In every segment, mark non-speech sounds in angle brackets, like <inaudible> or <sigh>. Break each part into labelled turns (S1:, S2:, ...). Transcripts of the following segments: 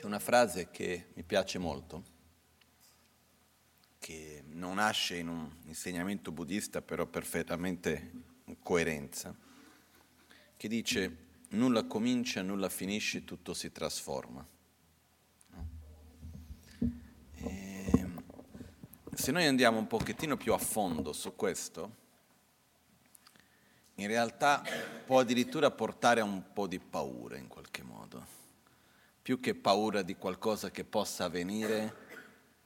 S1: C'è una frase che mi piace molto, che non nasce in un insegnamento buddista, però perfettamente in coerenza, che dice nulla comincia, nulla finisce, tutto si trasforma. E se noi andiamo un pochettino più a fondo su questo, in realtà può addirittura portare a un po' di paura in qualche modo più che paura di qualcosa che possa avvenire,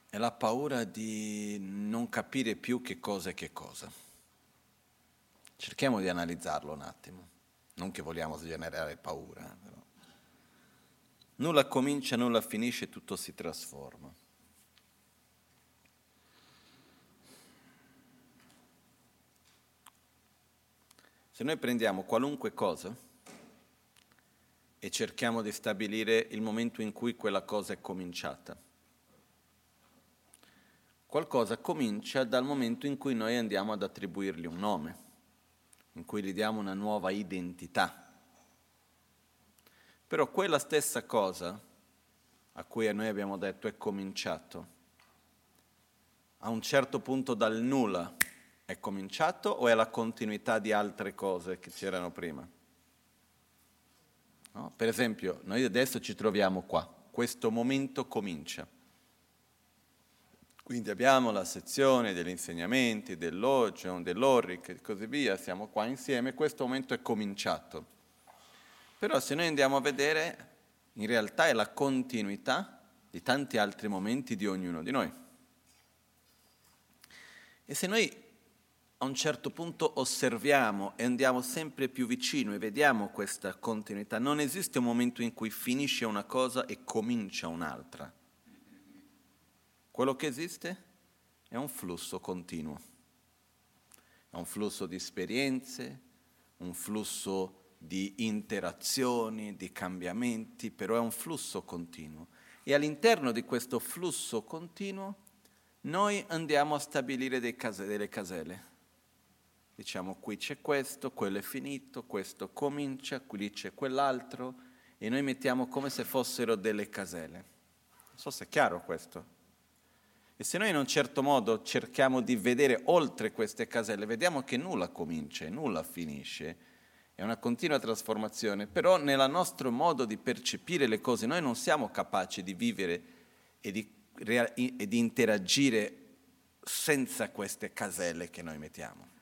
S1: è la paura di non capire più che cosa è che cosa. Cerchiamo di analizzarlo un attimo, non che vogliamo generare paura. Però. Nulla comincia, nulla finisce, tutto si trasforma. Se noi prendiamo qualunque cosa, e cerchiamo di stabilire il momento in cui quella cosa è cominciata. Qualcosa comincia dal momento in cui noi andiamo ad attribuirgli un nome, in cui gli diamo una nuova identità. Però quella stessa cosa a cui noi abbiamo detto è cominciato, a un certo punto dal nulla è cominciato o è la continuità di altre cose che c'erano prima? No? Per esempio, noi adesso ci troviamo qua, questo momento comincia. Quindi abbiamo la sezione degli insegnamenti, dell'Ocean, dell'Orric e così via, siamo qua insieme, questo momento è cominciato. Però se noi andiamo a vedere, in realtà è la continuità di tanti altri momenti di ognuno di noi. E se noi a un certo punto osserviamo e andiamo sempre più vicino e vediamo questa continuità. Non esiste un momento in cui finisce una cosa e comincia un'altra. Quello che esiste è un flusso continuo. È un flusso di esperienze, un flusso di interazioni, di cambiamenti, però è un flusso continuo. E all'interno di questo flusso continuo noi andiamo a stabilire case, delle caselle Diciamo qui c'è questo, quello è finito, questo comincia, qui c'è quell'altro e noi mettiamo come se fossero delle caselle. Non so se è chiaro questo. E se noi in un certo modo cerchiamo di vedere oltre queste caselle, vediamo che nulla comincia e nulla finisce, è una continua trasformazione, però nel nostro modo di percepire le cose noi non siamo capaci di vivere e di, e di interagire senza queste caselle che noi mettiamo.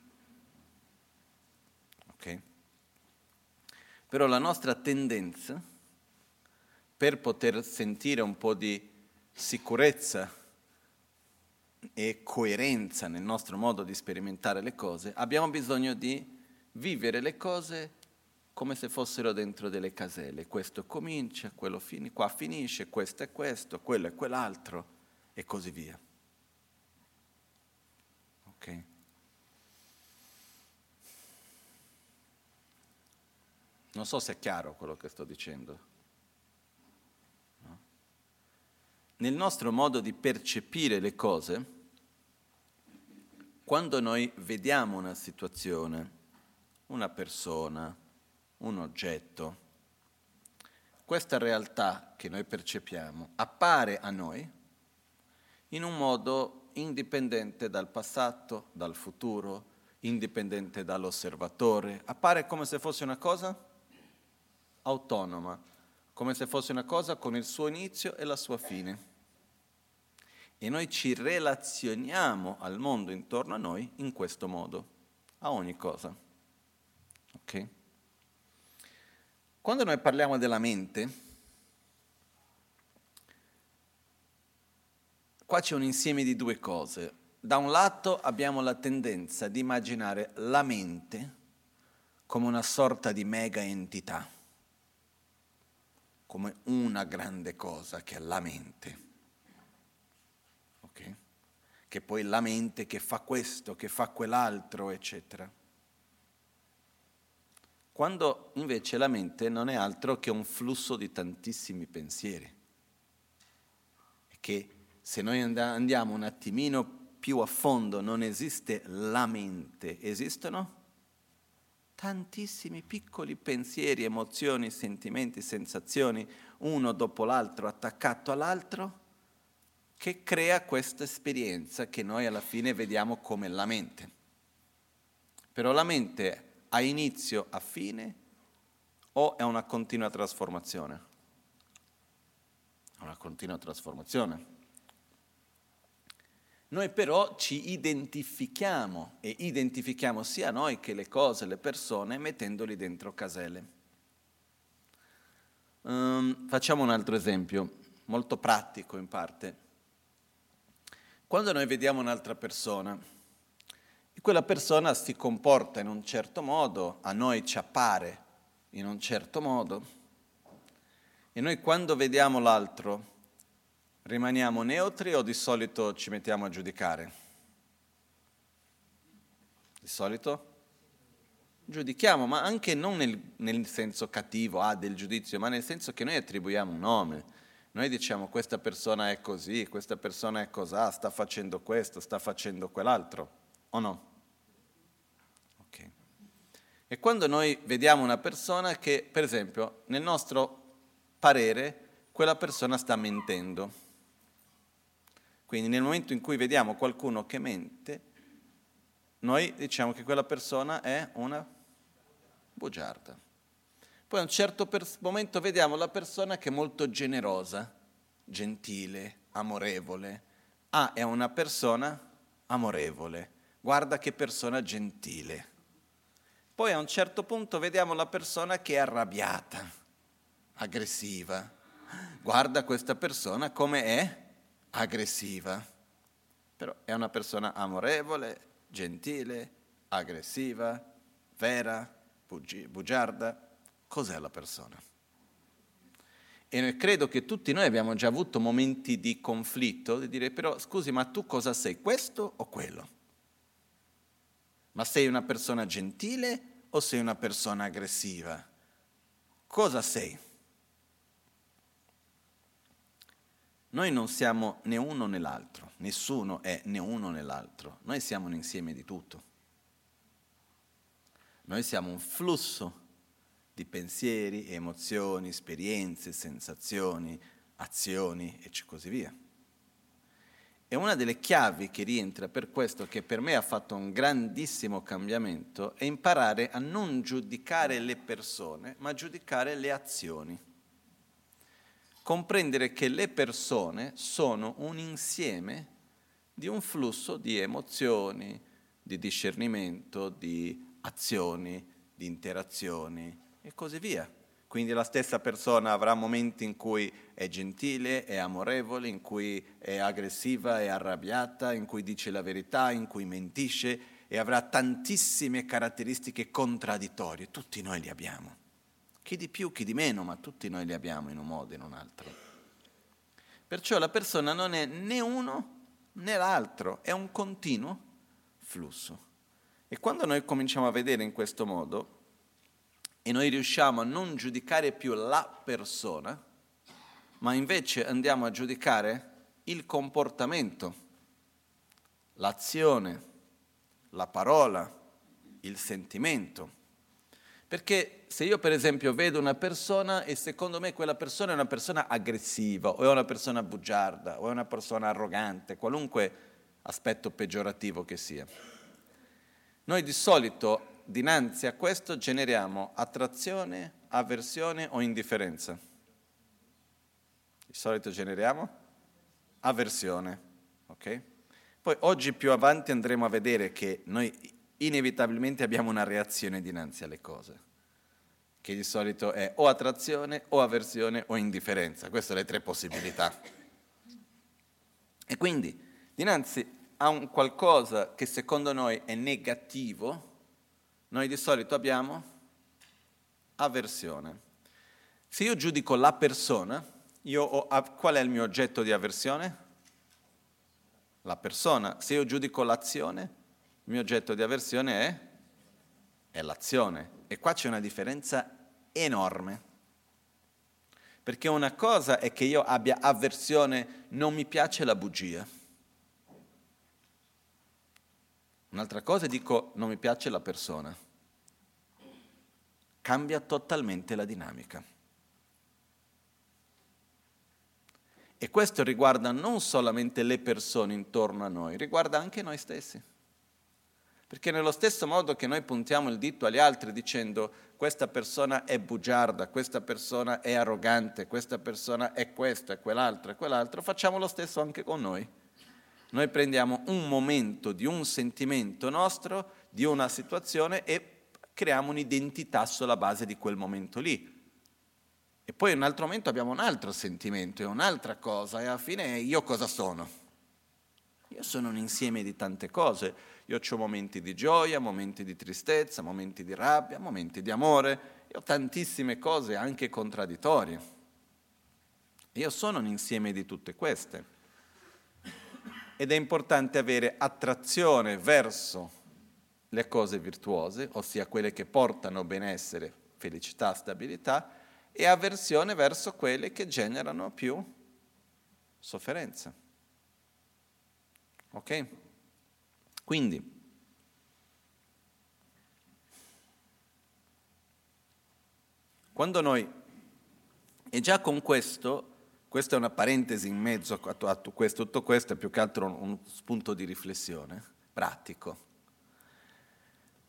S1: Okay? Però la nostra tendenza, per poter sentire un po' di sicurezza e coerenza nel nostro modo di sperimentare le cose, abbiamo bisogno di vivere le cose come se fossero dentro delle caselle. Questo comincia, quello fin- qua finisce, questo è questo, quello è quell'altro e così via. Okay? Non so se è chiaro quello che sto dicendo. No? Nel nostro modo di percepire le cose, quando noi vediamo una situazione, una persona, un oggetto, questa realtà che noi percepiamo appare a noi in un modo indipendente dal passato, dal futuro, indipendente dall'osservatore, appare come se fosse una cosa autonoma, come se fosse una cosa con il suo inizio e la sua fine. E noi ci relazioniamo al mondo intorno a noi in questo modo, a ogni cosa. Ok? Quando noi parliamo della mente, qua c'è un insieme di due cose. Da un lato abbiamo la tendenza di immaginare la mente come una sorta di mega entità come una grande cosa che è la mente. Okay? Che poi la mente che fa questo, che fa quell'altro, eccetera. Quando invece la mente non è altro che un flusso di tantissimi pensieri. Che se noi andiamo un attimino più a fondo non esiste la mente, esistono tantissimi piccoli pensieri, emozioni, sentimenti, sensazioni, uno dopo l'altro, attaccato all'altro, che crea questa esperienza che noi alla fine vediamo come la mente. Però la mente ha inizio a fine o è una continua trasformazione? Una continua trasformazione. Noi però ci identifichiamo e identifichiamo sia noi che le cose, le persone, mettendoli dentro caselle. Um, facciamo un altro esempio, molto pratico in parte. Quando noi vediamo un'altra persona e quella persona si comporta in un certo modo, a noi ci appare in un certo modo, e noi quando vediamo l'altro Rimaniamo neutri o di solito ci mettiamo a giudicare? Di solito? Giudichiamo, ma anche non nel, nel senso cattivo, ah, del giudizio, ma nel senso che noi attribuiamo un nome. Noi diciamo questa persona è così, questa persona è cos'ha, sta facendo questo, sta facendo quell'altro, o no? Ok. E quando noi vediamo una persona che, per esempio, nel nostro parere, quella persona sta mentendo, quindi nel momento in cui vediamo qualcuno che mente, noi diciamo che quella persona è una bugiarda. Poi a un certo momento vediamo la persona che è molto generosa, gentile, amorevole. Ah, è una persona amorevole. Guarda che persona gentile. Poi a un certo punto vediamo la persona che è arrabbiata, aggressiva. Guarda questa persona come è aggressiva, però è una persona amorevole, gentile, aggressiva, vera, bugiarda. Cos'è la persona? E credo che tutti noi abbiamo già avuto momenti di conflitto, di dire però scusi, ma tu cosa sei, questo o quello? Ma sei una persona gentile o sei una persona aggressiva? Cosa sei? Noi non siamo né uno né l'altro, nessuno è né uno né l'altro, noi siamo un insieme di tutto. Noi siamo un flusso di pensieri, emozioni, esperienze, sensazioni, azioni e così via. E una delle chiavi che rientra per questo, che per me ha fatto un grandissimo cambiamento, è imparare a non giudicare le persone, ma giudicare le azioni comprendere che le persone sono un insieme di un flusso di emozioni, di discernimento, di azioni, di interazioni e così via. Quindi la stessa persona avrà momenti in cui è gentile, è amorevole, in cui è aggressiva, è arrabbiata, in cui dice la verità, in cui mentisce e avrà tantissime caratteristiche contraddittorie. Tutti noi li abbiamo chi di più, chi di meno, ma tutti noi li abbiamo in un modo o in un altro. Perciò la persona non è né uno né l'altro, è un continuo flusso. E quando noi cominciamo a vedere in questo modo e noi riusciamo a non giudicare più la persona, ma invece andiamo a giudicare il comportamento, l'azione, la parola, il sentimento, perché se io per esempio vedo una persona e secondo me quella persona è una persona aggressiva o è una persona bugiarda o è una persona arrogante, qualunque aspetto peggiorativo che sia, noi di solito dinanzi a questo generiamo attrazione, avversione o indifferenza. Di solito generiamo avversione, ok? Poi oggi più avanti andremo a vedere che noi inevitabilmente abbiamo una reazione dinanzi alle cose, che di solito è o attrazione o avversione o indifferenza. Queste sono le tre possibilità. E quindi, dinanzi a un qualcosa che secondo noi è negativo, noi di solito abbiamo avversione. Se io giudico la persona, ho, qual è il mio oggetto di avversione? La persona. Se io giudico l'azione, il mio oggetto di avversione è, è l'azione. E qua c'è una differenza enorme. Perché una cosa è che io abbia avversione, non mi piace la bugia. Un'altra cosa è dico non mi piace la persona. cambia totalmente la dinamica. E questo riguarda non solamente le persone intorno a noi, riguarda anche noi stessi. Perché nello stesso modo che noi puntiamo il dito agli altri dicendo questa persona è bugiarda, questa persona è arrogante, questa persona è questo, è quell'altro, è quell'altro, facciamo lo stesso anche con noi. Noi prendiamo un momento di un sentimento nostro, di una situazione e creiamo un'identità sulla base di quel momento lì. E poi in un altro momento abbiamo un altro sentimento e un'altra cosa e alla fine io cosa sono? Io sono un insieme di tante cose io ho momenti di gioia, momenti di tristezza, momenti di rabbia, momenti di amore, io ho tantissime cose anche contraddittorie. Io sono un insieme di tutte queste. Ed è importante avere attrazione verso le cose virtuose, ossia quelle che portano benessere, felicità, stabilità, e avversione verso quelle che generano più sofferenza. Ok? Quindi, quando noi, e già con questo, questa è una parentesi in mezzo a questo, tutto questo è più che altro un spunto di riflessione pratico,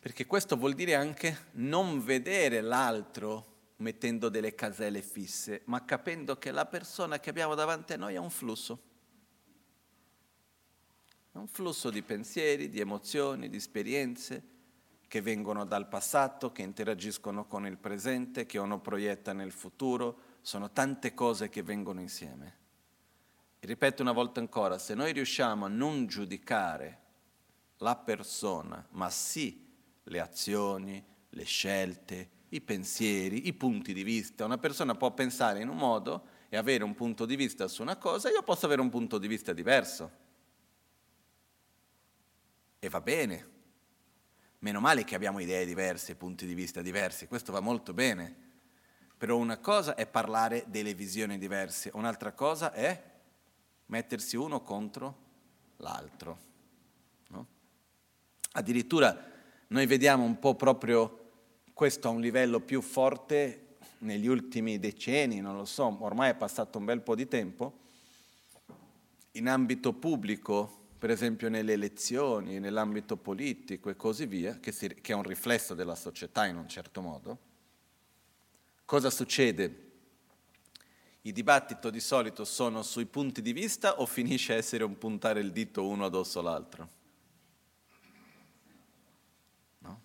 S1: perché questo vuol dire anche non vedere l'altro mettendo delle caselle fisse, ma capendo che la persona che abbiamo davanti a noi è un flusso. È un flusso di pensieri, di emozioni, di esperienze che vengono dal passato, che interagiscono con il presente, che uno proietta nel futuro. Sono tante cose che vengono insieme. E ripeto una volta ancora, se noi riusciamo a non giudicare la persona, ma sì le azioni, le scelte, i pensieri, i punti di vista. Una persona può pensare in un modo e avere un punto di vista su una cosa, io posso avere un punto di vista diverso. E va bene. Meno male che abbiamo idee diverse, punti di vista diversi, questo va molto bene. Però una cosa è parlare delle visioni diverse, un'altra cosa è mettersi uno contro l'altro. No? Addirittura noi vediamo un po' proprio questo a un livello più forte negli ultimi decenni, non lo so, ormai è passato un bel po' di tempo, in ambito pubblico per esempio nelle elezioni, nell'ambito politico e così via, che, si, che è un riflesso della società in un certo modo, cosa succede? I dibattiti di solito sono sui punti di vista o finisce a essere un puntare il dito uno addosso all'altro? No?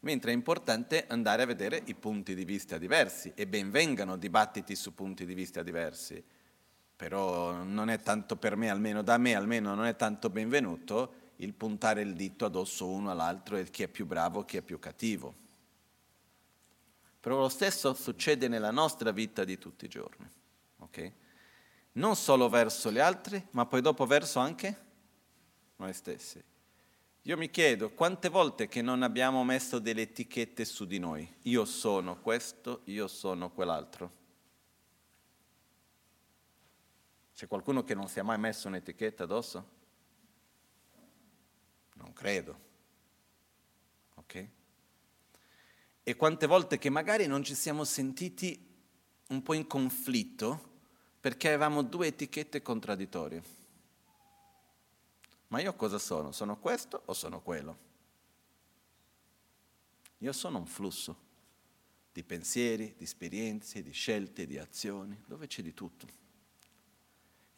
S1: Mentre è importante andare a vedere i punti di vista diversi e ben vengano dibattiti su punti di vista diversi però non è tanto per me, almeno da me, almeno non è tanto benvenuto il puntare il dito addosso uno all'altro e chi è più bravo, chi è più cattivo. Però lo stesso succede nella nostra vita di tutti i giorni, ok? Non solo verso gli altri, ma poi dopo verso anche noi stessi. Io mi chiedo quante volte che non abbiamo messo delle etichette su di noi. Io sono questo, io sono quell'altro. C'è qualcuno che non si è mai messo un'etichetta addosso? Non credo. Ok? E quante volte che magari non ci siamo sentiti un po' in conflitto perché avevamo due etichette contraddittorie. Ma io cosa sono? Sono questo o sono quello? Io sono un flusso di pensieri, di esperienze, di scelte, di azioni, dove c'è di tutto.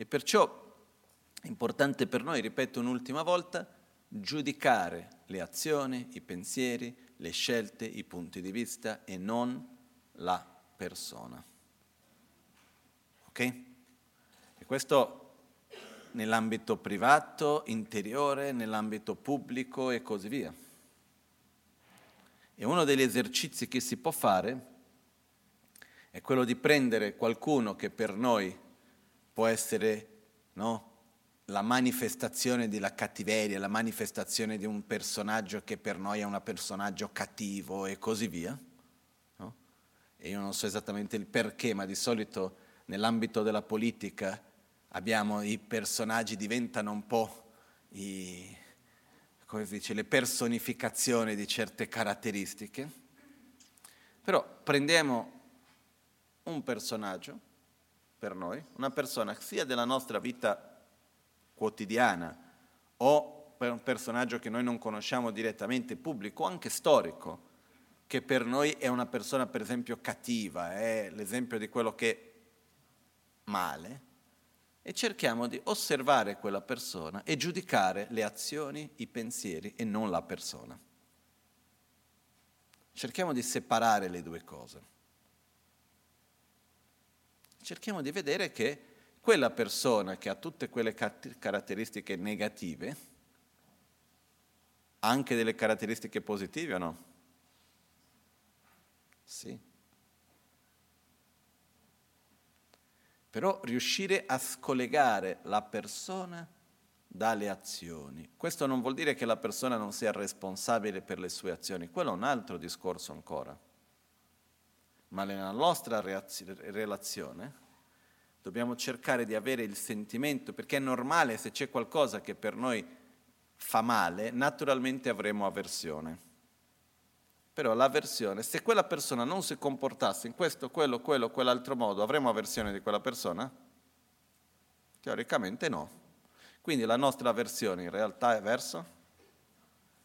S1: E perciò è importante per noi, ripeto un'ultima volta, giudicare le azioni, i pensieri, le scelte, i punti di vista e non la persona. Ok? E questo nell'ambito privato, interiore, nell'ambito pubblico e così via. E uno degli esercizi che si può fare è quello di prendere qualcuno che per noi può essere no, la manifestazione della cattiveria, la manifestazione di un personaggio che per noi è un personaggio cattivo e così via. No? E io non so esattamente il perché, ma di solito nell'ambito della politica abbiamo i personaggi diventano un po' i, come si dice, le personificazioni di certe caratteristiche. Però prendiamo un personaggio per noi, una persona sia della nostra vita quotidiana o per un personaggio che noi non conosciamo direttamente, pubblico, anche storico, che per noi è una persona per esempio cattiva, è l'esempio di quello che è male, e cerchiamo di osservare quella persona e giudicare le azioni, i pensieri e non la persona. Cerchiamo di separare le due cose. Cerchiamo di vedere che quella persona che ha tutte quelle caratteristiche negative ha anche delle caratteristiche positive o no? Sì. però riuscire a scollegare la persona dalle azioni. Questo non vuol dire che la persona non sia responsabile per le sue azioni, quello è un altro discorso ancora. Ma nella nostra relazione dobbiamo cercare di avere il sentimento, perché è normale se c'è qualcosa che per noi fa male, naturalmente avremo avversione. Però l'avversione, se quella persona non si comportasse in questo, quello, quello, quell'altro modo, avremo avversione di quella persona? Teoricamente no. Quindi la nostra avversione in realtà è verso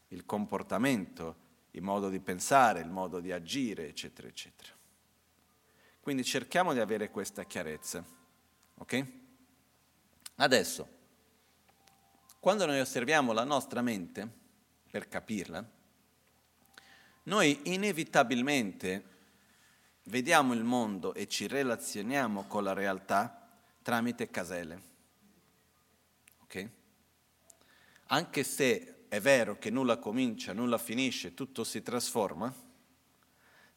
S1: il comportamento, il modo di pensare, il modo di agire, eccetera, eccetera. Quindi cerchiamo di avere questa chiarezza. Ok? Adesso, quando noi osserviamo la nostra mente, per capirla, noi inevitabilmente vediamo il mondo e ci relazioniamo con la realtà tramite caselle. Okay? Anche se è vero che nulla comincia, nulla finisce, tutto si trasforma,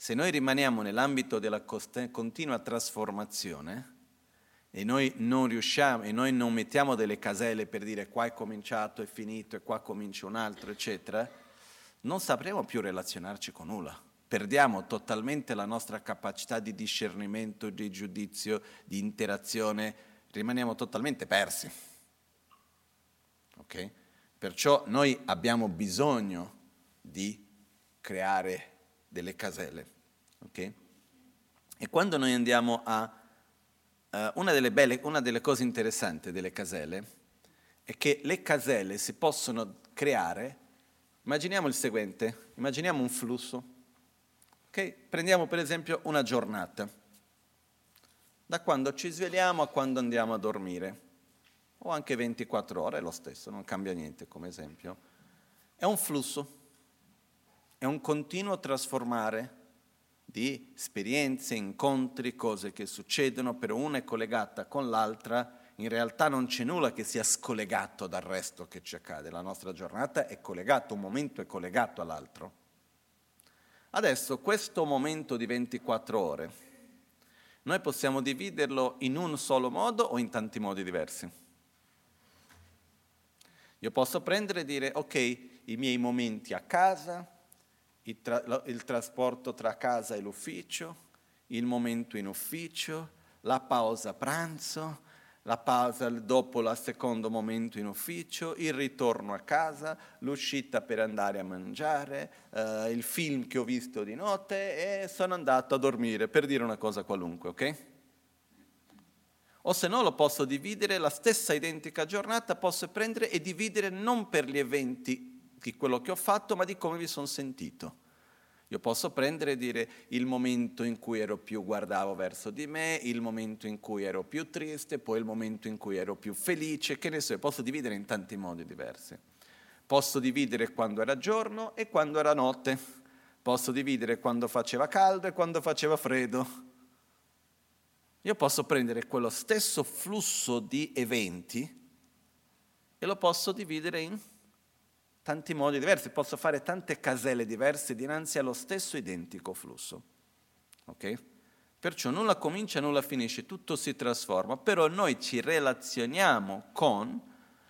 S1: se noi rimaniamo nell'ambito della continua trasformazione e noi non riusciamo e noi non mettiamo delle caselle per dire qua è cominciato, è finito e qua comincia un altro, eccetera, non sapremo più relazionarci con nulla. Perdiamo totalmente la nostra capacità di discernimento, di giudizio, di interazione, rimaniamo totalmente persi. Okay? Perciò noi abbiamo bisogno di creare delle caselle. Okay? E quando noi andiamo a... Uh, una, delle belle, una delle cose interessanti delle caselle è che le caselle si possono creare Immaginiamo il seguente, immaginiamo un flusso. Okay? Prendiamo per esempio una giornata, da quando ci svegliamo a quando andiamo a dormire, o anche 24 ore, è lo stesso, non cambia niente come esempio. È un flusso, è un continuo trasformare di esperienze, incontri, cose che succedono, però una è collegata con l'altra in realtà non c'è nulla che sia scollegato dal resto che ci accade, la nostra giornata è collegata, un momento è collegato all'altro. Adesso questo momento di 24 ore, noi possiamo dividerlo in un solo modo o in tanti modi diversi. Io posso prendere e dire, ok, i miei momenti a casa, il, tra- il trasporto tra casa e l'ufficio, il momento in ufficio, la pausa pranzo, la pausa dopo il secondo momento in ufficio, il ritorno a casa, l'uscita per andare a mangiare, eh, il film che ho visto di notte e sono andato a dormire, per dire una cosa qualunque, ok? O se no lo posso dividere, la stessa identica giornata posso prendere e dividere non per gli eventi di quello che ho fatto, ma di come mi sono sentito. Io posso prendere e dire il momento in cui ero più guardavo verso di me, il momento in cui ero più triste, poi il momento in cui ero più felice, che ne so, posso dividere in tanti modi diversi. Posso dividere quando era giorno e quando era notte. Posso dividere quando faceva caldo e quando faceva freddo. Io posso prendere quello stesso flusso di eventi e lo posso dividere in tanti modi diversi, posso fare tante caselle diverse dinanzi allo stesso identico flusso. Okay? Perciò nulla comincia, nulla finisce, tutto si trasforma, però noi ci relazioniamo con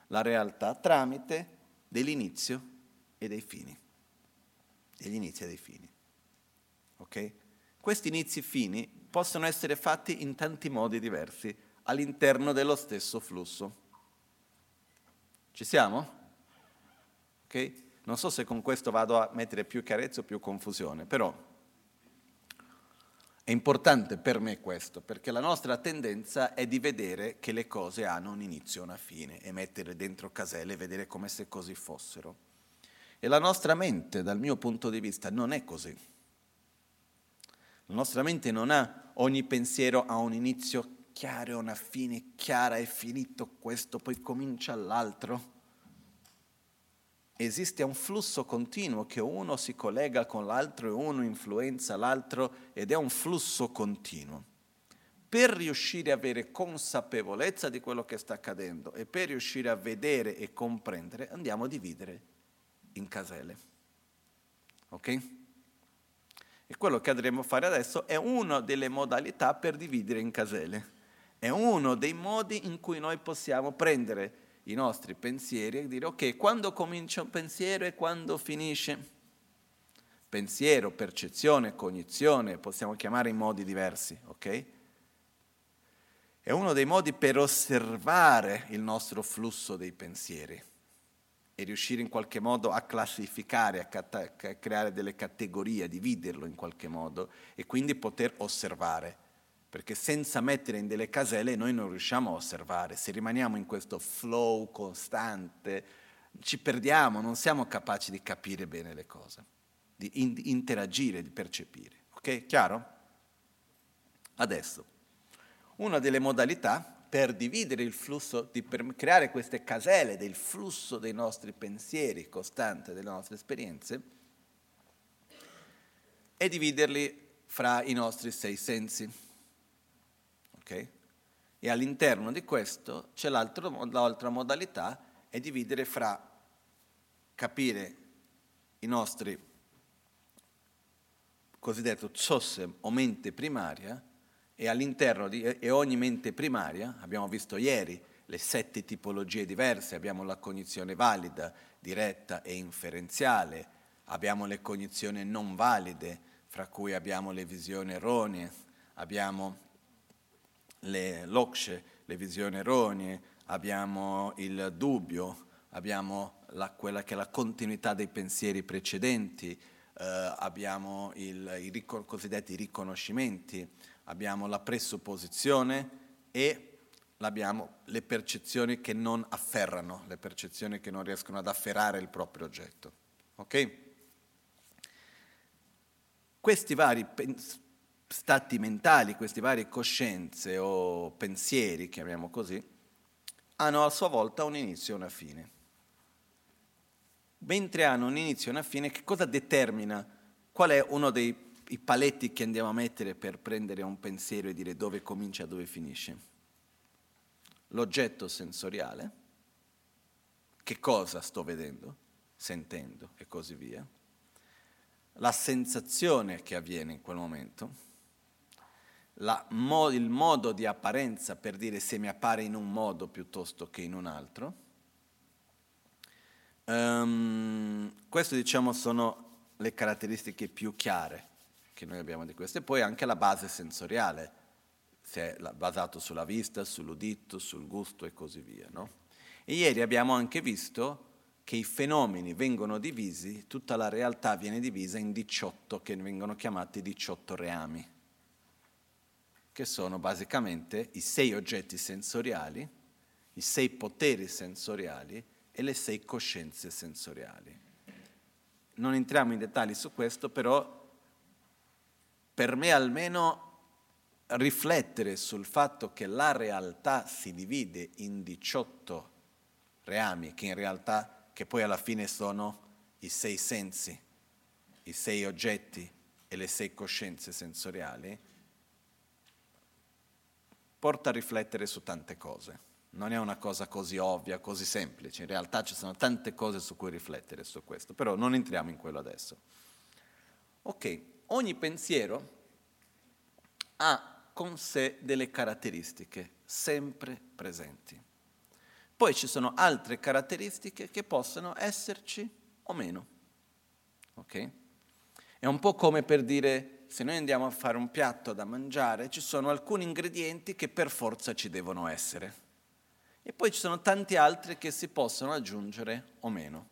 S1: la realtà tramite dell'inizio e dei fini. Degli inizi e dei fini. Okay? Questi inizi e fini possono essere fatti in tanti modi diversi all'interno dello stesso flusso. Ci siamo? Okay? Non so se con questo vado a mettere più chiarezza o più confusione, però È importante per me questo, perché la nostra tendenza è di vedere che le cose hanno un inizio e una fine e mettere dentro caselle e vedere come se così fossero. E la nostra mente, dal mio punto di vista, non è così. La nostra mente non ha ogni pensiero ha un inizio chiaro e una fine chiara, è finito questo, poi comincia l'altro esiste un flusso continuo che uno si collega con l'altro e uno influenza l'altro ed è un flusso continuo. Per riuscire a avere consapevolezza di quello che sta accadendo e per riuscire a vedere e comprendere, andiamo a dividere in caselle. Ok? E quello che andremo a fare adesso è una delle modalità per dividere in caselle. È uno dei modi in cui noi possiamo prendere i nostri pensieri e dire ok, quando comincia un pensiero e quando finisce? Pensiero, percezione, cognizione, possiamo chiamare in modi diversi, ok? È uno dei modi per osservare il nostro flusso dei pensieri e riuscire in qualche modo a classificare, a, cat- a creare delle categorie, a dividerlo in qualche modo e quindi poter osservare perché senza mettere in delle caselle noi non riusciamo a osservare, se rimaniamo in questo flow costante ci perdiamo, non siamo capaci di capire bene le cose, di in- interagire, di percepire. Ok? Chiaro? Adesso, una delle modalità per dividere il flusso, di, per creare queste caselle del flusso dei nostri pensieri costante, delle nostre esperienze, è dividerli fra i nostri sei sensi. Okay? E all'interno di questo c'è l'altra modalità, è dividere fra capire i nostri cosiddetto tsosem o mente primaria e all'interno di e ogni mente primaria, abbiamo visto ieri le sette tipologie diverse, abbiamo la cognizione valida, diretta e inferenziale, abbiamo le cognizioni non valide, fra cui abbiamo le visioni erronee, abbiamo le lokshe, le visioni erronee, abbiamo il dubbio, abbiamo la, quella che è la continuità dei pensieri precedenti, eh, abbiamo il, i ricon- cosiddetti riconoscimenti, abbiamo la presupposizione e abbiamo le percezioni che non afferrano, le percezioni che non riescono ad afferrare il proprio oggetto. Ok? Questi vari pensieri stati mentali, queste varie coscienze o pensieri, chiamiamo così, hanno a sua volta un inizio e una fine. Mentre hanno un inizio e una fine, che cosa determina? Qual è uno dei paletti che andiamo a mettere per prendere un pensiero e dire dove comincia e dove finisce? L'oggetto sensoriale, che cosa sto vedendo, sentendo e così via, la sensazione che avviene in quel momento, mo- il modo di apparenza per dire se mi appare in un modo piuttosto che in un altro. Um, queste diciamo sono le caratteristiche più chiare che noi abbiamo di questo e poi anche la base sensoriale, se è basato sulla vista, sull'udito, sul gusto e così via. No? E ieri abbiamo anche visto che i fenomeni vengono divisi, tutta la realtà viene divisa in 18 che vengono chiamati 18 reami che sono basicamente i sei oggetti sensoriali, i sei poteri sensoriali e le sei coscienze sensoriali. Non entriamo in dettagli su questo, però per me almeno riflettere sul fatto che la realtà si divide in 18 reami, che in realtà, che poi alla fine sono i sei sensi, i sei oggetti e le sei coscienze sensoriali, porta a riflettere su tante cose. Non è una cosa così ovvia, così semplice, in realtà ci sono tante cose su cui riflettere su questo, però non entriamo in quello adesso. Ok, ogni pensiero ha con sé delle caratteristiche sempre presenti. Poi ci sono altre caratteristiche che possono esserci o meno. Ok? È un po' come per dire se noi andiamo a fare un piatto da mangiare, ci sono alcuni ingredienti che per forza ci devono essere. E poi ci sono tanti altri che si possono aggiungere o meno.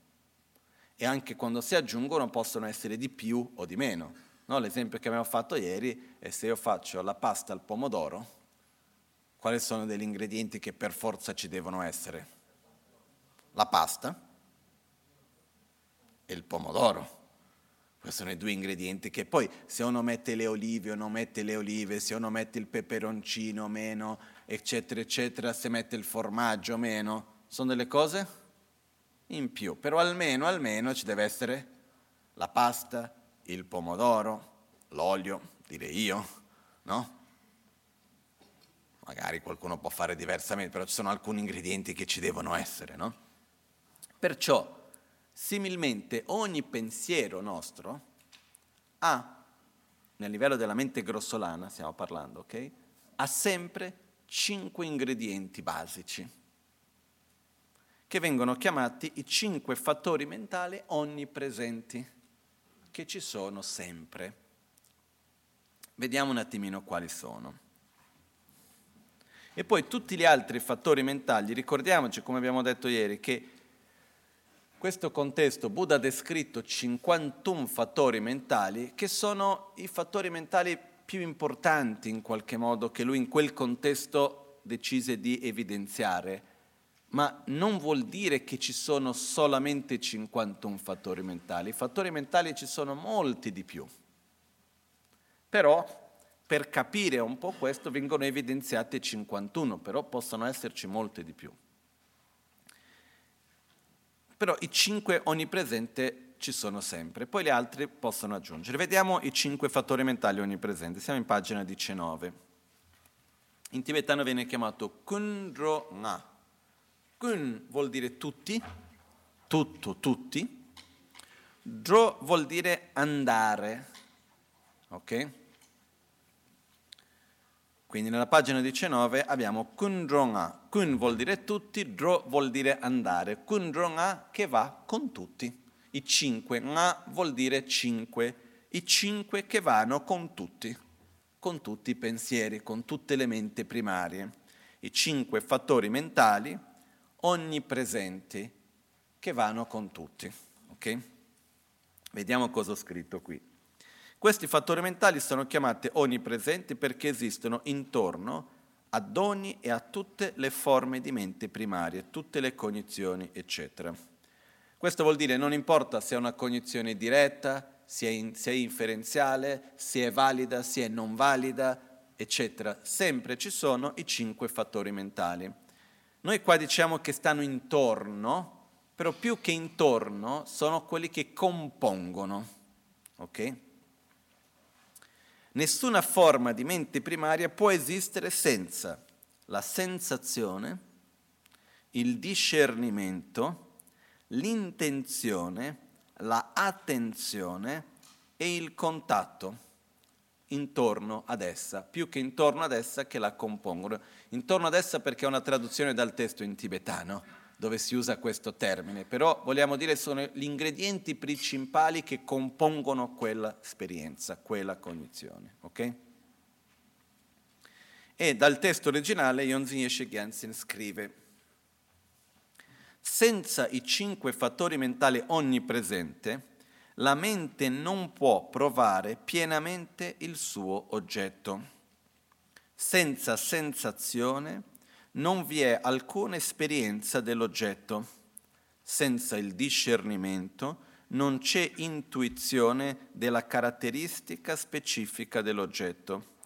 S1: E anche quando si aggiungono possono essere di più o di meno. No, l'esempio che abbiamo fatto ieri è se io faccio la pasta al pomodoro, quali sono degli ingredienti che per forza ci devono essere? La pasta e il pomodoro. Questi sono i due ingredienti che poi se uno mette le olive o non mette le olive, se uno mette il peperoncino o meno, eccetera, eccetera, se mette il formaggio o meno, sono delle cose in più. Però almeno, almeno ci deve essere la pasta, il pomodoro, l'olio, direi io, no? Magari qualcuno può fare diversamente, però ci sono alcuni ingredienti che ci devono essere, no? Perciò, similmente, ogni pensiero nostro ha, nel livello della mente grossolana, stiamo parlando, ok? Ha sempre cinque ingredienti basici, che vengono chiamati i cinque fattori mentali onnipresenti, che ci sono sempre. Vediamo un attimino quali sono. E poi tutti gli altri fattori mentali, ricordiamoci, come abbiamo detto ieri, che questo contesto Buddha ha descritto 51 fattori mentali che sono i fattori mentali più importanti in qualche modo che lui in quel contesto decise di evidenziare, ma non vuol dire che ci sono solamente 51 fattori mentali, i fattori mentali ci sono molti di più. Però per capire un po' questo vengono evidenziate 51, però possono esserci molte di più. Però i 5 onnipresenti ci sono sempre, poi gli altri possono aggiungere. Vediamo i 5 fattori mentali onnipresenti, siamo in pagina 19. In tibetano viene chiamato Kunro Nga. Kun vuol dire tutti, tutto, tutti. Dro vuol dire andare, ok? Quindi nella pagina 19 abbiamo Kunronga. Kun vuol dire tutti, Dro vuol dire andare. Kunronga che va con tutti. I cinque, Nga vuol dire cinque. I cinque che vanno con tutti, con tutti i pensieri, con tutte le menti primarie. I cinque fattori mentali onnipresenti che vanno con tutti. Ok? Vediamo cosa ho scritto qui. Questi fattori mentali sono chiamati onnipresenti perché esistono intorno ad ogni e a tutte le forme di mente primarie, tutte le cognizioni, eccetera. Questo vuol dire non importa se è una cognizione diretta, se è, in, se è inferenziale, se è valida, se è non valida, eccetera. Sempre ci sono i cinque fattori mentali. Noi qua diciamo che stanno intorno, però più che intorno sono quelli che compongono. ok? Nessuna forma di mente primaria può esistere senza la sensazione, il discernimento, l'intenzione, la attenzione e il contatto intorno ad essa, più che intorno ad essa che la compongono. Intorno ad essa perché è una traduzione dal testo in tibetano dove si usa questo termine, però vogliamo dire sono gli ingredienti principali che compongono quella esperienza, quella cognizione. ok? E dal testo originale Yonzin Gyaltsen scrive senza i cinque fattori mentali onnipresenti, la mente non può provare pienamente il suo oggetto. Senza sensazione, non vi è alcuna esperienza dell'oggetto. Senza il discernimento non c'è intuizione della caratteristica specifica dell'oggetto.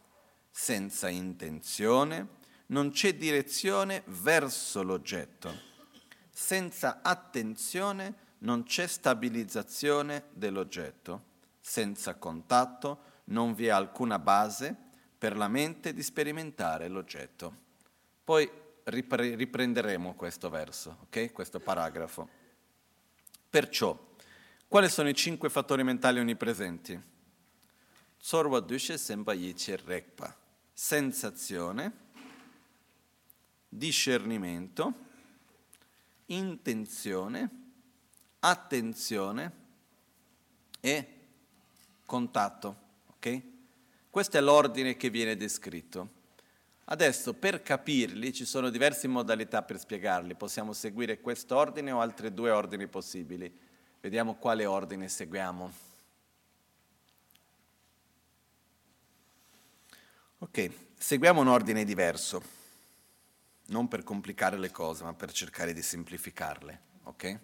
S1: Senza intenzione non c'è direzione verso l'oggetto. Senza attenzione non c'è stabilizzazione dell'oggetto. Senza contatto non vi è alcuna base per la mente di sperimentare l'oggetto. Poi ripre- riprenderemo questo verso, ok? questo paragrafo. Perciò, quali sono i cinque fattori mentali onnipresenti? Sorwa Dushe Sempa Yiche Rekpa. Sensazione, discernimento, intenzione, attenzione e contatto. Okay? Questo è l'ordine che viene descritto. Adesso per capirli ci sono diverse modalità per spiegarli, possiamo seguire questo ordine o altri due ordini possibili. Vediamo quale ordine seguiamo. Ok, seguiamo un ordine diverso, non per complicare le cose, ma per cercare di semplificarle, ok?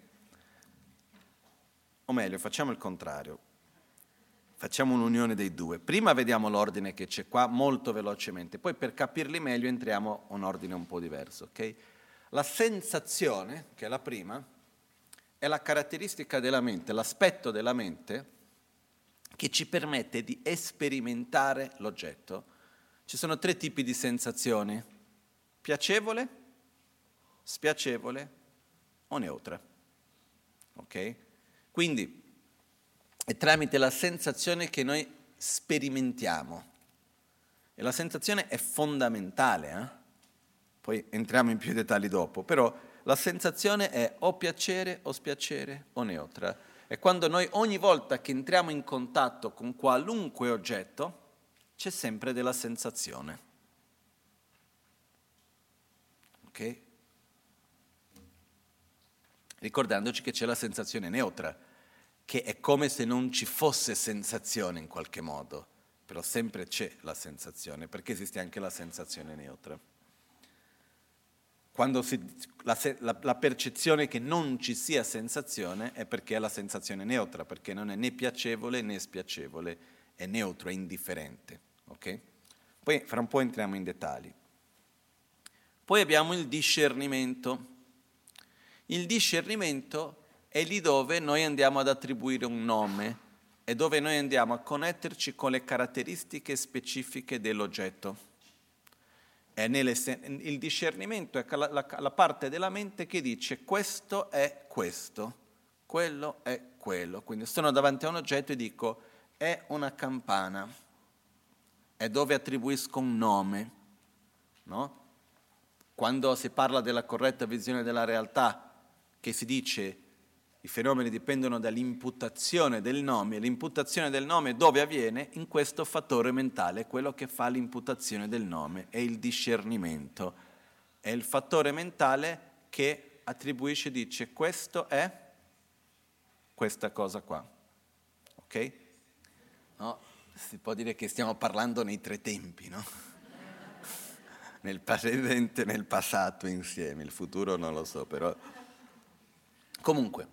S1: O meglio, facciamo il contrario. Facciamo un'unione dei due. Prima vediamo l'ordine che c'è qua molto velocemente, poi per capirli meglio entriamo in un ordine un po' diverso, ok? La sensazione, che è la prima, è la caratteristica della mente, l'aspetto della mente che ci permette di sperimentare l'oggetto ci sono tre tipi di sensazioni, piacevole, spiacevole o neutra. Ok? Quindi è tramite la sensazione che noi sperimentiamo. E la sensazione è fondamentale, eh? poi entriamo in più dettagli dopo, però la sensazione è o piacere o spiacere o neutra. E quando noi ogni volta che entriamo in contatto con qualunque oggetto, c'è sempre della sensazione. Ok? Ricordandoci che c'è la sensazione neutra, che è come se non ci fosse sensazione in qualche modo, però sempre c'è la sensazione, perché esiste anche la sensazione neutra. Quando si, la, la, la, percezione che non ci sia sensazione è perché è la sensazione neutra, perché non è né piacevole né spiacevole, è neutro, è indifferente. Okay? Poi fra un po' entriamo in dettagli. Poi abbiamo il discernimento. Il discernimento è lì dove noi andiamo ad attribuire un nome e dove noi andiamo a connetterci con le caratteristiche specifiche dell'oggetto. Nelle, il discernimento è la parte della mente che dice questo è questo, quello è quello. Quindi sono davanti a un oggetto e dico è una campana è dove attribuisco un nome. No? Quando si parla della corretta visione della realtà, che si dice i fenomeni dipendono dall'imputazione del nome, l'imputazione del nome dove avviene? In questo fattore mentale, quello che fa l'imputazione del nome, è il discernimento. È il fattore mentale che attribuisce, dice questo è questa cosa qua. Ok? No? si può dire che stiamo parlando nei tre tempi, no? <laughs> nel presente e nel passato insieme, il futuro non lo so, però... Comunque,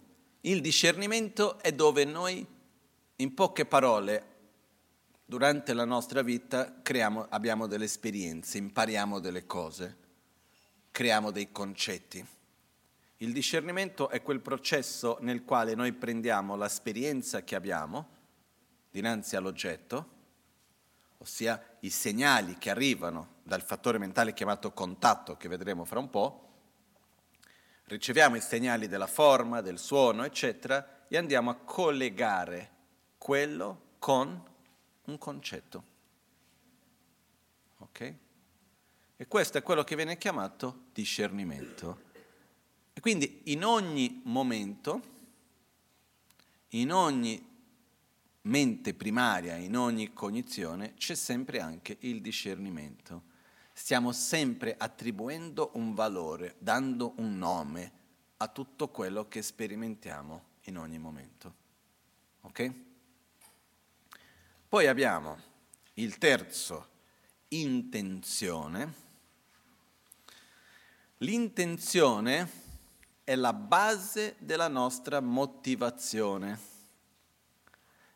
S1: il discernimento è dove noi, in poche parole, durante la nostra vita creiamo, abbiamo delle esperienze, impariamo delle cose, creiamo dei concetti. Il discernimento è quel processo nel quale noi prendiamo l'esperienza che abbiamo, dinanzi all'oggetto, ossia i segnali che arrivano dal fattore mentale chiamato contatto, che vedremo fra un po', riceviamo i segnali della forma, del suono, eccetera, e andiamo a collegare quello con un concetto. Ok? E questo è quello che viene chiamato discernimento. E quindi in ogni momento, in ogni mente primaria in ogni cognizione c'è sempre anche il discernimento. Stiamo sempre attribuendo un valore, dando un nome a tutto quello che sperimentiamo in ogni momento. Ok? Poi abbiamo il terzo, intenzione. L'intenzione è la base della nostra motivazione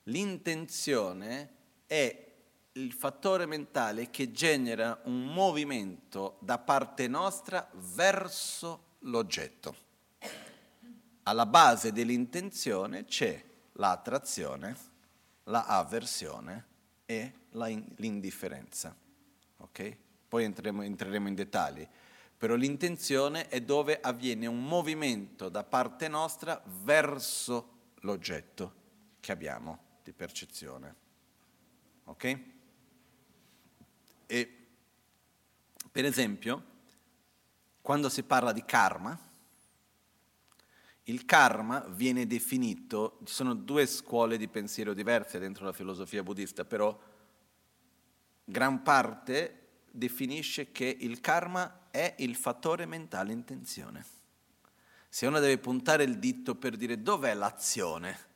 S1: L'intenzione è il fattore mentale che genera un movimento da parte nostra verso l'oggetto. Alla base dell'intenzione c'è l'attrazione, la avversione e la in, l'indifferenza. Okay? Poi entreremo, entreremo in dettagli. Però l'intenzione è dove avviene un movimento da parte nostra verso l'oggetto che abbiamo di percezione. Ok? E per esempio, quando si parla di karma, il karma viene definito, ci sono due scuole di pensiero diverse dentro la filosofia buddista, però gran parte definisce che il karma è il fattore mentale intenzione. Se uno deve puntare il dito per dire dov'è l'azione,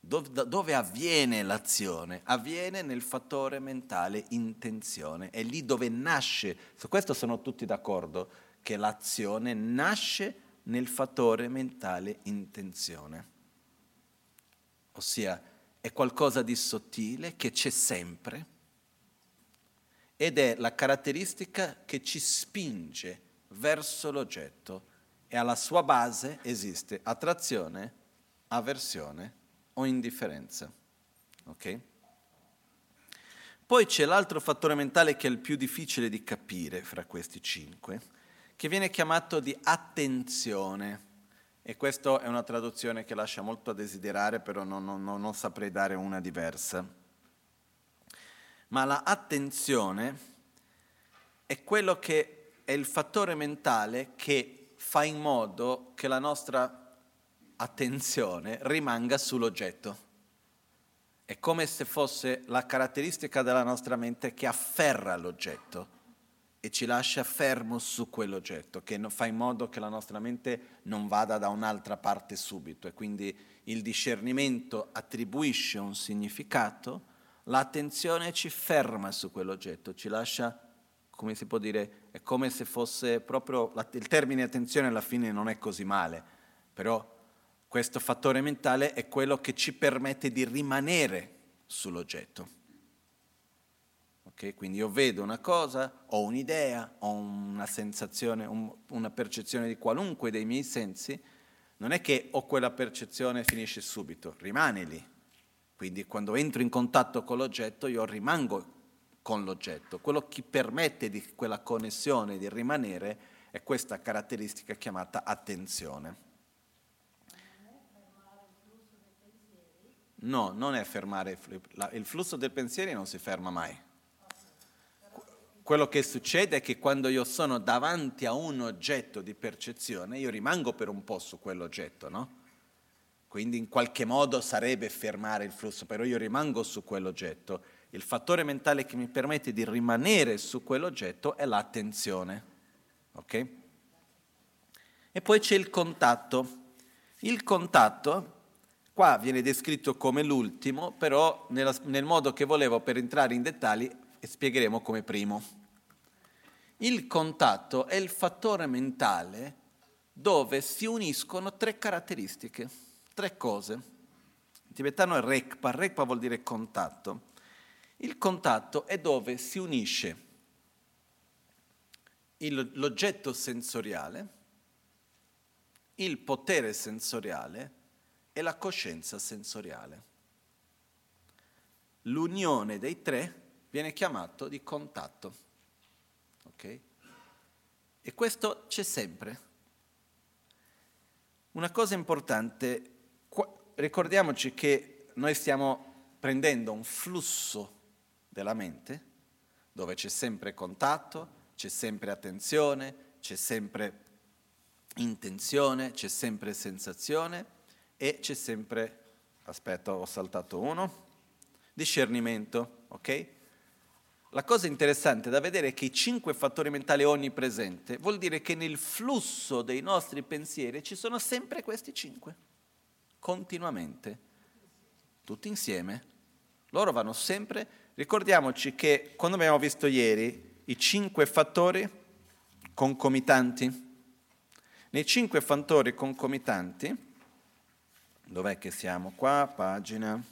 S1: dove avviene l'azione? Avviene nel fattore mentale intenzione, è lì dove nasce, su questo sono tutti d'accordo, che l'azione nasce nel fattore mentale intenzione. Ossia, è qualcosa di sottile che c'è sempre ed è la caratteristica che ci spinge verso l'oggetto e alla sua base esiste attrazione, avversione o indifferenza. Ok? Poi c'è l'altro fattore mentale che è il più difficile di capire fra questi cinque, che viene chiamato di attenzione. E questa è una traduzione che lascia molto a desiderare, però non, non, non saprei dare una diversa. Ma la attenzione è quello che è il fattore mentale che fa in modo che la nostra attenzione rimanga sull'oggetto. È come se fosse la caratteristica della nostra mente che afferra l'oggetto e ci lascia fermo su quell'oggetto, che fa in modo che la nostra mente non vada da un'altra parte subito e quindi il discernimento attribuisce un significato, l'attenzione ci ferma su quell'oggetto, ci lascia, come si può dire, è come se fosse proprio, il termine attenzione alla fine non è così male, però questo fattore mentale è quello che ci permette di rimanere sull'oggetto. Okay? Quindi io vedo una cosa, ho un'idea, ho una sensazione, un, una percezione di qualunque dei miei sensi, non è che ho quella percezione e finisce subito, rimane lì. Quindi quando entro in contatto con l'oggetto io rimango con l'oggetto. Quello che permette di quella connessione, di rimanere, è questa caratteristica chiamata attenzione. No, non è fermare il flusso del pensiero, non si ferma mai. Quello che succede è che quando io sono davanti a un oggetto di percezione, io rimango per un po' su quell'oggetto, no? Quindi in qualche modo sarebbe fermare il flusso, però io rimango su quell'oggetto. Il fattore mentale che mi permette di rimanere su quell'oggetto è l'attenzione. Ok? E poi c'è il contatto. Il contatto, qua viene descritto come l'ultimo, però nella, nel modo che volevo per entrare in dettagli spiegheremo come primo. Il contatto è il fattore mentale dove si uniscono tre caratteristiche, tre cose. In tibetano è rekpa, rekpa vuol dire contatto. Il contatto è dove si unisce l'oggetto sensoriale, il potere sensoriale e la coscienza sensoriale. L'unione dei tre viene chiamato di contatto. Okay? E questo c'è sempre. Una cosa importante, ricordiamoci che noi stiamo prendendo un flusso della mente dove c'è sempre contatto, c'è sempre attenzione, c'è sempre intenzione, c'è sempre sensazione e c'è sempre, aspetta ho saltato uno, discernimento, ok? La cosa interessante da vedere è che i cinque fattori mentali onnipresenti vuol dire che nel flusso dei nostri pensieri ci sono sempre questi cinque, continuamente, tutti insieme. Loro vanno sempre, ricordiamoci che quando abbiamo visto ieri i cinque fattori concomitanti, nei cinque fattori concomitanti, dov'è che siamo? Qua, pagina.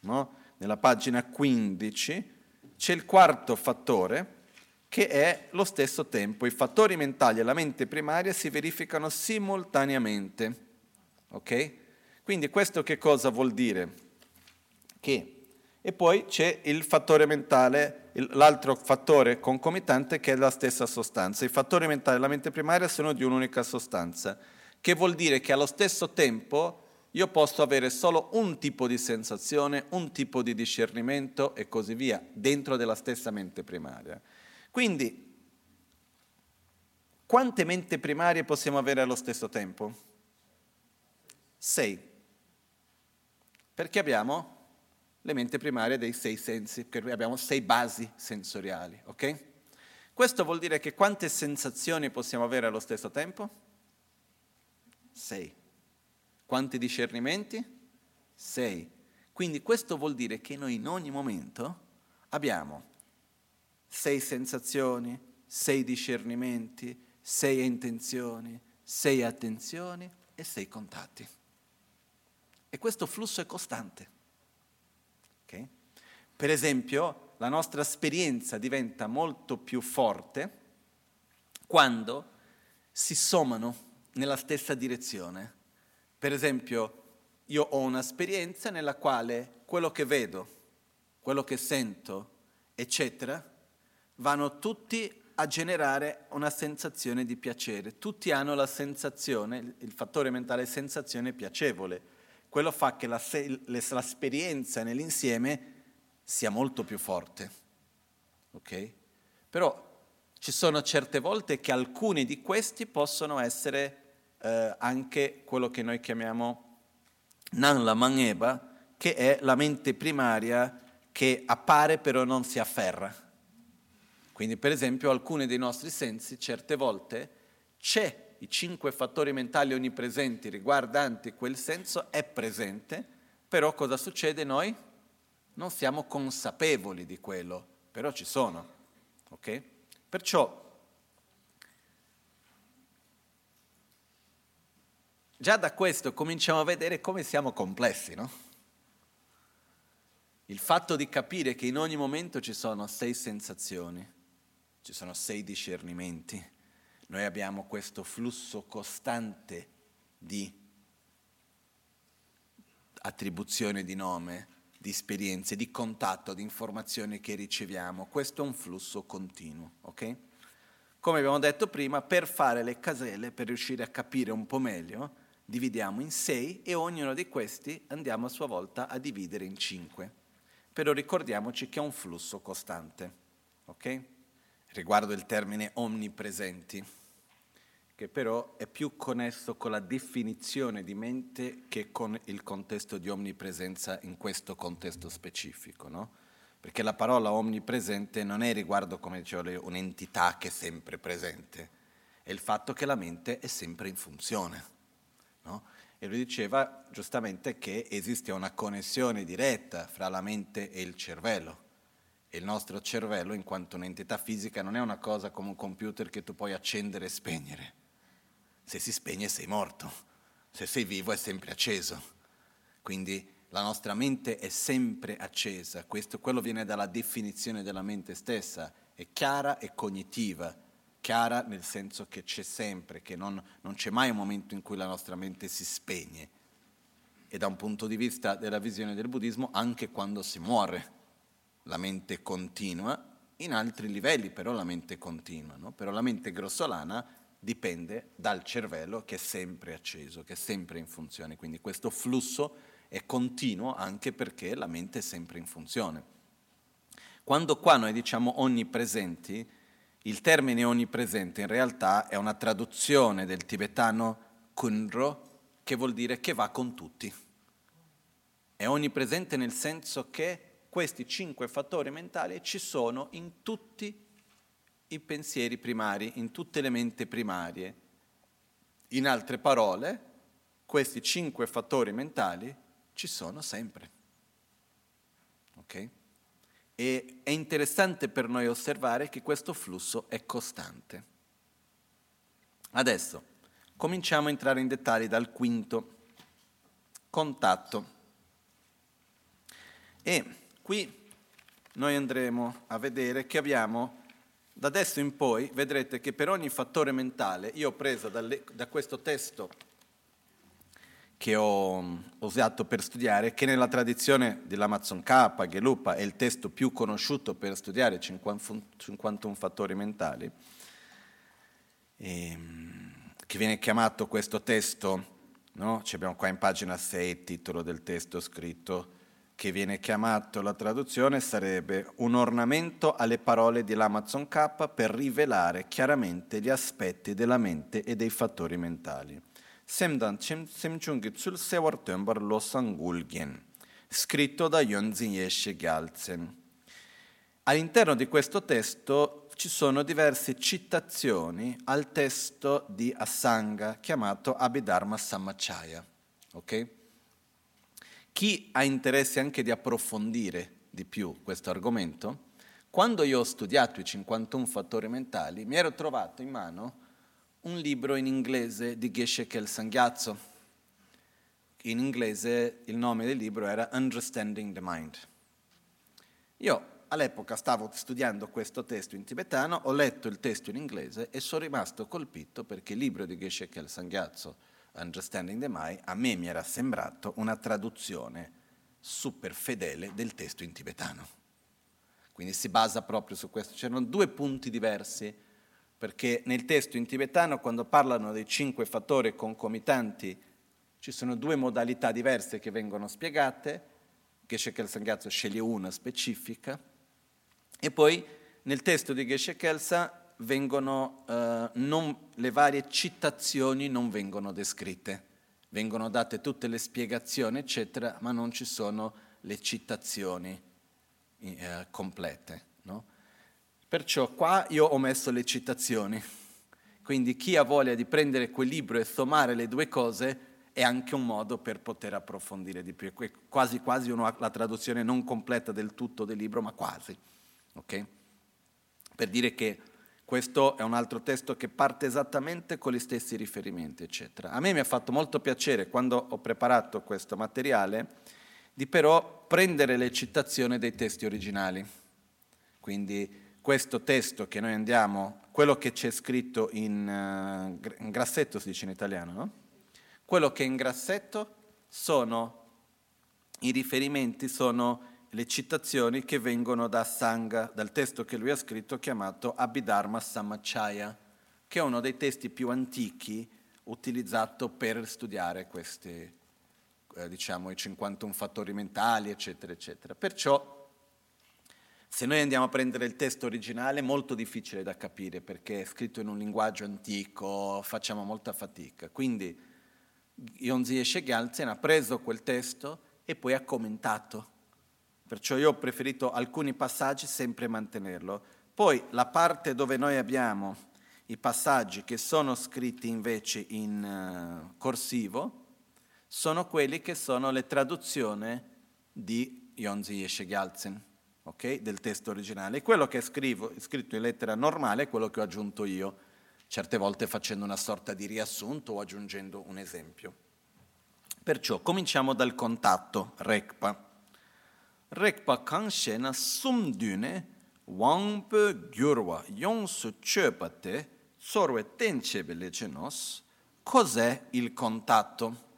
S1: No? nella pagina 15, c'è il quarto fattore che è lo stesso tempo. I fattori mentali e la mente primaria si verificano simultaneamente. Ok? Quindi questo che cosa vuol dire? Che e poi c'è il fattore mentale, l'altro fattore concomitante che è la stessa sostanza. I fattori mentali e la mente primaria sono di un'unica sostanza, che vuol dire che allo stesso tempo io posso avere solo un tipo di sensazione, un tipo di discernimento e così via, dentro della stessa mente primaria. Quindi, quante mente primarie possiamo avere allo stesso tempo? Sei. Perché abbiamo le mente primarie dei sei sensi, perché abbiamo sei basi sensoriali, ok? Questo vuol dire che quante sensazioni possiamo avere allo stesso tempo? Sei. Quanti discernimenti? Sei. Quindi questo vuol dire che noi in ogni momento abbiamo sei sensazioni, sei discernimenti, sei intenzioni, sei attenzioni e sei contatti. E questo flusso è costante. Okay? Per esempio, la nostra esperienza diventa molto più forte quando si sommano nella stessa direzione. Per esempio, io ho un'esperienza nella quale quello che vedo, quello che sento, eccetera, vanno tutti a generare una sensazione di piacere. Tutti hanno la sensazione, il fattore mentale sensazione piacevole. Quello fa che la, l'esperienza nell'insieme sia molto più forte. Ok? Però ci sono certe volte che alcuni di questi possono essere eh, anche quello che noi chiamiamo Nan la Maneba, che è la mente primaria che appare però non si afferra. Quindi per esempio alcuni dei nostri sensi certe volte c'è i cinque fattori mentali onnipresenti riguardanti quel senso, è presente, però cosa succede noi? Non siamo consapevoli di quello, però ci sono. Okay? Perciò Già da questo cominciamo a vedere come siamo complessi, no? Il fatto di capire che in ogni momento ci sono sei sensazioni, ci sono sei discernimenti, noi abbiamo questo flusso costante di attribuzione di nome, di esperienze, di contatto, di informazioni che riceviamo. Questo è un flusso continuo, ok? Come abbiamo detto prima, per fare le caselle, per riuscire a capire un po' meglio, dividiamo in sei e ognuno di questi andiamo a sua volta a dividere in cinque. Però ricordiamoci che è un flusso costante. Ok? Riguardo il termine omnipresenti, che però è più connesso con la definizione di mente che con il contesto di omnipresenza in questo contesto specifico, no? Perché la parola omnipresente non è riguardo, come dicevo, un'entità che è sempre presente, è il fatto che la mente è sempre in funzione. No? E lui diceva giustamente che esiste una connessione diretta fra la mente e il cervello. E il nostro cervello, in quanto un'entità fisica, non è una cosa come un computer che tu puoi accendere e spegnere. Se si spegne sei morto, se sei vivo è sempre acceso. Quindi la nostra mente è sempre accesa, Questo, quello viene dalla definizione della mente stessa, è chiara e cognitiva, chiara nel senso che c'è sempre, che non, non c'è mai un momento in cui la nostra mente si spegne. E da un punto di vista della visione del buddismo, anche quando si muore, la mente continua, in altri livelli però la mente continua, no? però la mente grossolana dipende dal cervello che è sempre acceso, che è sempre in funzione, quindi questo flusso è continuo anche perché la mente è sempre in funzione. Quando qua noi diciamo onnipresenti, il termine onnipresente in realtà è una traduzione del tibetano kunro, che vuol dire che va con tutti. È onnipresente nel senso che questi cinque fattori mentali ci sono in tutti i pensieri primari, in tutte le menti primarie. In altre parole, questi cinque fattori mentali ci sono sempre. Okay? E è interessante per noi osservare che questo flusso è costante. Adesso cominciamo a entrare in dettagli dal quinto contatto. E qui noi andremo a vedere che abbiamo, da adesso in poi, vedrete che per ogni fattore mentale, io ho preso dalle, da questo testo che ho usato per studiare, che nella tradizione dell'Amazon K, Gelupa, è il testo più conosciuto per studiare 51 fattori mentali, e, ehm, che viene chiamato questo testo, no? Ci abbiamo qua in pagina 6 il titolo del testo scritto, che viene chiamato, la traduzione sarebbe un ornamento alle parole dell'Amazon K per rivelare chiaramente gli aspetti della mente e dei fattori mentali. Semdan Semchungi Tsul Sewar Tömbar Losangulgyen, scritto da Yonzi Yeshe Gyaltsen. All'interno di questo testo ci sono diverse citazioni al testo di Asanga chiamato Abhidharma Samachaya, ok? Chi ha interesse anche di approfondire di più questo argomento, quando io ho studiato i 51 fattori mentali, mi ero trovato in mano un libro in inglese di Geshe Kel Sanghiazzo. In inglese il nome del libro era Understanding the Mind. Io all'epoca stavo studiando questo testo in tibetano, ho letto il testo in inglese e sono rimasto colpito perché il libro di Geshe Kel Sanghiazzo, Understanding the Mind, a me mi era sembrato una traduzione super fedele del testo in tibetano. Quindi si basa proprio su questo. C'erano due punti diversi, perché nel testo in tibetano, quando parlano dei cinque fattori concomitanti, ci sono due modalità diverse che vengono spiegate. Geshe Kel Sanghiazzo sceglie una specifica, e poi nel testo di Geshe Kelsa vengono, eh, non, le varie citazioni non vengono descritte, vengono date tutte le spiegazioni, eccetera, ma non ci sono le citazioni eh, complete. No? Perciò qua io ho messo le citazioni, quindi chi ha voglia di prendere quel libro e sommare le due cose è anche un modo per poter approfondire di più. È quasi quasi una, la traduzione non completa del tutto del libro, ma quasi. Okay? Per dire che questo è un altro testo che parte esattamente con gli stessi riferimenti, eccetera. A me mi ha fatto molto piacere, quando ho preparato questo materiale, di però prendere le citazioni dei testi originali. Quindi questo testo che noi andiamo, quello che c'è scritto in, uh, in grassetto, si dice in italiano, no? Quello che è in grassetto sono, i riferimenti sono le citazioni che vengono da Sangha, dal testo che lui ha scritto chiamato Abhidharma Samachaya, che è uno dei testi più antichi utilizzato per studiare questi, eh, diciamo, i 51 fattori mentali, eccetera, eccetera. Perciò, se noi andiamo a prendere il testo originale, è molto difficile da capire perché è scritto in un linguaggio antico, facciamo molta fatica. Quindi Yonzi Eshe Gyaltsen ha preso quel testo e poi ha commentato Perciò io ho preferito alcuni passaggi sempre mantenerlo. Poi la parte dove noi abbiamo i passaggi che sono scritti invece in uh, corsivo sono quelli che sono le traduzioni di Yonzi Yeshe Gyaltsen, okay? del testo originale. Quello che scrivo, scritto in lettera normale è quello che ho aggiunto io, certe volte facendo una sorta di riassunto o aggiungendo un esempio. Perciò cominciamo dal contatto, Rekpa rekpa kangshe sumdune wangpe gyurwa yongsu chöpate sorwe tenchebe lecenos. Cos'è il contatto?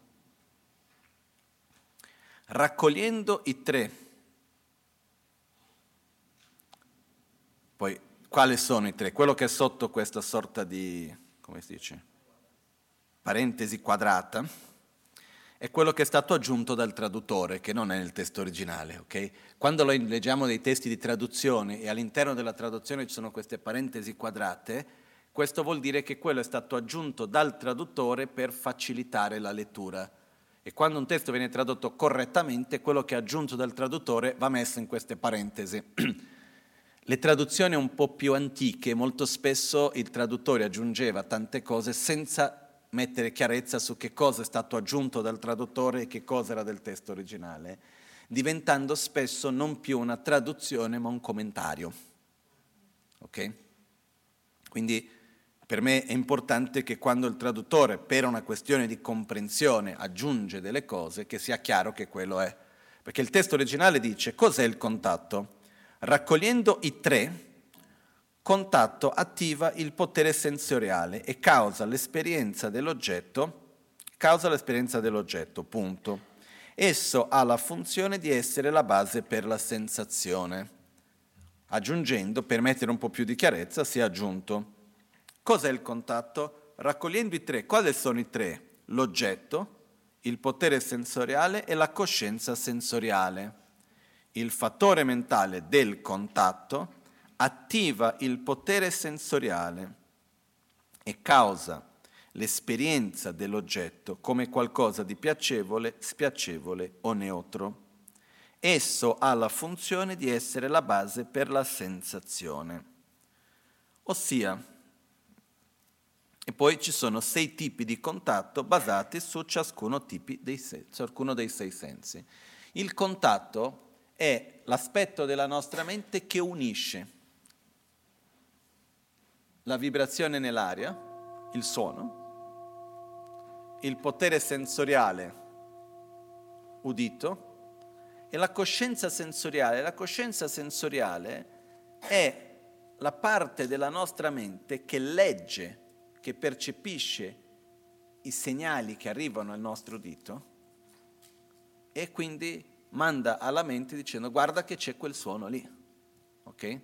S1: Raccogliendo i tre. Poi, quali sono i tre? Quello che è sotto questa sorta di, come si dice, parentesi quadrata è quello che è stato aggiunto dal traduttore, che non è nel testo originale. Okay? Quando leggiamo dei testi di traduzione e all'interno della traduzione ci sono queste parentesi quadrate, questo vuol dire che quello è stato aggiunto dal traduttore per facilitare la lettura. E quando un testo viene tradotto correttamente, quello che è aggiunto dal traduttore va messo in queste parentesi. <clears throat> Le traduzioni un po' più antiche, molto spesso il traduttore aggiungeva tante cose senza mettere chiarezza su che cosa è stato aggiunto dal traduttore e che cosa era del testo originale, diventando spesso non più una traduzione ma un commentario. Ok? Quindi per me è importante che quando il traduttore, per una questione di comprensione, aggiunge delle cose, che sia chiaro che quello è. Perché il testo originale dice cos'è il contatto? Raccogliendo i tre, contatto attiva il potere sensoriale e causa l'esperienza dell'oggetto, causa l'esperienza dell'oggetto, punto. Esso ha la funzione di essere la base per la sensazione. Aggiungendo, per mettere un po' più di chiarezza, si è aggiunto. Cos'è il contatto? Raccogliendo i tre, quali sono i tre? L'oggetto, il potere sensoriale e la coscienza sensoriale. Il fattore mentale del contatto attiva il potere sensoriale e causa l'esperienza dell'oggetto come qualcosa di piacevole, spiacevole o neutro. Esso ha la funzione di essere la base per la sensazione. Ossia, E poi ci sono sei tipi di contatto basati su ciascuno, dei sei, ciascuno dei sei sensi. Il contatto è l'aspetto della nostra mente che unisce la vibrazione nell'aria, il suono, il potere sensoriale udito e la coscienza sensoriale. La coscienza sensoriale è la parte della nostra mente che legge, che percepisce i segnali che arrivano al nostro udito e quindi manda alla mente dicendo guarda che c'è quel suono lì. Ok?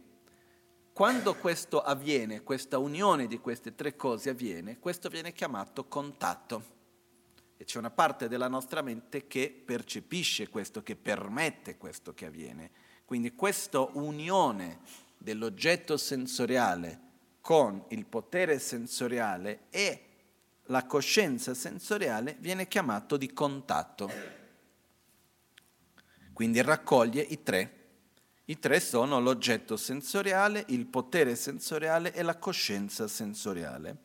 S1: Quando questo avviene, questa unione di queste tre cose avviene, questo viene chiamato contatto. E c'è una parte della nostra mente che percepisce questo, che permette questo che avviene. Quindi questa unione dell'oggetto sensoriale con il potere sensoriale e la coscienza sensoriale viene chiamato di contatto. Quindi raccoglie i tre. I tre sono l'oggetto sensoriale, il potere sensoriale e la coscienza sensoriale.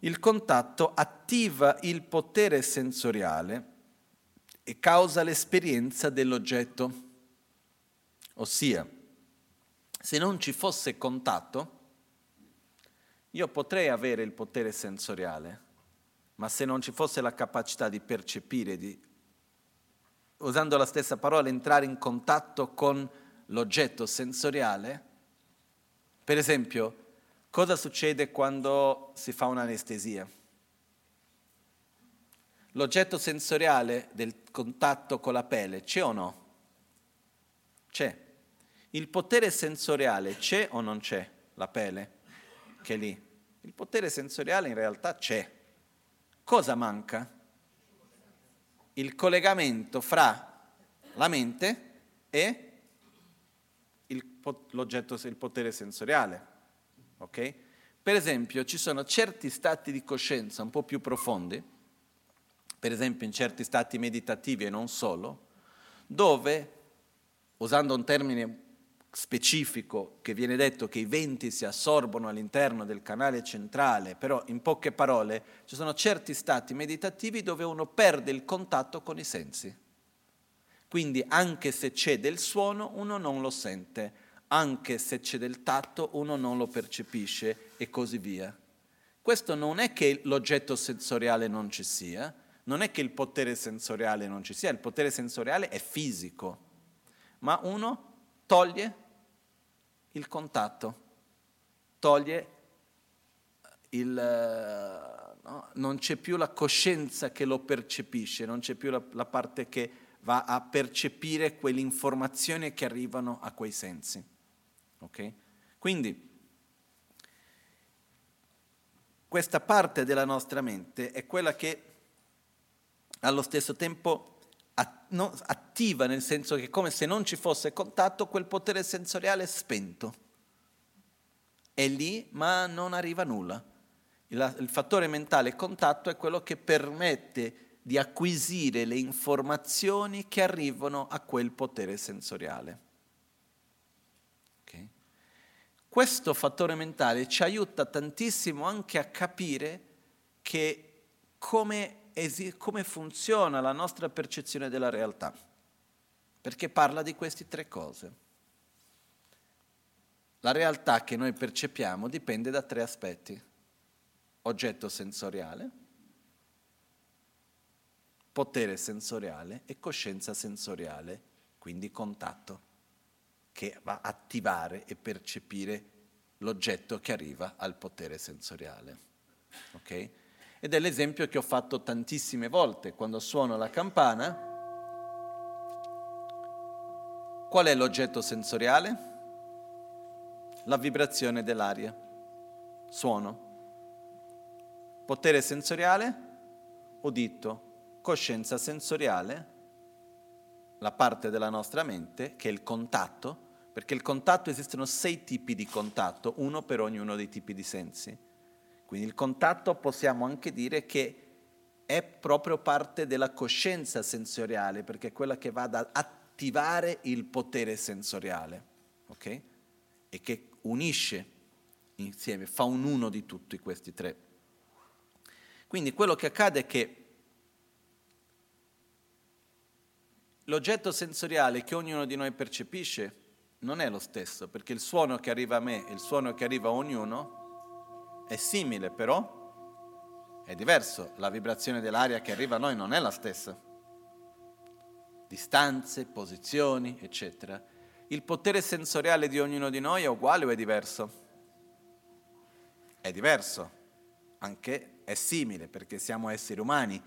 S1: Il contatto attiva il potere sensoriale e causa l'esperienza dell'oggetto. Ossia, se non ci fosse contatto, io potrei avere il potere sensoriale, ma se non ci fosse la capacità di percepire, di, usando la stessa parola, entrare in contatto con l'oggetto sensoriale, per esempio, Cosa succede quando si fa un'anestesia? L'oggetto sensoriale del contatto con la pelle c'è o no? C'è. Il potere sensoriale c'è o non c'è? La pelle? Che è lì. Il potere sensoriale in realtà c'è. Cosa manca? Il collegamento fra la mente e il, l'oggetto, il potere sensoriale. Okay? Per esempio, ci sono certi stati di coscienza un po' più profondi, per esempio in certi stati meditativi e non solo, dove, usando un termine specifico che viene detto che i venti si assorbono all'interno del canale centrale, però in poche parole ci sono certi stati meditativi dove uno perde il contatto con i sensi. Quindi anche se c'è del suono uno non lo sente, anche se c'è del tatto uno non lo percepisce e così via. Questo non è che l'oggetto sensoriale non ci sia, non è che il potere sensoriale non ci sia, il potere sensoriale è fisico, ma uno toglie il contatto, toglie il... No, non c'è più la coscienza che lo percepisce, non c'è più la, la parte che va a percepire quelle informazioni che arrivano a quei sensi. Okay? Quindi questa parte della nostra mente è quella che allo stesso tempo attiva, nel senso che come se non ci fosse contatto, quel potere sensoriale è spento. È lì, ma non arriva nulla. Il, il fattore mentale contatto è quello che permette di acquisire le informazioni che arrivano a quel potere sensoriale. questo fattore mentale ci aiuta tantissimo anche a capire che come, come funziona la nostra percezione della realtà, perché parla di queste tre cose. La realtà che noi percepiamo dipende da tre aspetti. Oggetto sensoriale, potere sensoriale e coscienza sensoriale, quindi contatto che va a attivare e percepire l'oggetto che arriva al potere sensoriale. Okay? Ed è l'esempio che ho fatto tantissime volte quando suono la campana. Qual è l'oggetto sensoriale? La vibrazione dell'aria. Suono. Potere sensoriale? Udito. Coscienza sensoriale? La parte della nostra mente che è il contatto perché il contatto esistono sei tipi di contatto, uno per ognuno dei tipi di sensi. Quindi il contatto possiamo anche dire che è proprio parte della coscienza sensoriale, perché è quella che va ad attivare il potere sensoriale, ok? E che unisce insieme, fa un uno di tutti questi tre. Quindi quello che accade è che l'oggetto sensoriale che ognuno di noi percepisce non è lo stesso, perché il suono che arriva a me e il suono che arriva a ognuno è simile, però è diverso. La vibrazione dell'aria che arriva a noi non è la stessa. Distanze, posizioni, eccetera. Il potere sensoriale di ognuno di noi è uguale o è diverso? È diverso, anche è simile perché siamo esseri umani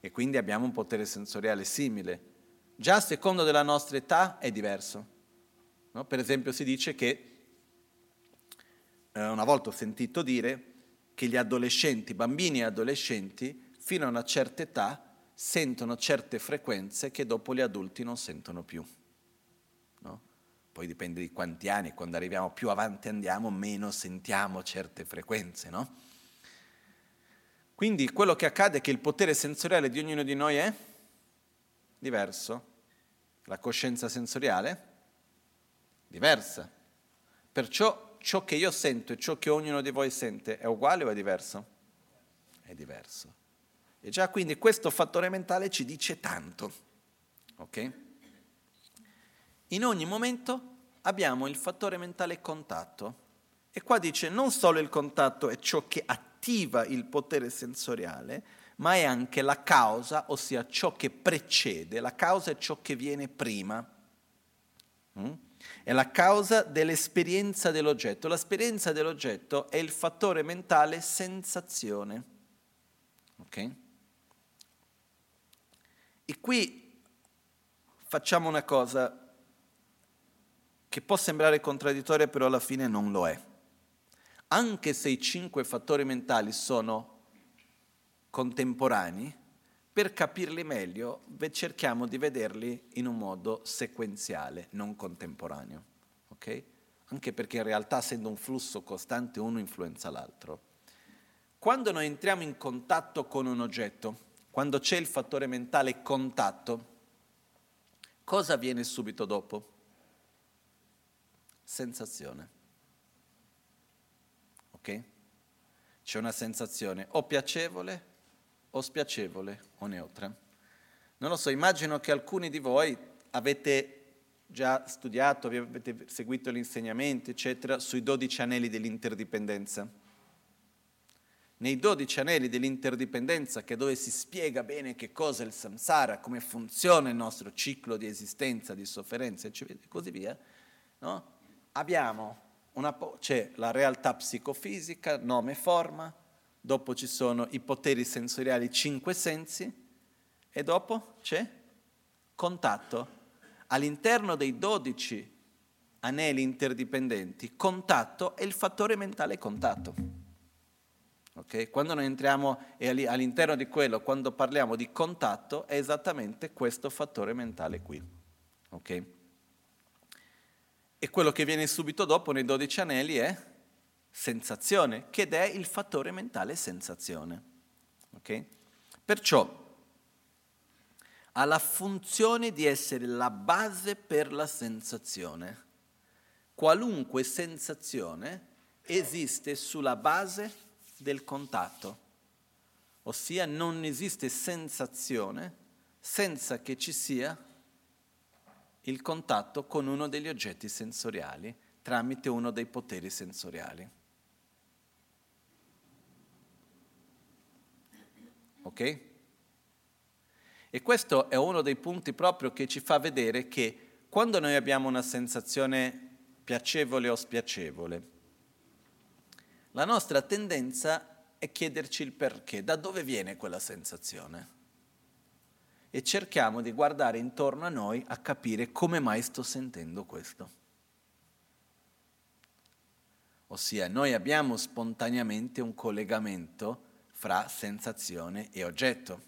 S1: e quindi abbiamo un potere sensoriale simile. Già a secondo della nostra età è diverso. No? Per esempio si dice che, eh, una volta ho sentito dire, che gli adolescenti, bambini e adolescenti, fino a una certa età sentono certe frequenze che dopo gli adulti non sentono più. No? Poi dipende di quanti anni, quando arriviamo più avanti andiamo, meno sentiamo certe frequenze, no? Quindi quello che accade è che il potere sensoriale di ognuno di noi è diverso. La coscienza sensoriale diversa. Perciò ciò che io sento e ciò che ognuno di voi sente è uguale o è diverso? È diverso. E già quindi questo fattore mentale ci dice tanto. Ok? In ogni momento abbiamo il fattore mentale contatto. E qua dice non solo il contatto è ciò che attiva il potere sensoriale, ma è anche la causa, ossia ciò che precede. La causa è ciò che viene prima. Mm? È la causa dell'esperienza dell'oggetto. L'esperienza dell'oggetto è il fattore mentale sensazione. Ok? E qui facciamo una cosa che può sembrare contraddittoria, però alla fine non lo è. Anche se i cinque fattori mentali sono contemporanei, per capirli meglio cerchiamo di vederli in un modo sequenziale, non contemporaneo. Okay? Anche perché in realtà essendo un flusso costante uno influenza l'altro. Quando noi entriamo in contatto con un oggetto, quando c'è il fattore mentale contatto, cosa avviene subito dopo? Sensazione. Ok? C'è una sensazione o piacevole o spiacevole o neutra. Non lo so, immagino che alcuni di voi avete già studiato, avete seguito gli insegnamenti, eccetera, sui dodici anelli dell'interdipendenza. Nei dodici anelli dell'interdipendenza, che è dove si spiega bene che cosa è il samsara, come funziona il nostro ciclo di esistenza, di sofferenza, e così via, no? abbiamo una, c'è la realtà psicofisica, nome e forma, dopo ci sono i poteri sensoriali, cinque sensi, e dopo c'è contatto. All'interno dei dodici anelli interdipendenti, contatto è il fattore mentale contatto. Okay? Quando noi entriamo all'interno di quello, quando parliamo di contatto, è esattamente questo fattore mentale qui. Okay? E quello che viene subito dopo nei dodici anelli è sensazione, che è il fattore mentale sensazione. Okay? Perciò ha la funzione di essere la base per la sensazione. Qualunque sensazione esiste sulla base del contatto, ossia non esiste sensazione senza che ci sia il contatto con uno degli oggetti sensoriali tramite uno dei poteri sensoriali. Ok? E questo è uno dei punti proprio che ci fa vedere che quando noi abbiamo una sensazione piacevole o spiacevole, la nostra tendenza è chiederci il perché, da dove viene quella sensazione. E cerchiamo di guardare intorno a noi a capire come mai sto sentendo questo. Ossia, noi abbiamo spontaneamente un collegamento fra sensazione e oggetto.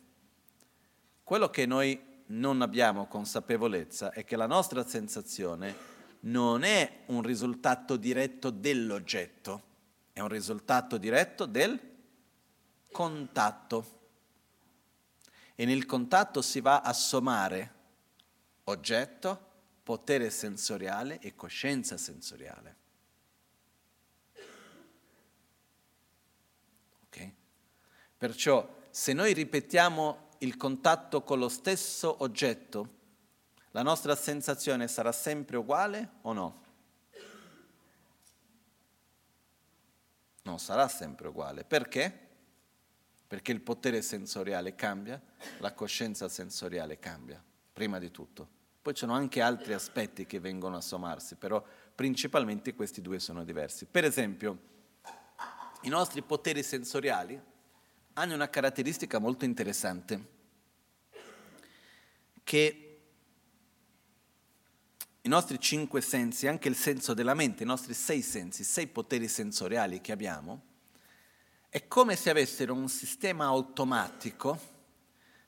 S1: Quello che noi non abbiamo consapevolezza è che la nostra sensazione non è un risultato diretto dell'oggetto, è un risultato diretto del contatto. E nel contatto si va a sommare oggetto, potere sensoriale e coscienza sensoriale. Perciò se noi ripetiamo il contatto con lo stesso oggetto, la nostra sensazione sarà sempre uguale o no? Non sarà sempre uguale. Perché? Perché il potere sensoriale cambia, la coscienza sensoriale cambia, prima di tutto. Poi ci sono anche altri aspetti che vengono a sommarsi, però principalmente questi due sono diversi. Per esempio, i nostri poteri sensoriali hanno una caratteristica molto interessante, che i nostri cinque sensi, anche il senso della mente, i nostri sei sensi, sei poteri sensoriali che abbiamo, è come se avessero un sistema automatico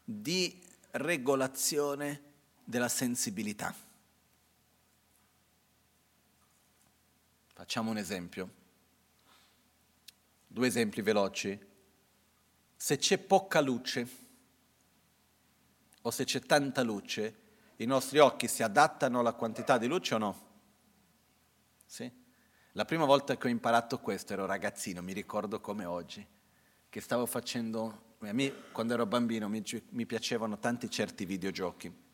S1: di regolazione della sensibilità. Facciamo un esempio, due esempi veloci. Se c'è poca luce o se c'è tanta luce, i nostri occhi si adattano alla quantità di luce o no? Sì? La prima volta che ho imparato questo ero ragazzino, mi ricordo come oggi, che stavo facendo, a me quando ero bambino mi, mi piacevano tanti certi videogiochi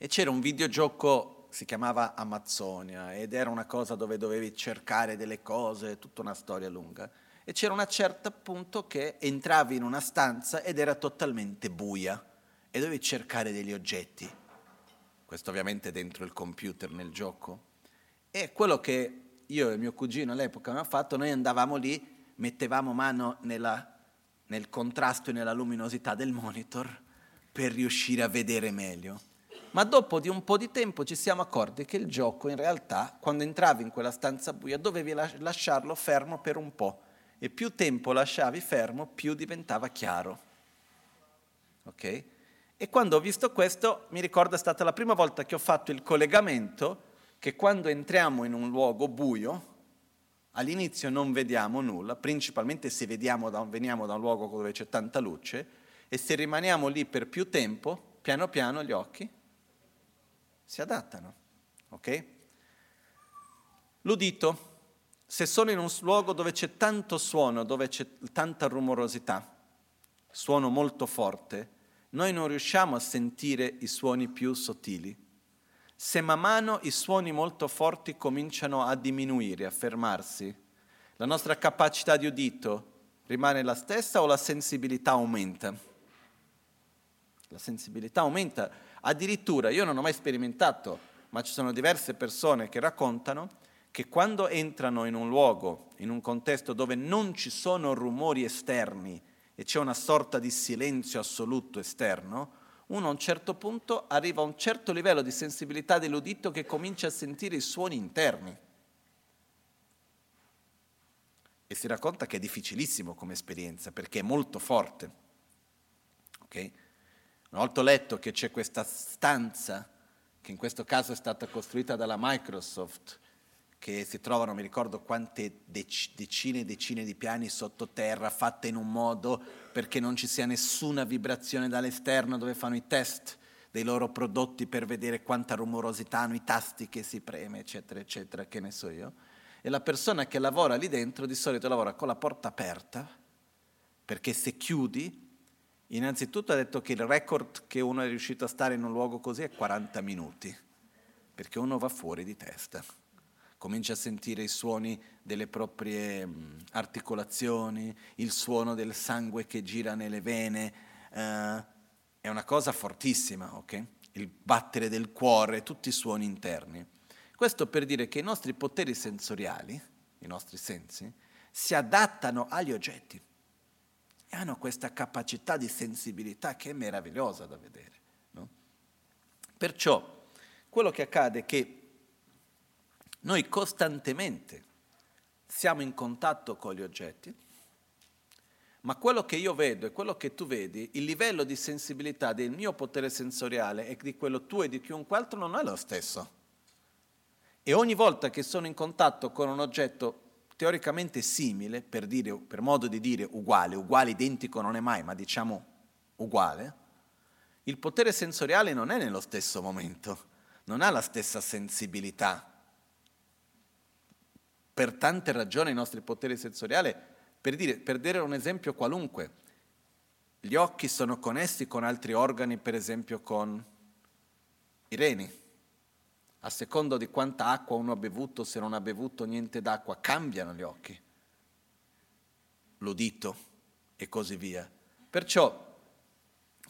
S1: e c'era un videogioco, si chiamava Amazzonia, ed era una cosa dove dovevi cercare delle cose, tutta una storia lunga. E c'era una certa punto che entravi in una stanza ed era totalmente buia e dovevi cercare degli oggetti. Questo ovviamente dentro il computer nel gioco. E quello che io e mio cugino all'epoca avevamo fatto, noi andavamo lì, mettevamo mano nella, nel contrasto e nella luminosità del monitor per riuscire a vedere meglio ma dopo di un po' di tempo ci siamo accorti che il gioco in realtà, quando entravi in quella stanza buia, dovevi lasciarlo fermo per un po' e più tempo lasciavi fermo, più diventava chiaro. Ok? E quando ho visto questo, mi ricordo è stata la prima volta che ho fatto il collegamento che quando entriamo in un luogo buio, all'inizio non vediamo nulla, principalmente se da, veniamo da un luogo dove c'è tanta luce, e se rimaniamo lì per più tempo, piano piano gli occhi si adattano. Ok? L'udito, se sono in un luogo dove c'è tanto suono, dove c'è tanta rumorosità, suono molto forte, noi non riusciamo a sentire i suoni più sottili. Se man mano i suoni molto forti cominciano a diminuire, a fermarsi, la nostra capacità di udito rimane la stessa o la sensibilità aumenta? La sensibilità aumenta Addirittura io non ho mai sperimentato, ma ci sono diverse persone che raccontano che quando entrano in un luogo, in un contesto dove non ci sono rumori esterni e c'è una sorta di silenzio assoluto esterno, uno a un certo punto arriva a un certo livello di sensibilità dell'udito che comincia a sentire i suoni interni. E si racconta che è difficilissimo come esperienza perché è molto forte. Okay? Una volta ho letto che c'è questa stanza, che in questo caso è stata costruita dalla Microsoft, che si trovano, mi ricordo quante dec- decine e decine di piani sottoterra, fatte in un modo perché non ci sia nessuna vibrazione dall'esterno dove fanno i test dei loro prodotti per vedere quanta rumorosità hanno i tasti che si preme, eccetera, eccetera, che ne so io. E la persona che lavora lì dentro di solito lavora con la porta aperta, perché se chiudi Innanzitutto ha detto che il record che uno è riuscito a stare in un luogo così è 40 minuti, perché uno va fuori di testa, comincia a sentire i suoni delle proprie mm, articolazioni, il suono del sangue che gira nelle vene, eh, è una cosa fortissima, ok? Il battere del cuore, tutti i suoni interni. Questo per dire che i nostri poteri sensoriali, i nostri sensi, si adattano agli oggetti e hanno questa capacità di sensibilità che è meravigliosa da vedere. No? Perciò quello che accade è che noi costantemente siamo in contatto con gli oggetti, ma quello che io vedo e quello che tu vedi, il livello di sensibilità del mio potere sensoriale e di quello tuo e di chiunque altro non è lo stesso. E ogni volta che sono in contatto con un oggetto teoricamente simile, per, dire, per modo di dire uguale, uguale identico non è mai, ma diciamo uguale, il potere sensoriale non è nello stesso momento, non ha la stessa sensibilità. Per tante ragioni i nostri poteri sensoriali Per dire, per dire un esempio qualunque, gli occhi sono connessi con altri organi, per esempio con i reni. A secondo di quanta acqua uno ha bevuto, se non ha bevuto niente d'acqua, cambiano gli occhi, l'udito e così via. Perciò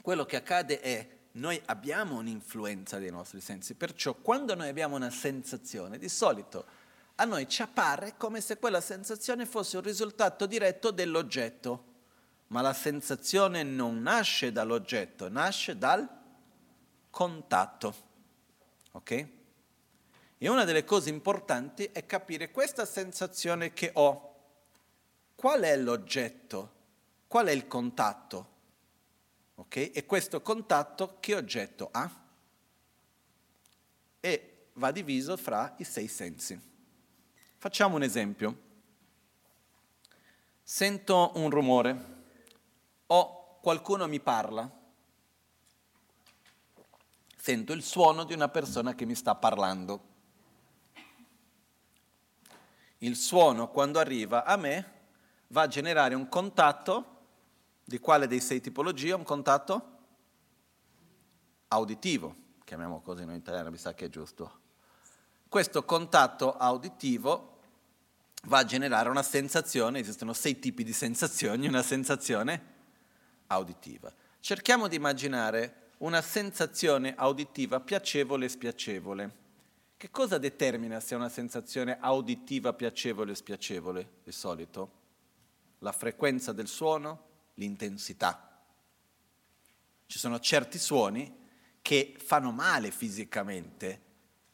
S1: quello che accade è noi abbiamo un'influenza dei nostri sensi, perciò quando noi abbiamo una sensazione, di solito a noi ci appare come se quella sensazione fosse un risultato diretto dell'oggetto, ma la sensazione non nasce dall'oggetto, nasce dal contatto. Ok? E una delle cose importanti è capire questa sensazione che ho, qual è l'oggetto, qual è il contatto ok? E questo contatto che oggetto ha? E va diviso fra i sei sensi. Facciamo un esempio. Sento un rumore o qualcuno mi parla. Sento il suono di una persona che mi sta parlando. Il suono quando arriva a me va a generare un contatto di quale dei sei tipologie? Un contatto auditivo, chiamiamo così in italiano, mi sa che è giusto. Questo contatto auditivo va a generare una sensazione, esistono sei tipi di sensazioni, una sensazione auditiva. Cerchiamo di immaginare una sensazione auditiva piacevole e spiacevole. Che cosa determina se è una sensazione auditiva piacevole o spiacevole di solito? La frequenza del suono, l'intensità. Ci sono certi suoni che fanno male fisicamente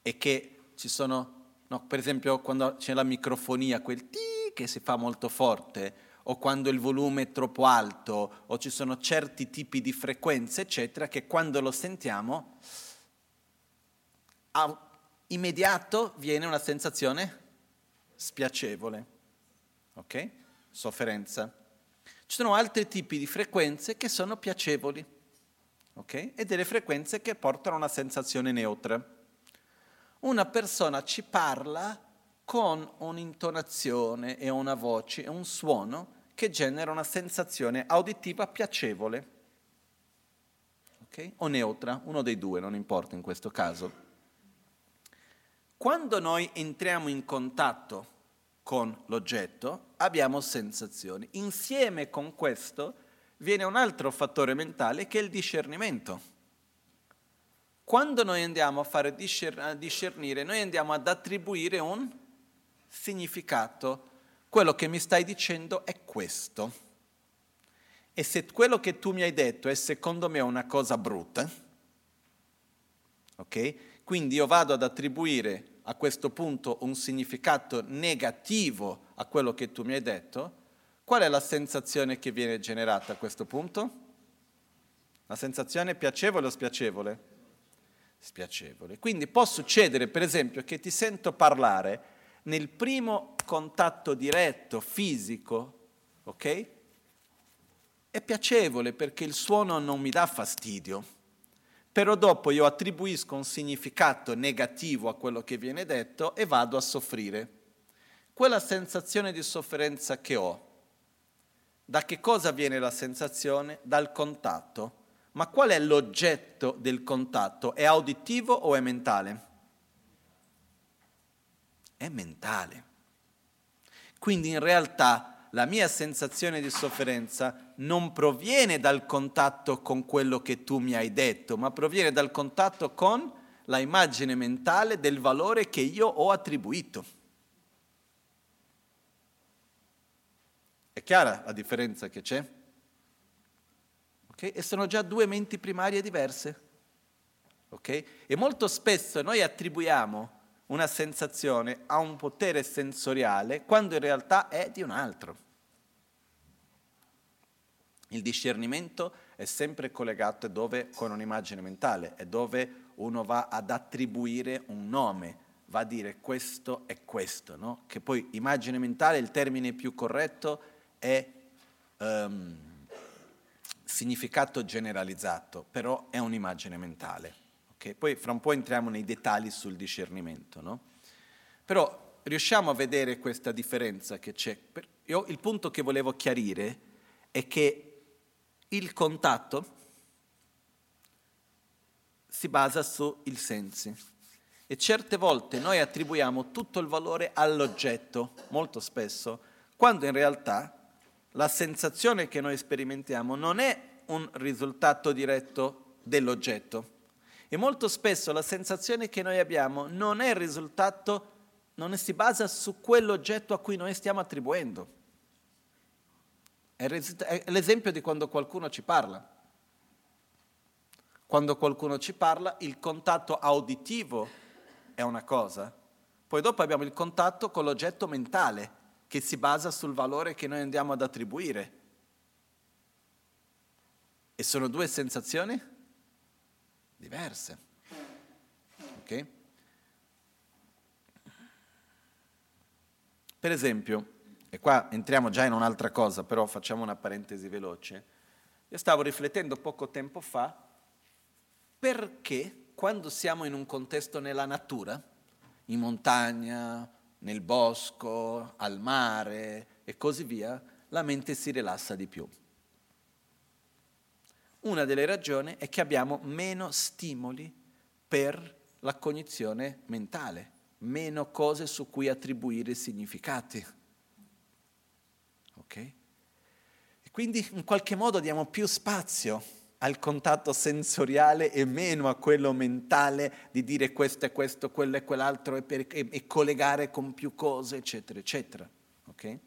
S1: e che ci sono, no, per esempio quando c'è la microfonia, quel ti che si fa molto forte, o quando il volume è troppo alto, o ci sono certi tipi di frequenze, eccetera, che quando lo sentiamo, a immediato viene una sensazione spiacevole, ok? Sofferenza. Ci sono altri tipi di frequenze che sono piacevoli, ok? E delle frequenze che portano a una sensazione neutra. Una persona ci parla con un'intonazione e una voce e un suono che genera una sensazione auditiva piacevole. Okay? O neutra, uno dei due, non importa in questo caso. Quando noi entriamo in contatto con l'oggetto, abbiamo sensazioni. Insieme con questo viene un altro fattore mentale che è il discernimento. Quando noi andiamo a fare discernire, noi andiamo ad attribuire un significato. Quello che mi stai dicendo è questo. E se quello che tu mi hai detto è secondo me una cosa brutta, ok? Quindi io vado ad attribuire a questo punto un significato negativo a quello che tu mi hai detto, qual è la sensazione che viene generata a questo punto? La sensazione piacevole o spiacevole? Spiacevole. Quindi può succedere, per esempio, che ti sento parlare nel primo contatto diretto, fisico, ok? È piacevole perché il suono non mi dà fastidio però dopo io attribuisco un significato negativo a quello che viene detto e vado a soffrire. Quella sensazione di sofferenza che ho, da che cosa viene la sensazione? Dal contatto. Ma qual è l'oggetto del contatto? È auditivo o è mentale? È mentale. Quindi in realtà la mia sensazione di sofferenza non proviene dal contatto con quello che tu mi hai detto, ma proviene dal contatto con la immagine mentale del valore che io ho attribuito. È chiara la differenza che c'è? Okay? E sono già due menti primarie diverse. Okay? E molto spesso noi attribuiamo una sensazione a un potere sensoriale quando in realtà è di un altro. Il discernimento è sempre collegato dove, con un'immagine mentale, è dove uno va ad attribuire un nome, va a dire questo è questo, no? che poi immagine mentale, il termine più corretto è um, significato generalizzato, però è un'immagine mentale. Okay? Poi fra un po' entriamo nei dettagli sul discernimento, no? però riusciamo a vedere questa differenza che c'è. Io, il punto che volevo chiarire è che il contatto si basa sui sensi e certe volte noi attribuiamo tutto il valore all'oggetto, molto spesso, quando in realtà la sensazione che noi sperimentiamo non è un risultato diretto dell'oggetto. E molto spesso la sensazione che noi abbiamo non è il risultato, non si basa su quell'oggetto a cui noi stiamo attribuendo. È l'esempio di quando qualcuno ci parla. Quando qualcuno ci parla, il contatto auditivo è una cosa, poi dopo abbiamo il contatto con l'oggetto mentale che si basa sul valore che noi andiamo ad attribuire. E sono due sensazioni diverse. Ok? Per esempio, e qua entriamo già in un'altra cosa, però facciamo una parentesi veloce. Io stavo riflettendo poco tempo fa perché quando siamo in un contesto nella natura, in montagna, nel bosco, al mare e così via, la mente si rilassa di più. Una delle ragioni è che abbiamo meno stimoli per la cognizione mentale, meno cose su cui attribuire significati. Ok? E quindi in qualche modo diamo più spazio al contatto sensoriale e meno a quello mentale di dire questo è questo, quello è quell'altro e, per, e, e collegare con più cose, eccetera, eccetera. Okay?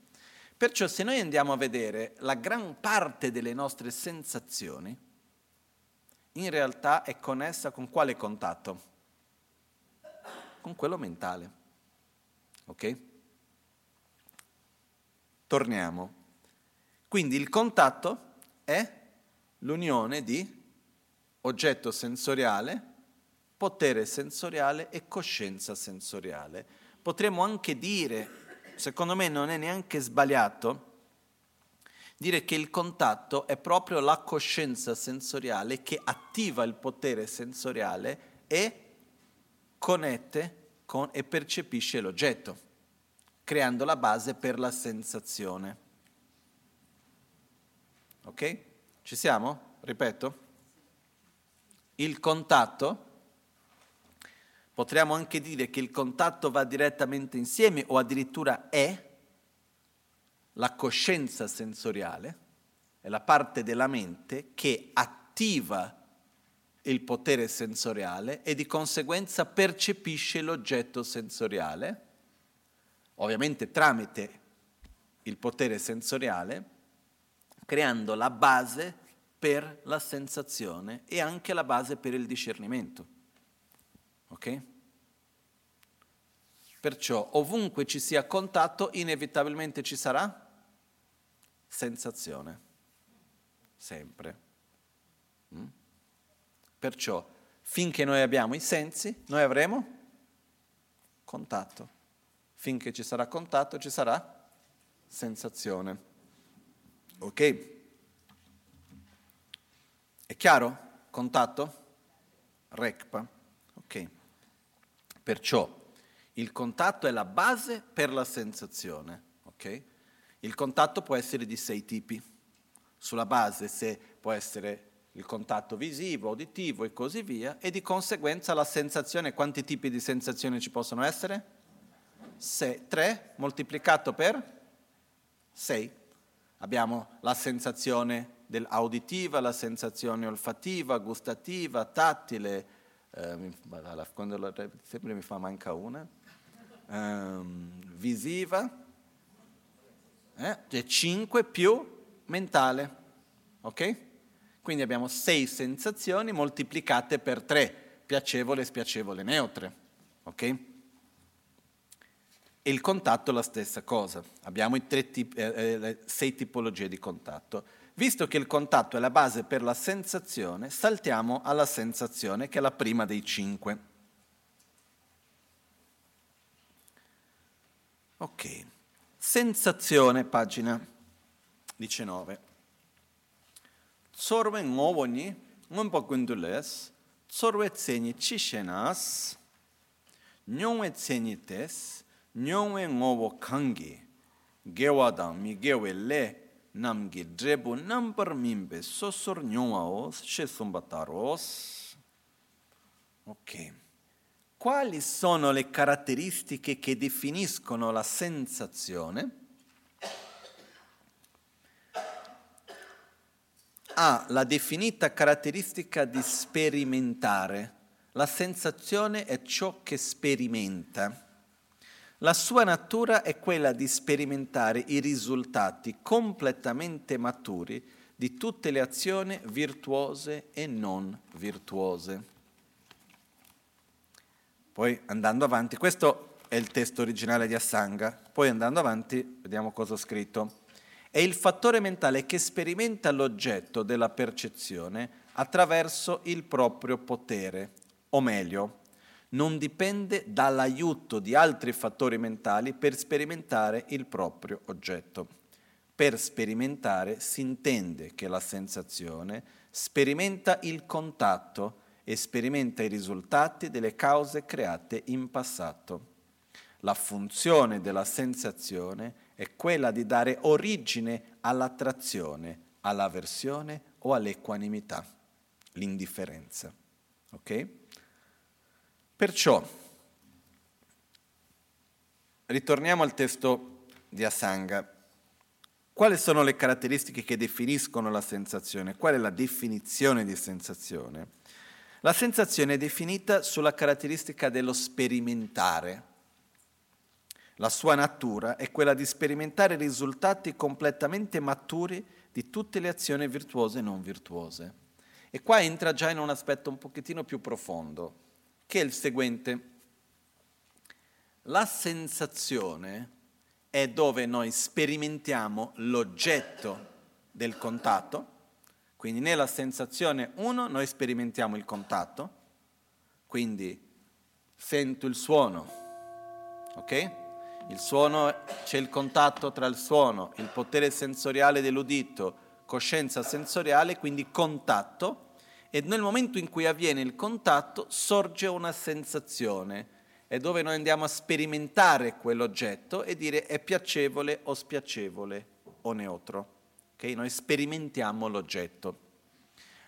S1: Perciò se noi andiamo a vedere la gran parte delle nostre sensazioni, in realtà è connessa con quale contatto? Con quello mentale. Ok? Torniamo. Quindi il contatto è l'unione di oggetto sensoriale, potere sensoriale e coscienza sensoriale. Potremmo anche dire, secondo me non è neanche sbagliato, dire che il contatto è proprio la coscienza sensoriale che attiva il potere sensoriale e connette con e percepisce l'oggetto, creando la base per la sensazione. Ok? Ci siamo? Ripeto. Il contatto, potremmo anche dire che il contatto va direttamente insieme o addirittura è la coscienza sensoriale, è la parte della mente che attiva il potere sensoriale e di conseguenza percepisce l'oggetto sensoriale, ovviamente tramite il potere sensoriale, creando la base per la sensazione e anche la base per il discernimento. Ok? Perciò ovunque ci sia contatto, inevitabilmente ci sarà sensazione, sempre. Mm? Perciò, finché noi abbiamo i sensi, noi avremo contatto. Finché ci sarà contatto, ci sarà sensazione. Ok? È chiaro? Contatto? RECPA. Ok. Perciò il contatto è la base per la sensazione. Ok? Il contatto può essere di sei tipi. Sulla base se può essere il contatto visivo, uditivo e così via, e di conseguenza la sensazione, quanti tipi di sensazioni ci possono essere? Se, tre moltiplicato per sei. Abbiamo la sensazione auditiva, la sensazione olfattiva, gustativa, tattile, eh, quando la, sempre mi fa manca una, ehm, visiva, eh? Cioè 5 più mentale. Ok? Quindi abbiamo 6 sensazioni moltiplicate per 3, piacevole, spiacevole, neutre. Ok? E il contatto è la stessa cosa. Abbiamo i tipi, eh, eh, sei tipologie di contatto. Visto che il contatto è la base per la sensazione, saltiamo alla sensazione che è la prima dei cinque. Ok. Sensazione, pagina 19. Tsorwe ngowoni, ngompa gundules, tsorwe tseni chishenas, nyongwe tseni tes, nyongwe ngowo kangi, gewadang mi gewe le namgi drebu nambar mimbe sosor nyuaos shesumbataros. Ok. Quali sono le caratteristiche che definiscono la sensazione? Ha la definita caratteristica di sperimentare. La sensazione è ciò che sperimenta. La sua natura è quella di sperimentare i risultati completamente maturi di tutte le azioni virtuose e non virtuose. Poi andando avanti, questo è il testo originale di Assanga, poi andando avanti vediamo cosa ho scritto. È il fattore mentale che sperimenta l'oggetto della percezione attraverso il proprio potere, o meglio, non dipende dall'aiuto di altri fattori mentali per sperimentare il proprio oggetto. Per sperimentare si intende che la sensazione sperimenta il contatto e sperimenta i risultati delle cause create in passato. La funzione della sensazione è quella di dare origine all'attrazione, all'avversione o all'equanimità, l'indifferenza. Ok? Perciò, ritorniamo al testo di Asanga. Quali sono le caratteristiche che definiscono la sensazione? Qual è la definizione di sensazione? La sensazione è definita sulla caratteristica dello sperimentare. La sua natura è quella di sperimentare risultati completamente maturi di tutte le azioni virtuose e non virtuose. E qua entra già in un aspetto un pochettino più profondo che è il seguente. La sensazione è dove noi sperimentiamo l'oggetto del contatto, quindi nella sensazione 1 noi sperimentiamo il contatto, quindi sento il suono, ok? Il suono, c'è il contatto tra il suono, il potere sensoriale dell'udito, coscienza sensoriale, quindi contatto, e nel momento in cui avviene il contatto sorge una sensazione, è dove noi andiamo a sperimentare quell'oggetto e dire è piacevole o spiacevole o neutro. Okay? Noi sperimentiamo l'oggetto.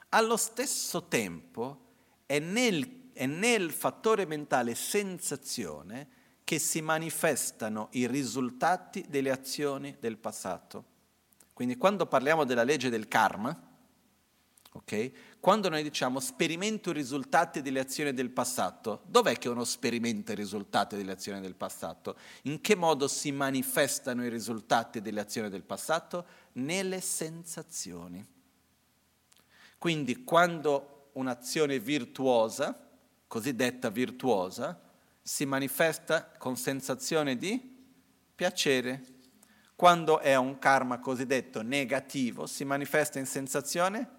S1: Allo stesso tempo è nel, è nel fattore mentale sensazione che si manifestano i risultati delle azioni del passato. Quindi quando parliamo della legge del karma, Okay? Quando noi diciamo sperimento i risultati delle azioni del passato, dov'è che uno sperimenta i risultati delle azioni del passato? In che modo si manifestano i risultati delle azioni del passato? Nelle sensazioni. Quindi quando un'azione virtuosa, cosiddetta virtuosa, si manifesta con sensazione di piacere. Quando è un karma cosiddetto negativo, si manifesta in sensazione di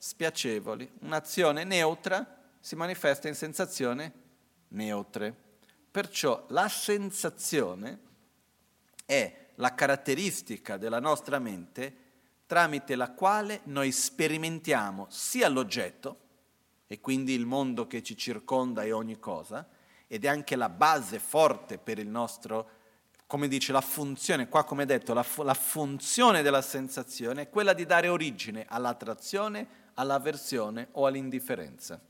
S1: spiacevoli. Un'azione neutra si manifesta in sensazioni neutre. Perciò la sensazione è la caratteristica della nostra mente tramite la quale noi sperimentiamo sia l'oggetto, e quindi il mondo che ci circonda e ogni cosa, ed è anche la base forte per il nostro, come dice la funzione, qua come detto, la, la funzione della sensazione è quella di dare origine all'attrazione, all'avversione o all'indifferenza.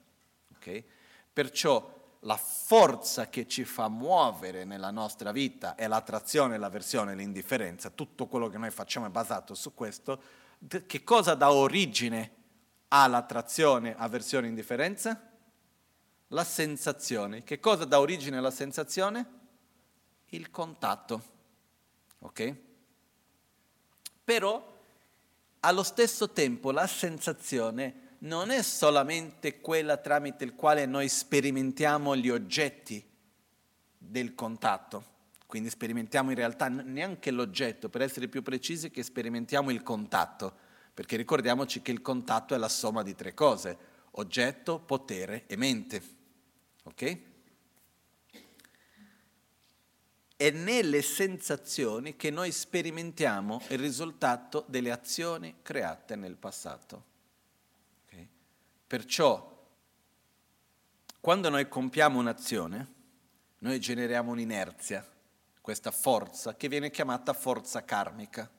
S1: Okay? Perciò la forza che ci fa muovere nella nostra vita è l'attrazione, l'avversione, l'indifferenza, tutto quello che noi facciamo è basato su questo. Che cosa dà origine all'attrazione, avversione, indifferenza? La sensazione. Che cosa dà origine alla sensazione? Il contatto. Ok? Però allo stesso tempo la sensazione non è solamente quella tramite il quale noi sperimentiamo gli oggetti del contatto, quindi sperimentiamo in realtà neanche l'oggetto, per essere più precisi che sperimentiamo il contatto, perché ricordiamoci che il contatto è la somma di tre cose, oggetto, potere e mente. Ok? È nelle sensazioni che noi sperimentiamo il risultato delle azioni create nel passato. Okay? Perciò, quando noi compiamo un'azione, noi generiamo un'inerzia. questa forza che viene chiamata forza karmica.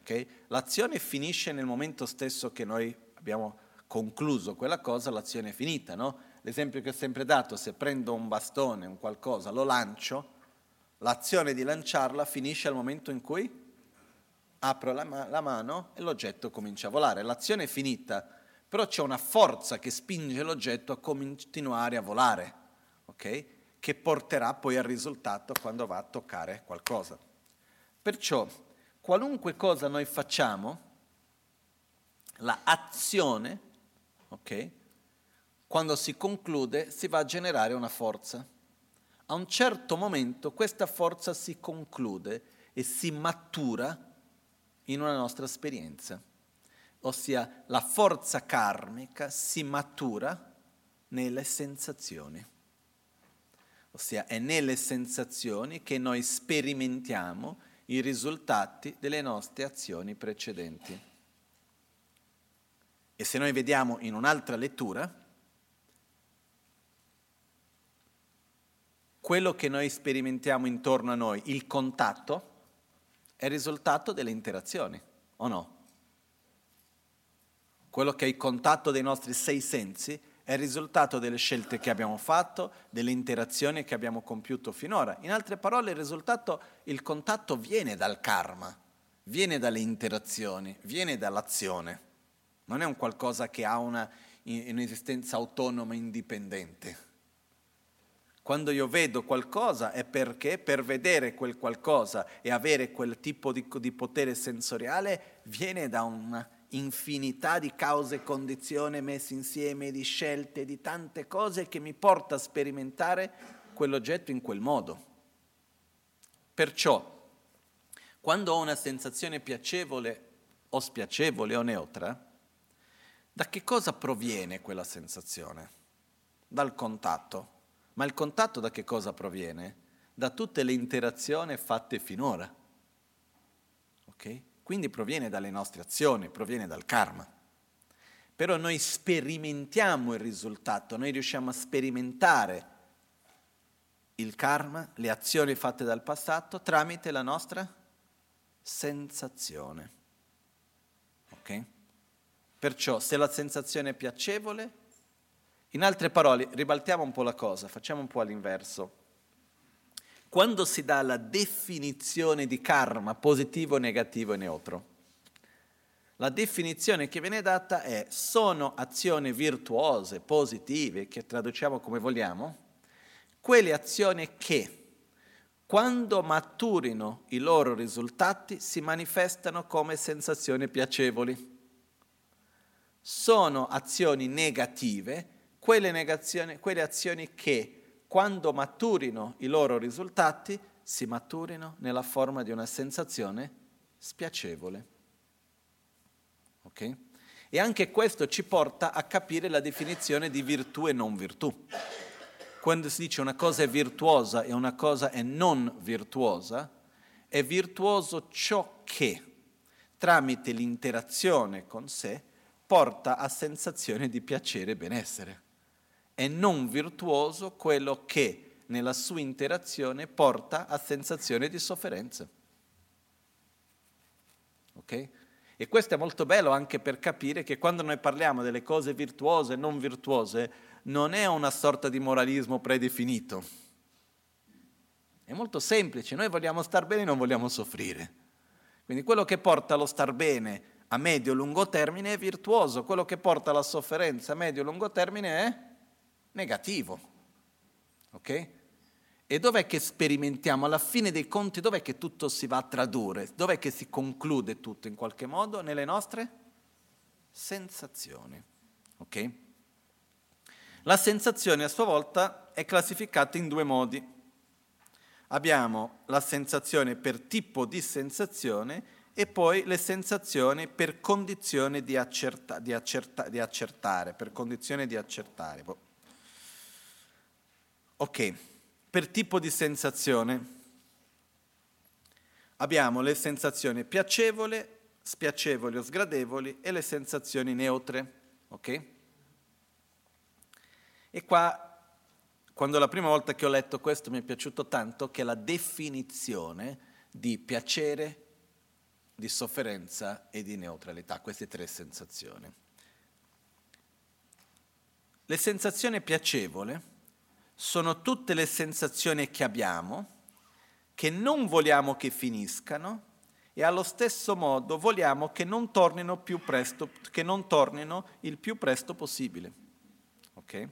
S1: Okay? L'azione finisce nel momento stesso che noi abbiamo concluso quella cosa, l'azione è finita. No? L'esempio che ho sempre dato, se prendo un bastone, un qualcosa, lo lancio, l'azione di lanciarla finisce al momento in cui apro la, ma- la mano e l'oggetto comincia a volare. L'azione è finita, però c'è una forza che spinge l'oggetto a continuare a volare, ok? che porterà poi al risultato quando va a toccare qualcosa. Perciò, qualunque cosa noi facciamo, la azione, ok? Quando si conclude si va a generare una forza. A un certo momento questa forza si conclude e si matura in una nostra esperienza, ossia la forza karmica si matura nelle sensazioni, ossia è nelle sensazioni che noi sperimentiamo i risultati delle nostre azioni precedenti. E se noi vediamo in un'altra lettura, quello che noi sperimentiamo intorno a noi, il contatto, è il risultato delle interazioni, o no? Quello che è il contatto dei nostri sei sensi è il risultato delle scelte che abbiamo fatto, delle interazioni che abbiamo compiuto finora. In altre parole, il risultato, il contatto viene dal karma, viene dalle interazioni, viene dall'azione. Non è un qualcosa che ha una, un'esistenza autonoma, indipendente. Quando io vedo qualcosa è perché per vedere quel qualcosa e avere quel tipo di, di potere sensoriale viene da una infinità di cause e condizioni messe insieme, di scelte, di tante cose che mi porta a sperimentare quell'oggetto in quel modo. Perciò, quando ho una sensazione piacevole o spiacevole o neutra, da che cosa proviene quella sensazione? Dal contatto. Ma il contatto da che cosa proviene? Da tutte le interazioni fatte finora. Okay? Quindi proviene dalle nostre azioni, proviene dal karma. Però noi sperimentiamo il risultato, noi riusciamo a sperimentare il karma, le azioni fatte dal passato, tramite la nostra sensazione. Ok? Perciò se la sensazione è piacevole, in altre parole, ribaltiamo un po' la cosa, facciamo un po' all'inverso. Quando si dà la definizione di karma, positivo, negativo e neutro, la definizione che viene data è sono azioni virtuose, positive, che traduciamo come vogliamo, quelle azioni che quando maturino i loro risultati si manifestano come sensazioni piacevoli. Sono azioni negative quelle, quelle azioni che quando maturino i loro risultati si maturino nella forma di una sensazione spiacevole. Ok? E anche questo ci porta a capire la definizione di virtù e non virtù. Quando si dice una cosa è virtuosa e una cosa è non virtuosa, è virtuoso ciò che tramite l'interazione con sé porta a sensazione di piacere e benessere è non virtuoso quello che nella sua interazione porta a sensazione di sofferenza. Ok? E questo è molto bello anche per capire che quando noi parliamo delle cose virtuose e non virtuose, non è una sorta di moralismo predefinito. È molto semplice, noi vogliamo star bene e non vogliamo soffrire. Quindi quello che porta allo star bene a medio-lungo termine è virtuoso, quello che porta alla sofferenza a medio-lungo termine è negativo. Ok? E dov'è che sperimentiamo? Alla fine dei conti dov'è che tutto si va a tradurre? Dov'è che si conclude tutto in qualche modo? Nelle nostre sensazioni. Ok? La sensazione a sua volta è classificata in due modi. Abbiamo la sensazione per tipo di sensazione e poi le sensazioni per condizione di, accerta, di, accerta, di accertare, per condizione di accertare. Ok, per tipo di sensazione abbiamo le sensazioni piacevoli, spiacevoli o sgradevoli e le sensazioni neutre. Ok? E qua quando la prima volta che ho letto questo mi è piaciuto tanto che la definizione di piacere, di sofferenza e di neutralità, queste tre sensazioni. Le sensazioni piacevoli sono tutte le sensazioni che abbiamo, che non vogliamo che finiscano e allo stesso modo vogliamo che non tornino, più presto, che non tornino il più presto possibile. Okay?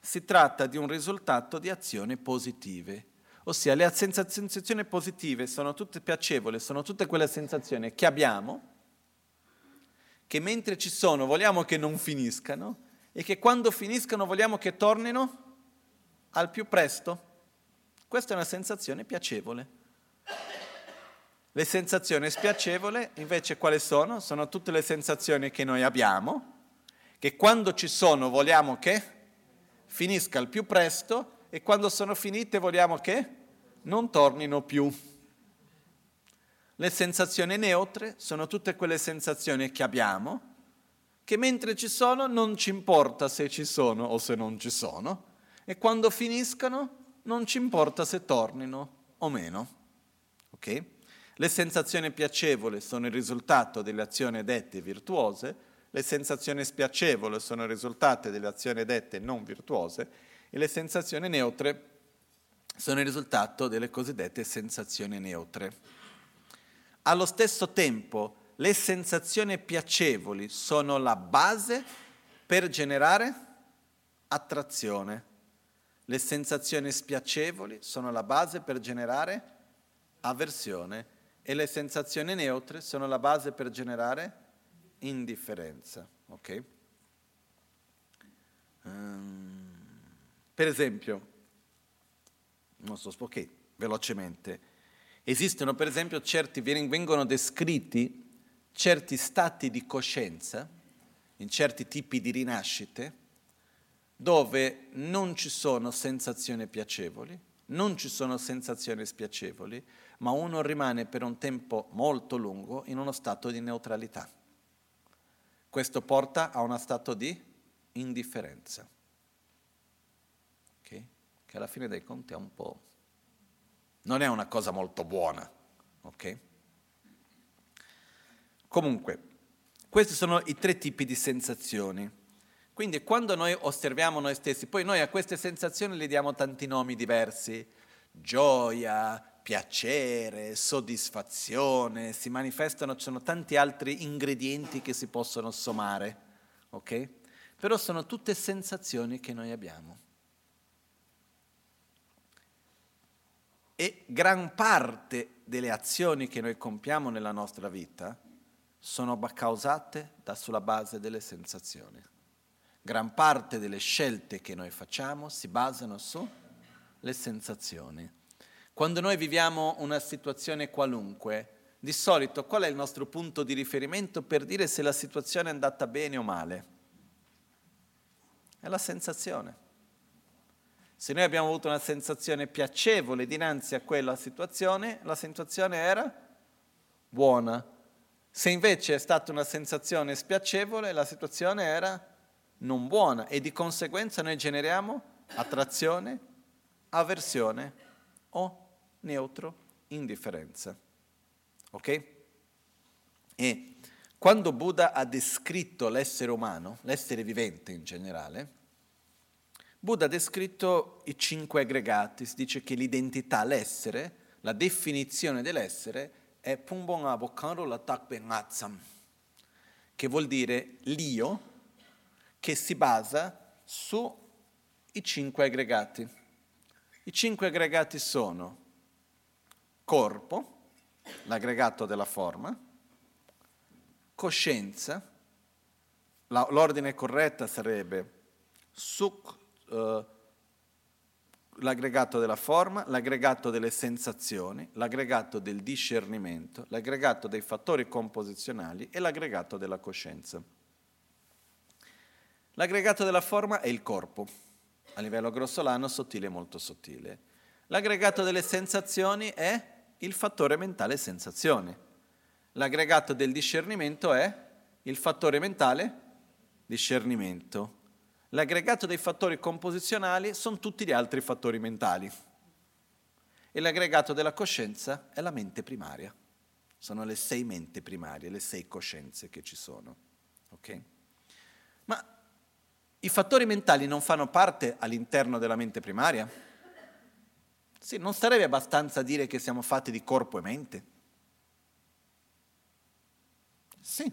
S1: Si tratta di un risultato di azioni positive, ossia le sensazioni positive sono tutte piacevoli, sono tutte quelle sensazioni che abbiamo, che mentre ci sono vogliamo che non finiscano e che quando finiscano vogliamo che tornino al più presto. Questa è una sensazione piacevole. Le sensazioni spiacevoli invece quali sono? Sono tutte le sensazioni che noi abbiamo, che quando ci sono vogliamo che finisca il più presto e quando sono finite vogliamo che non tornino più. Le sensazioni neutre sono tutte quelle sensazioni che abbiamo, che mentre ci sono non ci importa se ci sono o se non ci sono, e quando finiscano non ci importa se tornino o meno. Okay? Le sensazioni piacevoli sono il risultato delle azioni dette virtuose, le sensazioni spiacevoli sono il risultato delle azioni dette non virtuose e le sensazioni neutre sono il risultato delle cosiddette sensazioni neutre. Allo stesso tempo, le sensazioni piacevoli sono la base per generare attrazione. Le sensazioni spiacevoli sono la base per generare avversione e le sensazioni neutre sono la base per generare indifferenza. Okay? Um, per esempio, non so perché, velocemente, esistono per esempio certi, vengono descritti certi stati di coscienza, in certi tipi di rinascite, dove non ci sono sensazioni piacevoli, non ci sono sensazioni spiacevoli, ma uno rimane per un tempo molto lungo in uno stato di neutralità. Questo porta a uno stato di indifferenza, okay? che alla fine dei conti è un po'... non è una cosa molto buona. Okay? Comunque, questi sono i tre tipi di sensazioni. Quindi quando noi osserviamo noi stessi, poi noi a queste sensazioni le diamo tanti nomi diversi, gioia, piacere, soddisfazione, si manifestano, ci sono tanti altri ingredienti che si possono sommare, ok? Però sono tutte sensazioni che noi abbiamo. E gran parte delle azioni che noi compiamo nella nostra vita sono causate da sulla base delle sensazioni. Gran parte delle scelte che noi facciamo si basano sulle sensazioni. Quando noi viviamo una situazione qualunque, di solito qual è il nostro punto di riferimento per dire se la situazione è andata bene o male? È la sensazione. Se noi abbiamo avuto una sensazione piacevole dinanzi a quella situazione, la situazione era buona. Se invece è stata una sensazione spiacevole, la situazione era non buona e di conseguenza noi generiamo attrazione, avversione o neutro, indifferenza. Ok? E quando Buddha ha descritto l'essere umano, l'essere vivente in generale, Buddha ha descritto i cinque aggregati, si dice che l'identità, l'essere, la definizione dell'essere è Pumbong Abokanro Latakbe Ngatsam, che vuol dire l'io che si basa sui cinque aggregati. I cinque aggregati sono corpo, l'aggregato della forma, coscienza, la, l'ordine corretta sarebbe suk, eh, l'aggregato della forma, l'aggregato delle sensazioni, l'aggregato del discernimento, l'aggregato dei fattori composizionali e l'aggregato della coscienza. L'aggregato della forma è il corpo, a livello grossolano, sottile e molto sottile. L'aggregato delle sensazioni è il fattore mentale sensazione. L'aggregato del discernimento è il fattore mentale discernimento. L'aggregato dei fattori composizionali sono tutti gli altri fattori mentali. E l'aggregato della coscienza è la mente primaria. Sono le sei mente primarie, le sei coscienze che ci sono. Okay? I fattori mentali non fanno parte all'interno della mente primaria? Sì, non sarebbe abbastanza dire che siamo fatti di corpo e mente? Sì.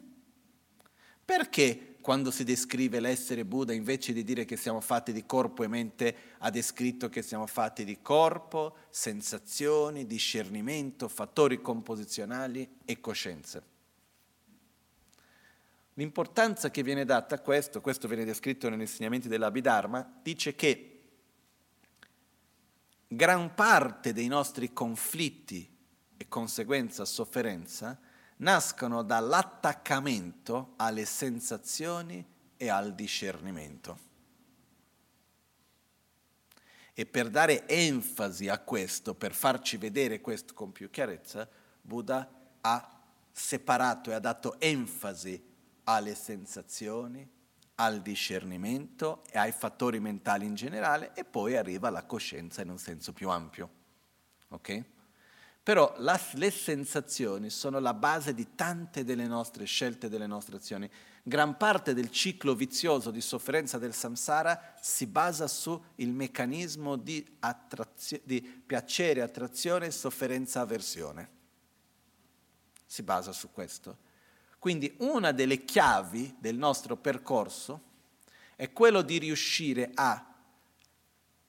S1: Perché quando si descrive l'essere Buddha, invece di dire che siamo fatti di corpo e mente, ha descritto che siamo fatti di corpo, sensazioni, discernimento, fattori composizionali e coscienze. L'importanza che viene data a questo, questo viene descritto negli insegnamenti dell'Abhidharma, dice che gran parte dei nostri conflitti e conseguenza sofferenza nascono dall'attaccamento alle sensazioni e al discernimento. E per dare enfasi a questo, per farci vedere questo con più chiarezza, Buddha ha separato e ha dato enfasi alle sensazioni, al discernimento e ai fattori mentali in generale e poi arriva alla coscienza in un senso più ampio. Okay? Però la, le sensazioni sono la base di tante delle nostre scelte, delle nostre azioni. Gran parte del ciclo vizioso di sofferenza del samsara si basa sul meccanismo di, attrazio- di piacere, attrazione, sofferenza, avversione. Si basa su questo. Quindi una delle chiavi del nostro percorso è quello di riuscire a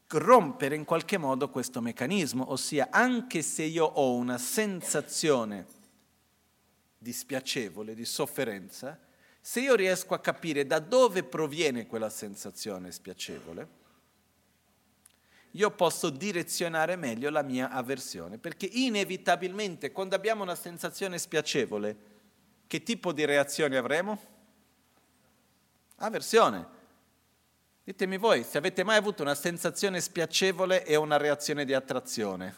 S1: rompere in qualche modo questo meccanismo, ossia anche se io ho una sensazione dispiacevole, di sofferenza, se io riesco a capire da dove proviene quella sensazione spiacevole, io posso direzionare meglio la mia avversione, perché inevitabilmente quando abbiamo una sensazione spiacevole, che tipo di reazione avremo? Avversione. Ditemi voi se avete mai avuto una sensazione spiacevole e una reazione di attrazione.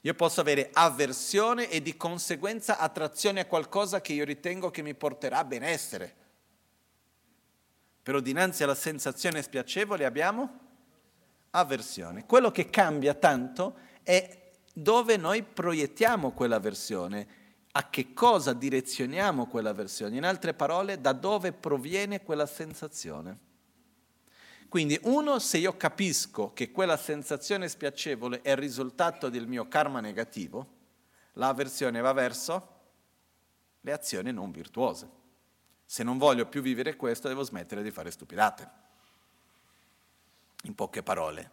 S1: Io posso avere avversione e di conseguenza attrazione a qualcosa che io ritengo che mi porterà a benessere. Però dinanzi alla sensazione spiacevole abbiamo avversione. Quello che cambia tanto è dove noi proiettiamo quell'avversione a che cosa direzioniamo quella versione, in altre parole, da dove proviene quella sensazione. Quindi uno, se io capisco che quella sensazione spiacevole è il risultato del mio karma negativo, l'avversione va verso le azioni non virtuose. Se non voglio più vivere questo, devo smettere di fare stupidate. In poche parole.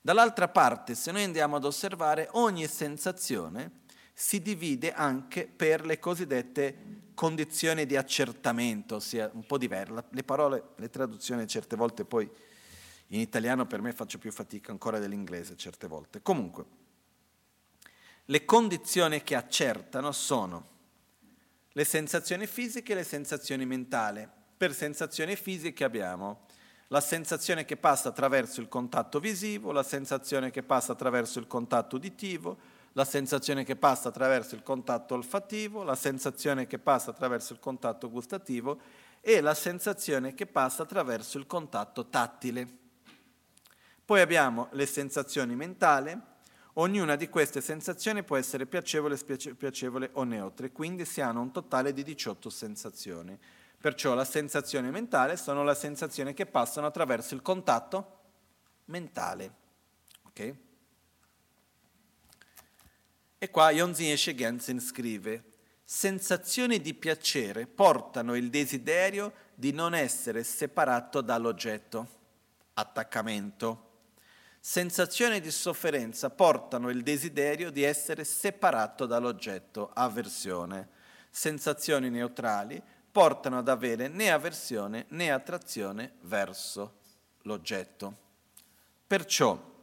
S1: Dall'altra parte, se noi andiamo ad osservare, ogni sensazione si divide anche per le cosiddette condizioni di accertamento, ossia un po' diverse. Le parole, le traduzioni certe volte poi in italiano per me faccio più fatica ancora dell'inglese certe volte. Comunque, le condizioni che accertano sono le sensazioni fisiche e le sensazioni mentali. Per sensazioni fisiche abbiamo la sensazione che passa attraverso il contatto visivo, la sensazione che passa attraverso il contatto uditivo, la sensazione che passa attraverso il contatto olfattivo, la sensazione che passa attraverso il contatto gustativo e la sensazione che passa attraverso il contatto tattile. Poi abbiamo le sensazioni mentali, ognuna di queste sensazioni può essere piacevole, spiacevole o neutre, quindi si hanno un totale di 18 sensazioni. Perciò la sensazione mentale sono le sensazioni che passano attraverso il contatto mentale. Okay? E qua Yonzin Eshe Gensen scrive, sensazioni di piacere portano il desiderio di non essere separato dall'oggetto, attaccamento. Sensazioni di sofferenza portano il desiderio di essere separato dall'oggetto, avversione. Sensazioni neutrali portano ad avere né avversione né attrazione verso l'oggetto. Perciò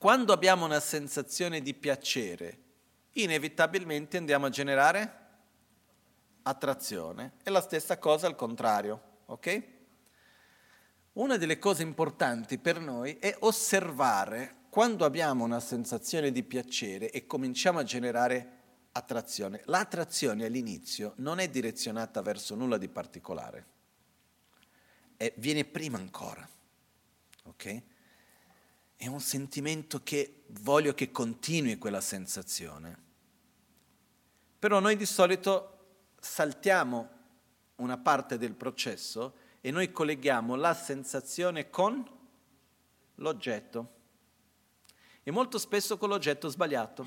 S1: quando abbiamo una sensazione di piacere, inevitabilmente andiamo a generare attrazione. E la stessa cosa al contrario, ok? Una delle cose importanti per noi è osservare quando abbiamo una sensazione di piacere e cominciamo a generare attrazione. L'attrazione all'inizio non è direzionata verso nulla di particolare. è, viene prima ancora. Ok? È un sentimento che voglio che continui quella sensazione. Però noi di solito saltiamo una parte del processo e noi colleghiamo la sensazione con l'oggetto. E molto spesso con l'oggetto sbagliato.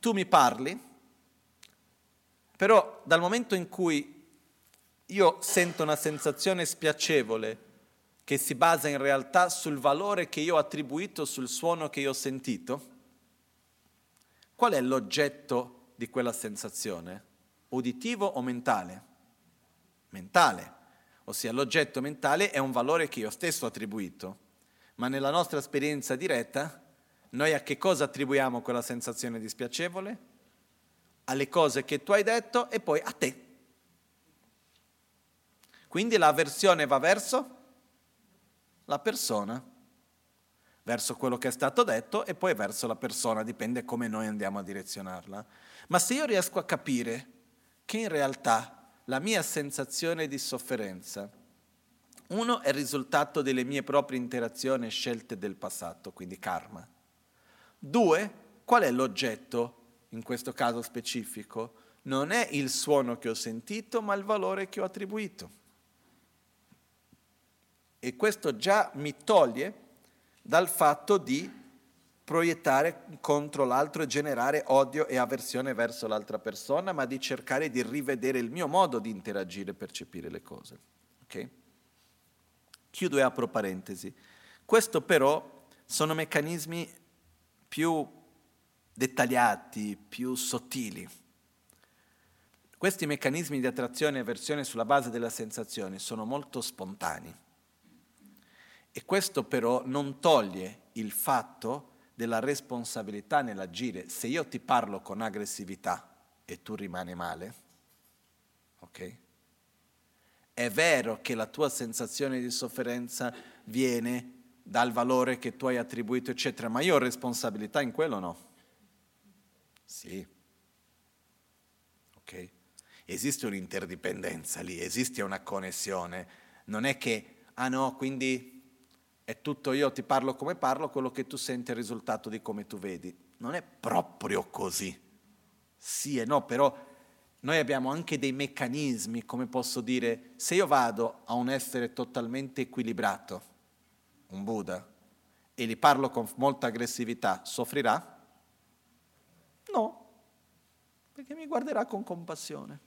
S1: Tu mi parli, però dal momento in cui io sento una sensazione spiacevole che si basa in realtà sul valore che io ho attribuito sul suono che io ho sentito, qual è l'oggetto di quella sensazione? Uditivo o mentale? Mentale, ossia l'oggetto mentale è un valore che io stesso ho attribuito, ma nella nostra esperienza diretta noi a che cosa attribuiamo quella sensazione dispiacevole? Alle cose che tu hai detto e poi a te. Quindi l'avversione va verso la persona, verso quello che è stato detto e poi verso la persona, dipende come noi andiamo a direzionarla. Ma se io riesco a capire che in realtà la mia sensazione di sofferenza, uno è il risultato delle mie proprie interazioni e scelte del passato, quindi karma. Due, qual è l'oggetto in questo caso specifico? Non è il suono che ho sentito, ma il valore che ho attribuito. E questo già mi toglie dal fatto di proiettare contro l'altro e generare odio e avversione verso l'altra persona, ma di cercare di rivedere il mio modo di interagire e percepire le cose. Okay? Chiudo e apro parentesi. Questo però sono meccanismi più dettagliati, più sottili. Questi meccanismi di attrazione e avversione sulla base della sensazione sono molto spontanei. E questo però non toglie il fatto della responsabilità nell'agire. Se io ti parlo con aggressività e tu rimani male, ok? È vero che la tua sensazione di sofferenza viene dal valore che tu hai attribuito, eccetera, ma io ho responsabilità in quello o no? Sì. Ok? Esiste un'interdipendenza lì, esiste una connessione. Non è che, ah no, quindi è tutto io ti parlo come parlo, quello che tu senti è il risultato di come tu vedi. Non è proprio così. Sì e no, però noi abbiamo anche dei meccanismi, come posso dire, se io vado a un essere totalmente equilibrato, un Buddha, e gli parlo con molta aggressività, soffrirà? No, perché mi guarderà con compassione.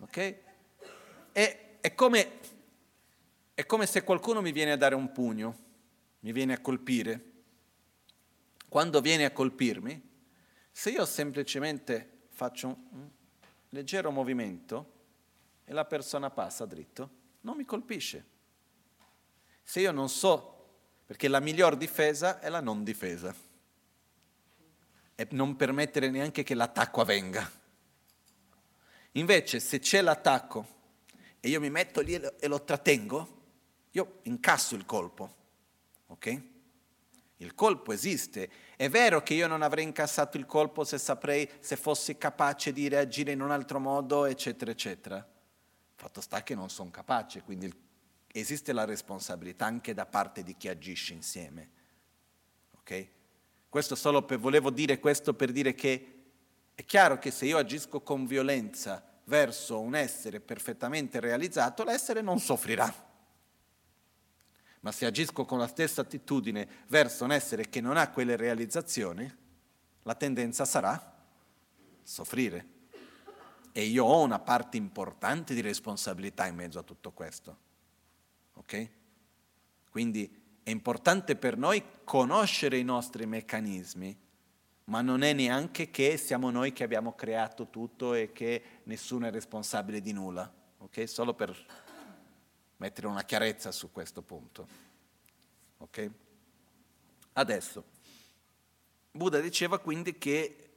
S1: Ok? E, è come è come se qualcuno mi viene a dare un pugno, mi viene a colpire. Quando viene a colpirmi, se io semplicemente faccio un leggero movimento e la persona passa dritto, non mi colpisce. Se io non so, perché la miglior difesa è la non difesa, e non permettere neanche che l'attacco avvenga. Invece se c'è l'attacco e io mi metto lì e lo trattengo, io incasso il colpo, ok? Il colpo esiste. È vero che io non avrei incassato il colpo se saprei, se fossi capace di reagire in un altro modo, eccetera, eccetera. Fatto sta che non sono capace, quindi esiste la responsabilità anche da parte di chi agisce insieme. Ok? Questo solo per, volevo dire questo per dire che è chiaro che se io agisco con violenza verso un essere perfettamente realizzato, l'essere non soffrirà ma se agisco con la stessa attitudine verso un essere che non ha quelle realizzazioni, la tendenza sarà soffrire. E io ho una parte importante di responsabilità in mezzo a tutto questo. Ok? Quindi è importante per noi conoscere i nostri meccanismi, ma non è neanche che siamo noi che abbiamo creato tutto e che nessuno è responsabile di nulla. Ok? Solo per mettere una chiarezza su questo punto. Ok? Adesso, Buddha diceva quindi che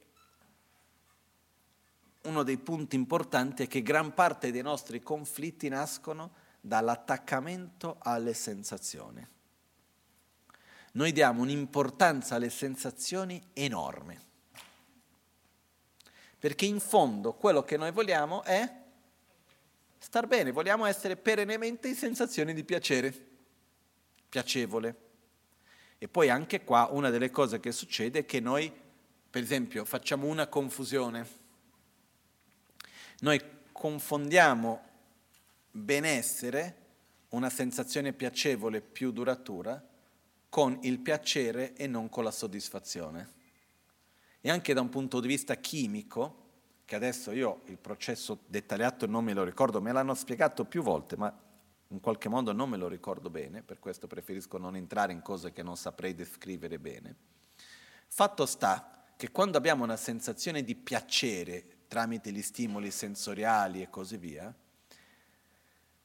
S1: uno dei punti importanti è che gran parte dei nostri conflitti nascono dall'attaccamento alle sensazioni. Noi diamo un'importanza alle sensazioni enorme, perché in fondo quello che noi vogliamo è star bene, vogliamo essere perennemente in sensazioni di piacere, piacevole. E poi anche qua una delle cose che succede è che noi, per esempio, facciamo una confusione. Noi confondiamo benessere, una sensazione piacevole più duratura, con il piacere e non con la soddisfazione. E anche da un punto di vista chimico, che adesso io il processo dettagliato non me lo ricordo, me l'hanno spiegato più volte, ma in qualche modo non me lo ricordo bene, per questo preferisco non entrare in cose che non saprei descrivere bene. Fatto sta che quando abbiamo una sensazione di piacere tramite gli stimoli sensoriali e così via,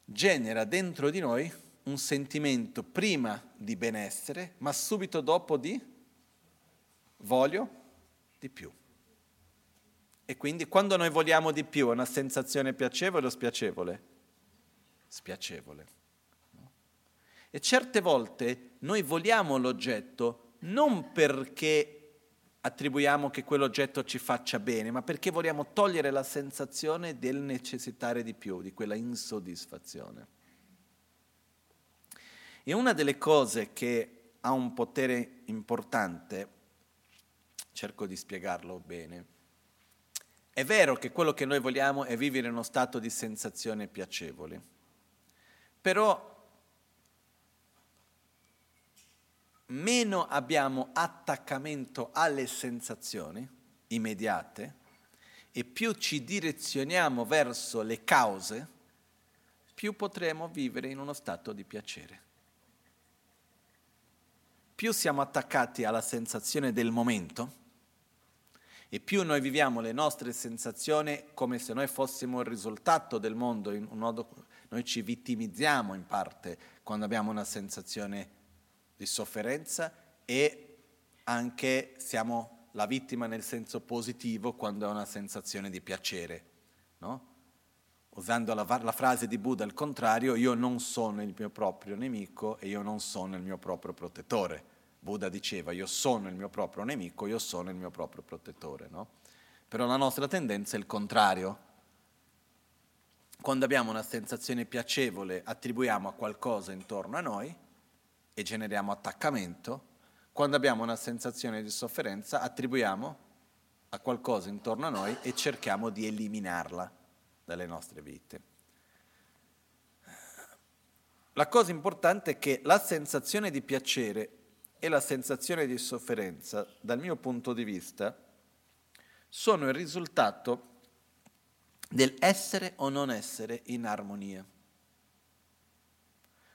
S1: genera dentro di noi un sentimento prima di benessere, ma subito dopo di voglio di più. E quindi quando noi vogliamo di più è una sensazione piacevole o spiacevole? Spiacevole. E certe volte noi vogliamo l'oggetto non perché attribuiamo che quell'oggetto ci faccia bene, ma perché vogliamo togliere la sensazione del necessitare di più, di quella insoddisfazione. E una delle cose che ha un potere importante, cerco di spiegarlo bene, è vero che quello che noi vogliamo è vivere in uno stato di sensazione piacevole, però meno abbiamo attaccamento alle sensazioni immediate e più ci direzioniamo verso le cause, più potremo vivere in uno stato di piacere. Più siamo attaccati alla sensazione del momento e più noi viviamo le nostre sensazioni come se noi fossimo il risultato del mondo, in un modo, noi ci vittimizziamo in parte quando abbiamo una sensazione di sofferenza e anche siamo la vittima nel senso positivo quando è una sensazione di piacere. No? Usando la, la, frase di Buddha al contrario, io non sono il mio proprio nemico e io non sono il mio proprio protettore. Buddha diceva io sono il mio proprio nemico, io sono il mio proprio protettore. No? Però la nostra tendenza è il contrario. Quando abbiamo una sensazione piacevole attribuiamo a qualcosa intorno a noi e generiamo attaccamento, quando abbiamo una sensazione di sofferenza attribuiamo a qualcosa intorno a noi e cerchiamo di eliminarla dalle nostre vite. La cosa importante è che la sensazione di piacere e la sensazione di sofferenza, dal mio punto di vista, sono il risultato del essere o non essere in armonia.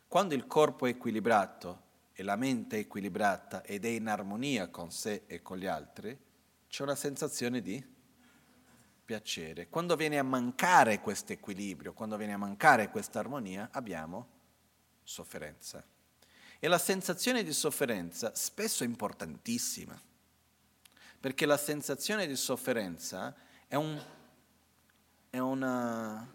S1: Quando il corpo è equilibrato e la mente è equilibrata ed è in armonia con sé e con gli altri, c'è una sensazione di piacere. Quando viene a mancare questo equilibrio, quando viene a mancare questa armonia, abbiamo sofferenza. E la sensazione di sofferenza spesso è importantissima, perché la sensazione di sofferenza è un, è una,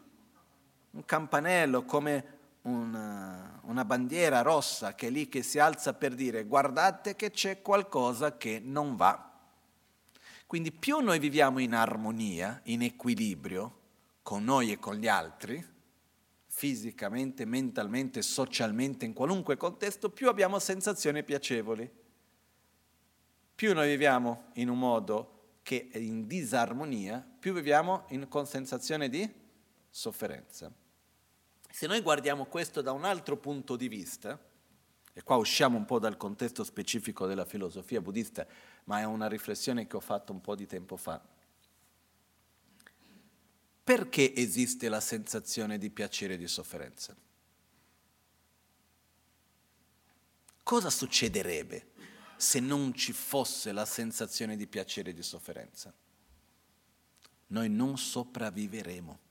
S1: un campanello come una, una, bandiera rossa che è lì che si alza per dire guardate che c'è qualcosa che non va. Quindi più noi viviamo in armonia, in equilibrio con noi e con gli altri, fisicamente, mentalmente, socialmente, in qualunque contesto, più abbiamo sensazioni piacevoli. Più noi viviamo in un modo che è in disarmonia, più viviamo in, con sensazione di sofferenza. Se noi guardiamo questo da un altro punto di vista, e qua usciamo un po' dal contesto specifico della filosofia buddista, ma è una riflessione che ho fatto un po' di tempo fa. Perché esiste la sensazione di piacere e di sofferenza? Cosa succederebbe se non ci fosse la sensazione di piacere e di sofferenza? Noi non sopravviveremo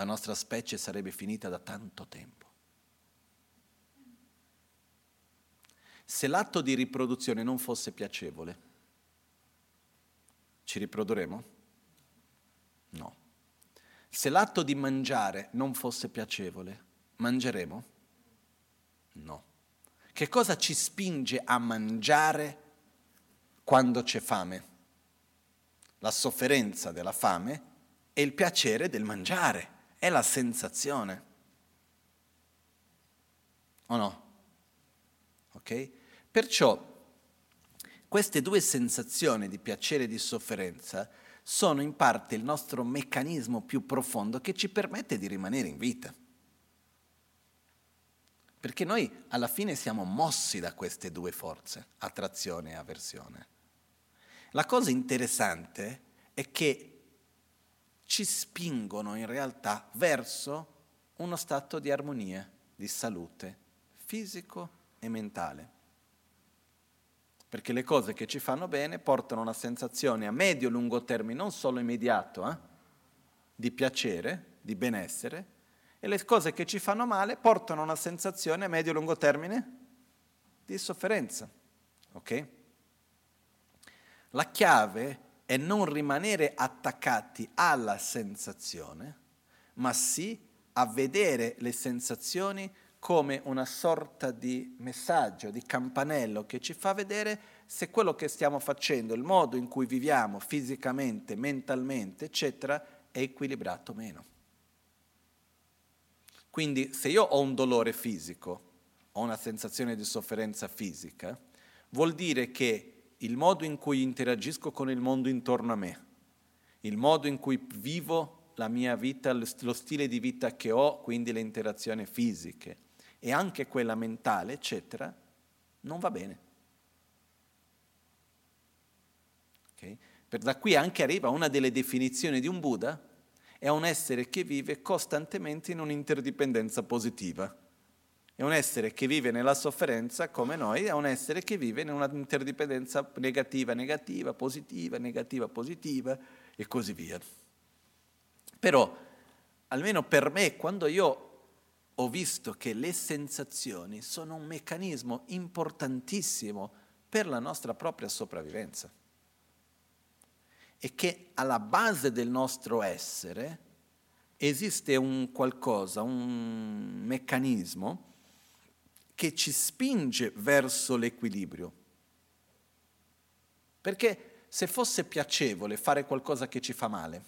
S1: la nostra specie sarebbe finita da tanto tempo. Se l'atto di riproduzione non fosse piacevole, ci riprodurremo? No. Se l'atto di mangiare non fosse piacevole, mangeremo? No. Che cosa ci spinge a mangiare quando c'è fame? La sofferenza della fame e il piacere del mangiare è la sensazione. O no? Ok? Perciò queste due sensazioni di piacere e di sofferenza sono in parte il nostro meccanismo più profondo che ci permette di rimanere in vita. Perché noi alla fine siamo mossi da queste due forze, attrazione e avversione. La cosa interessante è che ci spingono in realtà verso uno stato di armonia, di salute, fisico e mentale. Perché le cose che ci fanno bene portano una sensazione a medio-lungo termine, non solo immediato, eh? di piacere, di benessere, e le cose che ci fanno male portano una sensazione a medio-lungo termine di sofferenza. Ok? La chiave è non rimanere attaccati alla sensazione, ma sì a vedere le sensazioni come una sorta di messaggio, di campanello che ci fa vedere se quello che stiamo facendo, il modo in cui viviamo fisicamente, mentalmente, eccetera, è equilibrato o meno. Quindi se io ho un dolore fisico, ho una sensazione di sofferenza fisica, vuol dire che il modo in cui interagisco con il mondo intorno a me, il modo in cui vivo la mia vita, lo stile di vita che ho, quindi le interazioni fisiche e anche quella mentale, eccetera, non va bene. Okay? Per da qui anche arriva una delle definizioni di un Buddha, è un essere che vive costantemente in un'interdipendenza positiva. È un essere che vive nella sofferenza come noi, è un essere che vive in un'interdipendenza negativa, negativa, positiva, negativa, positiva e così via. Però, almeno per me, quando io ho visto che le sensazioni sono un meccanismo importantissimo per la nostra propria sopravvivenza e che alla base del nostro essere esiste un qualcosa, un meccanismo che ci spinge verso l'equilibrio. Perché se fosse piacevole fare qualcosa che ci fa male,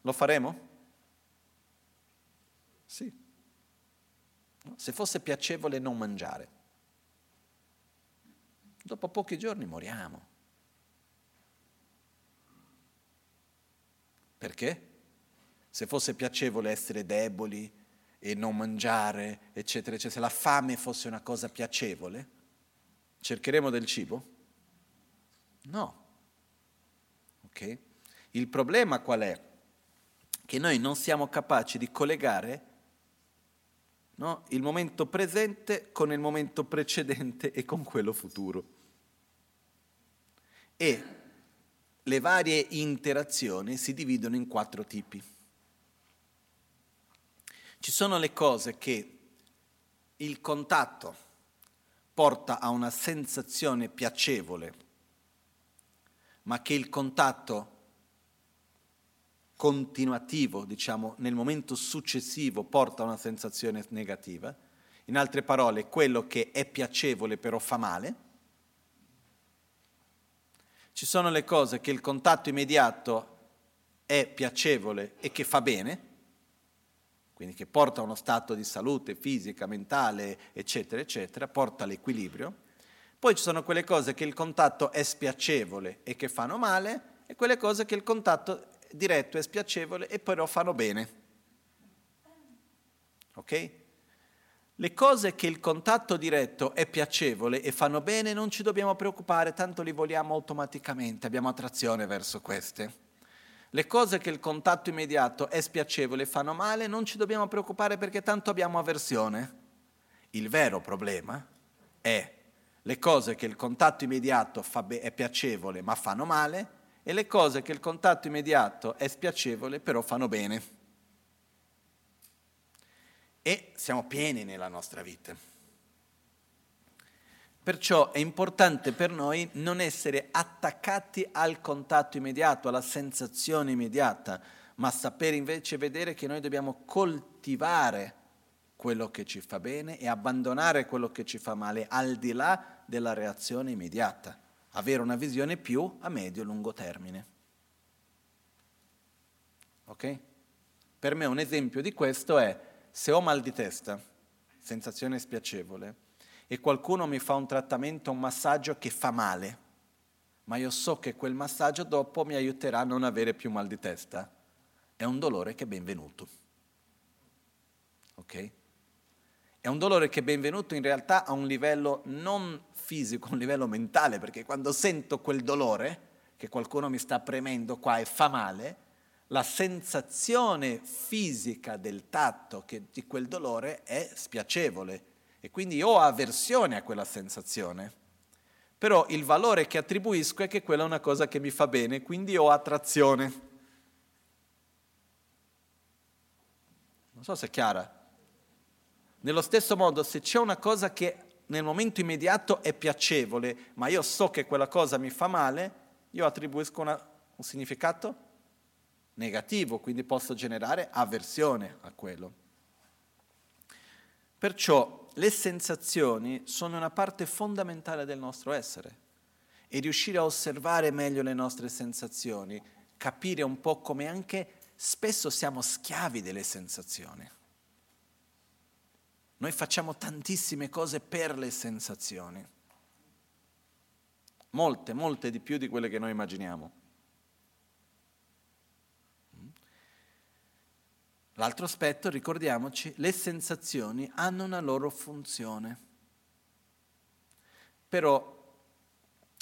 S1: lo faremo? Sì. Se fosse piacevole non mangiare, dopo pochi giorni moriamo. Perché? Se fosse piacevole essere deboli e non mangiare, eccetera, eccetera, se la fame fosse una cosa piacevole, cercheremo del cibo? No. Ok? Il problema qual è? Che noi non siamo capaci di collegare no, il momento presente con il momento precedente e con quello futuro. E le varie interazioni si dividono in quattro tipi. Ci sono le cose che il contatto porta a una sensazione piacevole, ma che il contatto continuativo, diciamo, nel momento successivo porta a una sensazione negativa. In altre parole, quello che è piacevole però fa male ci sono le cose che il contatto immediato è piacevole e che fa bene, quindi che porta a uno stato di salute fisica, mentale, eccetera, eccetera, porta all'equilibrio. Poi ci sono quelle cose che il contatto è spiacevole e che fanno male, e quelle cose che il contatto diretto è spiacevole e però fanno bene. Ok? Le cose che il contatto diretto è piacevole e fanno bene non ci dobbiamo preoccupare, tanto li vogliamo automaticamente, abbiamo attrazione verso queste. Le cose che il contatto immediato è spiacevole e fanno male non ci dobbiamo preoccupare perché tanto abbiamo avversione. Il vero problema è le cose che il contatto immediato be- è piacevole ma fanno male e le cose che il contatto immediato è spiacevole però fanno bene e siamo pieni nella nostra vita. Perciò è importante per noi non essere attaccati al contatto immediato, alla sensazione immediata, ma sapere invece vedere che noi dobbiamo coltivare quello che ci fa bene e abbandonare quello che ci fa male, al di là della reazione immediata, avere una visione più a medio-lungo termine. Ok? Per me un esempio di questo è se ho mal di testa, sensazione spiacevole, e qualcuno mi fa un trattamento, un massaggio che fa male, ma io so che quel massaggio dopo mi aiuterà a non avere più mal di testa, è un dolore che è benvenuto. Ok? È un dolore che è benvenuto in realtà a un livello non fisico, a <laughs> un livello mentale, perché quando sento quel dolore, che qualcuno mi sta premendo qua e fa male, la sensazione fisica del tatto che, di quel dolore è spiacevole e quindi ho avversione a quella sensazione. Però il valore che attribuisco è che quella è una cosa che mi fa bene, quindi ho attrazione. Non so se è chiara. Nello stesso modo, se c'è una cosa che nel momento immediato è piacevole, ma io so che quella cosa mi fa male, io attribuisco una, un significato negativo, quindi posso generare avversione a quello. Perciò le sensazioni sono una parte fondamentale del nostro essere e riuscire a osservare meglio le nostre sensazioni, capire un po' come anche spesso siamo schiavi delle sensazioni. Noi facciamo tantissime cose per le sensazioni, molte, molte di più di quelle che noi immaginiamo. L'altro aspetto, ricordiamoci, le sensazioni hanno una loro funzione. Però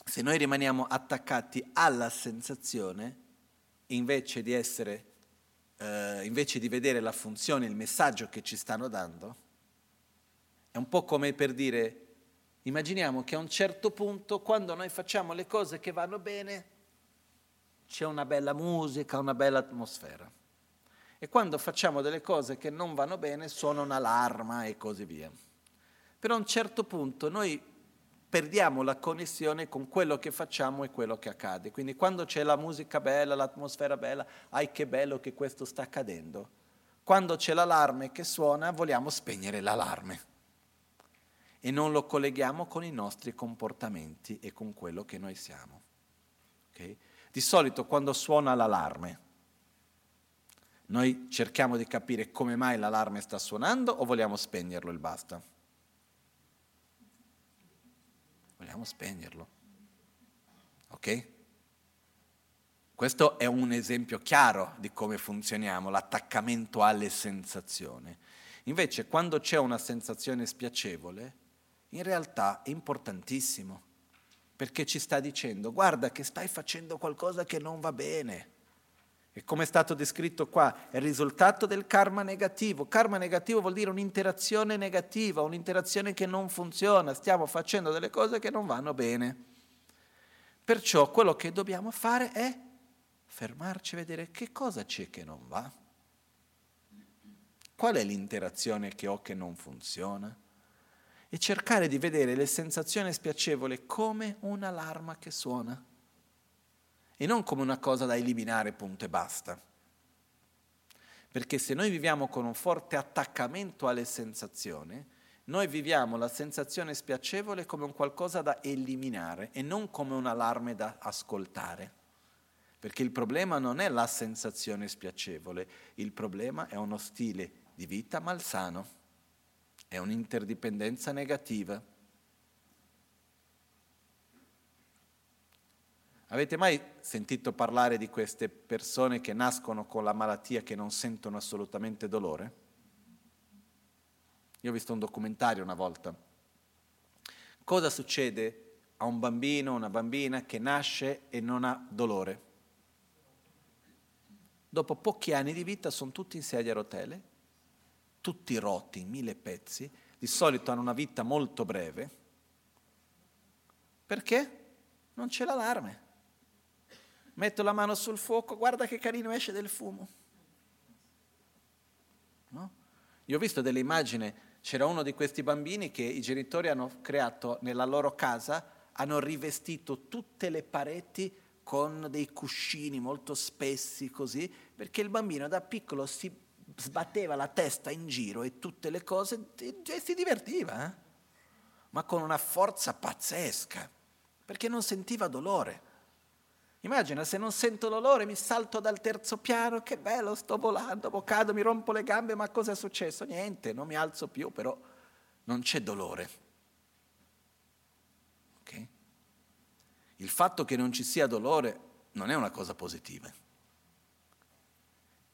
S1: se noi rimaniamo attaccati alla sensazione, invece di essere, eh, invece di vedere la funzione, il messaggio che ci stanno dando, è un po' come per dire, immaginiamo che a un certo punto, quando noi facciamo le cose che vanno bene, c'è una bella musica, una bella atmosfera. E quando facciamo delle cose che non vanno bene, suona un'allarma e così via. Però a un certo punto noi perdiamo la connessione con quello che facciamo e quello che accade. Quindi quando c'è la musica bella, l'atmosfera bella, ai che bello che questo sta accadendo. Quando c'è l'allarme che suona, vogliamo spegnere l'allarme e non lo colleghiamo con i nostri comportamenti e con quello che noi siamo. Okay? Di solito quando suona l'allarme, noi cerchiamo di capire come mai l'allarme sta suonando o vogliamo spegnerlo e basta? Vogliamo spegnerlo. Ok? Questo è un esempio chiaro di come funzioniamo, l'attaccamento alle sensazioni. Invece quando c'è una sensazione spiacevole, in realtà è importantissimo, perché ci sta dicendo guarda che stai facendo qualcosa che non va bene. E come è stato descritto qua, è il risultato del karma negativo. Karma negativo vuol dire un'interazione negativa, un'interazione che non funziona, stiamo facendo delle cose che non vanno bene. Perciò quello che dobbiamo fare è fermarci e vedere che cosa c'è che non va. Qual è l'interazione che ho che non funziona? E cercare di vedere le sensazioni spiacevoli come un'allarma che suona e non come una cosa da eliminare punto e basta. Perché se noi viviamo con un forte attaccamento alle sensazioni, noi viviamo la sensazione spiacevole come un qualcosa da eliminare e non come un allarme da ascoltare. Perché il problema non è la sensazione spiacevole, il problema è uno stile di vita malsano è un'interdipendenza negativa. Avete mai sentito parlare di queste persone che nascono con la malattia che non sentono assolutamente dolore? Io ho visto un documentario una volta. Cosa succede a un bambino o una bambina che nasce e non ha dolore? Dopo pochi anni di vita sono tutti in sedia a rotelle tutti rotti in mille pezzi, di solito hanno una vita molto breve, perché non c'è l'allarme. Metto la mano sul fuoco, guarda che carino esce del fumo. No? Io ho visto delle immagini, c'era uno di questi bambini che i genitori hanno creato nella loro casa, hanno rivestito tutte le pareti con dei cuscini molto spessi così, perché il bambino da piccolo si sbatteva la testa in giro e tutte le cose e si divertiva, eh? ma con una forza pazzesca, perché non sentiva dolore. Immagina se non sento dolore, mi salto dal terzo piano, che bello, sto volando, cado, mi rompo le gambe, ma cosa è successo? Niente, non mi alzo più, però non c'è dolore. Okay? Il fatto che non ci sia dolore non è una cosa positiva.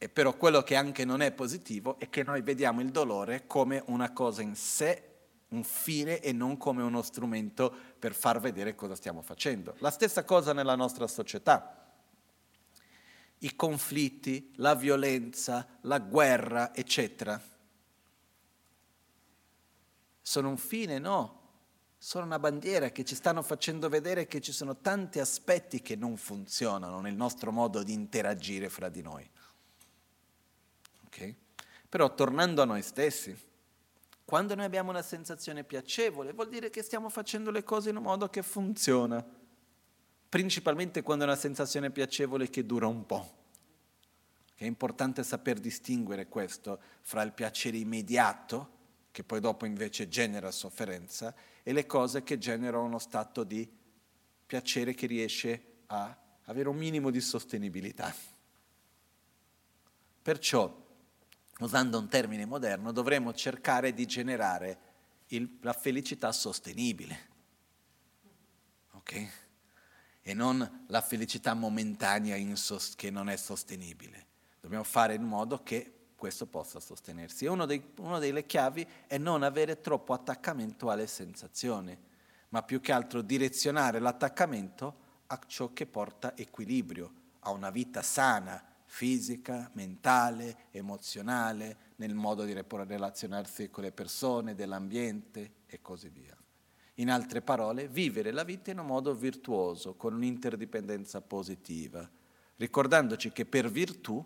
S1: E però quello che anche non è positivo è che noi vediamo il dolore come una cosa in sé, un fine e non come uno strumento per far vedere cosa stiamo facendo. La stessa cosa nella nostra società. I conflitti, la violenza, la guerra, eccetera. Sono un fine? No, sono una bandiera che ci stanno facendo vedere che ci sono tanti aspetti che non funzionano nel nostro modo di interagire fra di noi. Okay? Però tornando a noi stessi, quando noi abbiamo una sensazione piacevole, vuol dire che stiamo facendo le cose in un modo che funziona, principalmente quando è una sensazione piacevole che dura un po'. È importante saper distinguere questo fra il piacere immediato, che poi dopo invece genera sofferenza, e le cose che generano uno stato di piacere che riesce a avere un minimo di sostenibilità. Perciò usando un termine moderno, dovremmo cercare di generare il, la felicità sostenibile. Ok? E non la felicità momentanea insos- che non è sostenibile. Dobbiamo fare in modo che questo possa sostenersi. Una delle chiavi è non avere troppo attaccamento alle sensazioni, ma più che altro direzionare l'attaccamento a ciò che porta equilibrio, a una vita sana, fisica, mentale, emozionale, nel modo di relazionarsi con le persone, dell'ambiente e così via. In altre parole, vivere la vita in un modo virtuoso, con un'interdipendenza positiva, ricordandoci che per virtù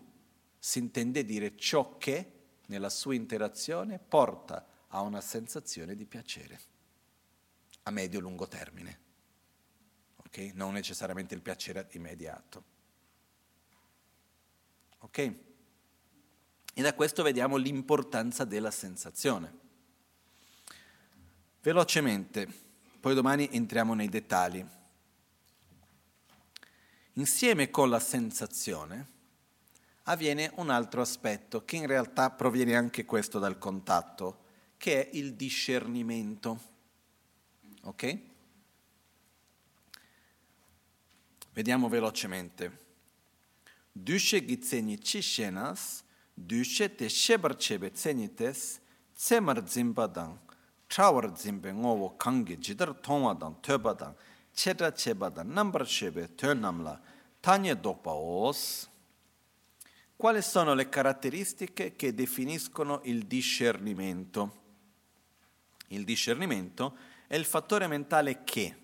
S1: si intende dire ciò che nella sua interazione porta a una sensazione di piacere, a medio-lungo termine, okay? non necessariamente il piacere immediato. Ok? E da questo vediamo l'importanza della sensazione. Velocemente, poi domani entriamo nei dettagli. Insieme con la sensazione avviene un altro aspetto che in realtà proviene anche questo dal contatto, che è il discernimento. Ok? Vediamo velocemente. Dushe gi tseni chi shenas, dushe te shebar chebe tseni tes, tsemar zimba dang, chawar zimbe ngowo kangi jidar tongwa dang, töba dang, cheta cheba dang, nambar shebe, tö namla, tanya dokpa os. Quali sono le caratteristiche che definiscono il discernimento? Il discernimento è il fattore mentale che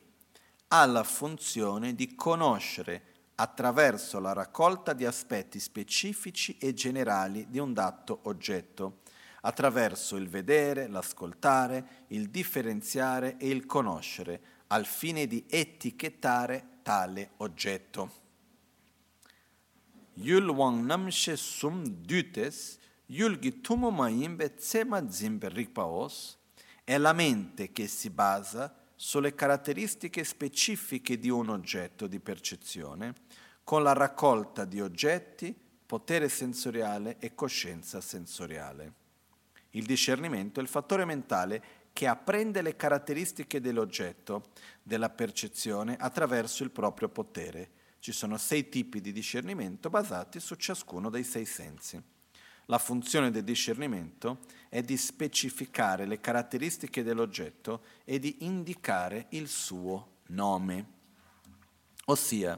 S1: ha la funzione di conoscere attraverso la raccolta di aspetti specifici e generali di un dato oggetto, attraverso il vedere, l'ascoltare, il differenziare e il conoscere, al fine di etichettare tale oggetto. Yul wang namshe sum dutes, yulgi tumu maimbe tsema zimbe rikpaos, è la mente che si basa sulle caratteristiche specifiche di un oggetto di percezione, con la raccolta di oggetti, potere sensoriale e coscienza sensoriale. Il discernimento è il fattore mentale che apprende le caratteristiche dell'oggetto, della percezione, attraverso il proprio potere. Ci sono sei tipi di discernimento basati su ciascuno dei sei sensi. La funzione del discernimento è di specificare le caratteristiche dell'oggetto e di indicare il suo nome. Ossia,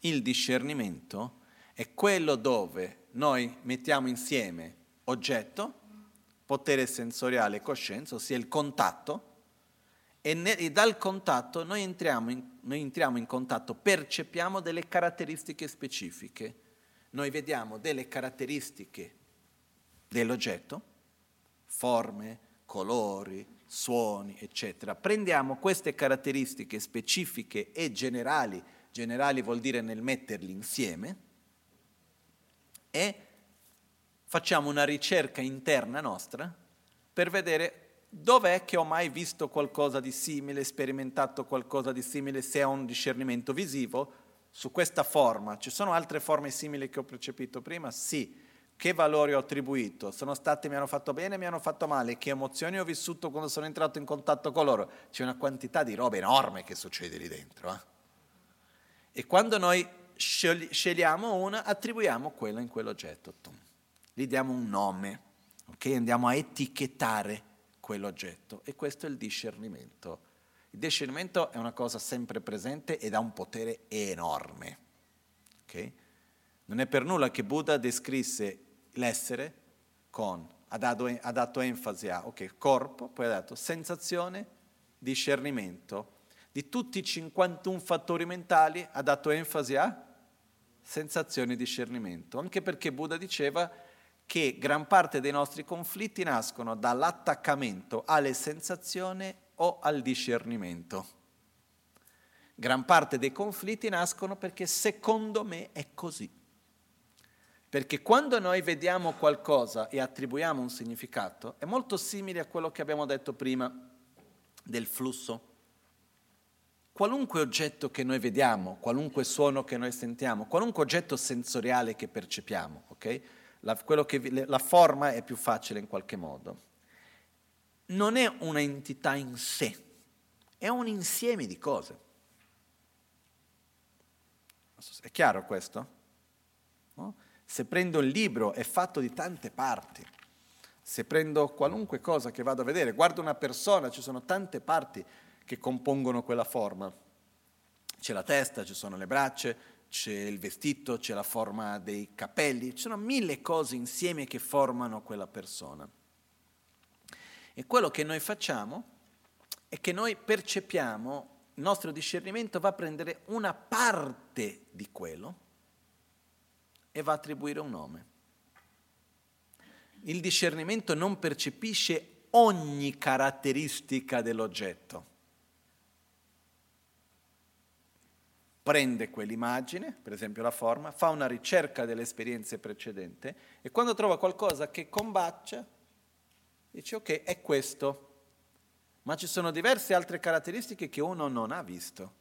S1: il discernimento è quello dove noi mettiamo insieme oggetto, potere sensoriale e coscienza, ossia il contatto, e, ne, e dal contatto noi entriamo, in, noi entriamo in contatto, percepiamo delle caratteristiche specifiche. Noi vediamo delle caratteristiche dell'oggetto, forme, colori, suoni, eccetera. Prendiamo queste caratteristiche specifiche e generali, generali vuol dire nel metterli insieme, e facciamo una ricerca interna nostra per vedere dov'è che ho mai visto qualcosa di simile, sperimentato qualcosa di simile, se ho un discernimento visivo, su questa forma, ci sono altre forme simili che ho percepito prima? Sì. Che valori ho attribuito? Sono stati, mi hanno fatto bene, mi hanno fatto male? Che emozioni ho vissuto quando sono entrato in contatto con loro? C'è una quantità di roba enorme che succede lì dentro. Eh? E quando noi scegliamo una, attribuiamo quella in quell'oggetto. Gli diamo un nome, ok? Andiamo a etichettare quell'oggetto e questo è il discernimento. Il discernimento è una cosa sempre presente ed ha un potere enorme. Okay? Non è per nulla che Buddha descrisse l'essere con, ha dato, ha dato enfasi a okay, corpo, poi ha dato sensazione, discernimento. Di tutti i 51 fattori mentali ha dato enfasi a sensazione e discernimento, anche perché Buddha diceva che gran parte dei nostri conflitti nascono dall'attaccamento alle sensazioni o al discernimento. Gran parte dei conflitti nascono perché secondo me è così. Perché quando noi vediamo qualcosa e attribuiamo un significato, è molto simile a quello che abbiamo detto prima del flusso. Qualunque oggetto che noi vediamo, qualunque suono che noi sentiamo, qualunque oggetto sensoriale che percepiamo, ok? la, che, la forma è più facile in qualche modo. Non è un'entità in sé, è un insieme di cose. È chiaro questo? Se prendo il libro è fatto di tante parti. Se prendo qualunque cosa che vado a vedere, guardo una persona, ci sono tante parti che compongono quella forma. C'è la testa, ci sono le braccia, c'è il vestito, c'è la forma dei capelli, ci sono mille cose insieme che formano quella persona. E quello che noi facciamo è che noi percepiamo, il nostro discernimento va a prendere una parte di quello e va a attribuire un nome. Il discernimento non percepisce ogni caratteristica dell'oggetto prende quell'immagine, per esempio la forma, fa una ricerca delle esperienze precedenti e quando trova qualcosa che combacia, dice ok, è questo. Ma ci sono diverse altre caratteristiche che uno non ha visto,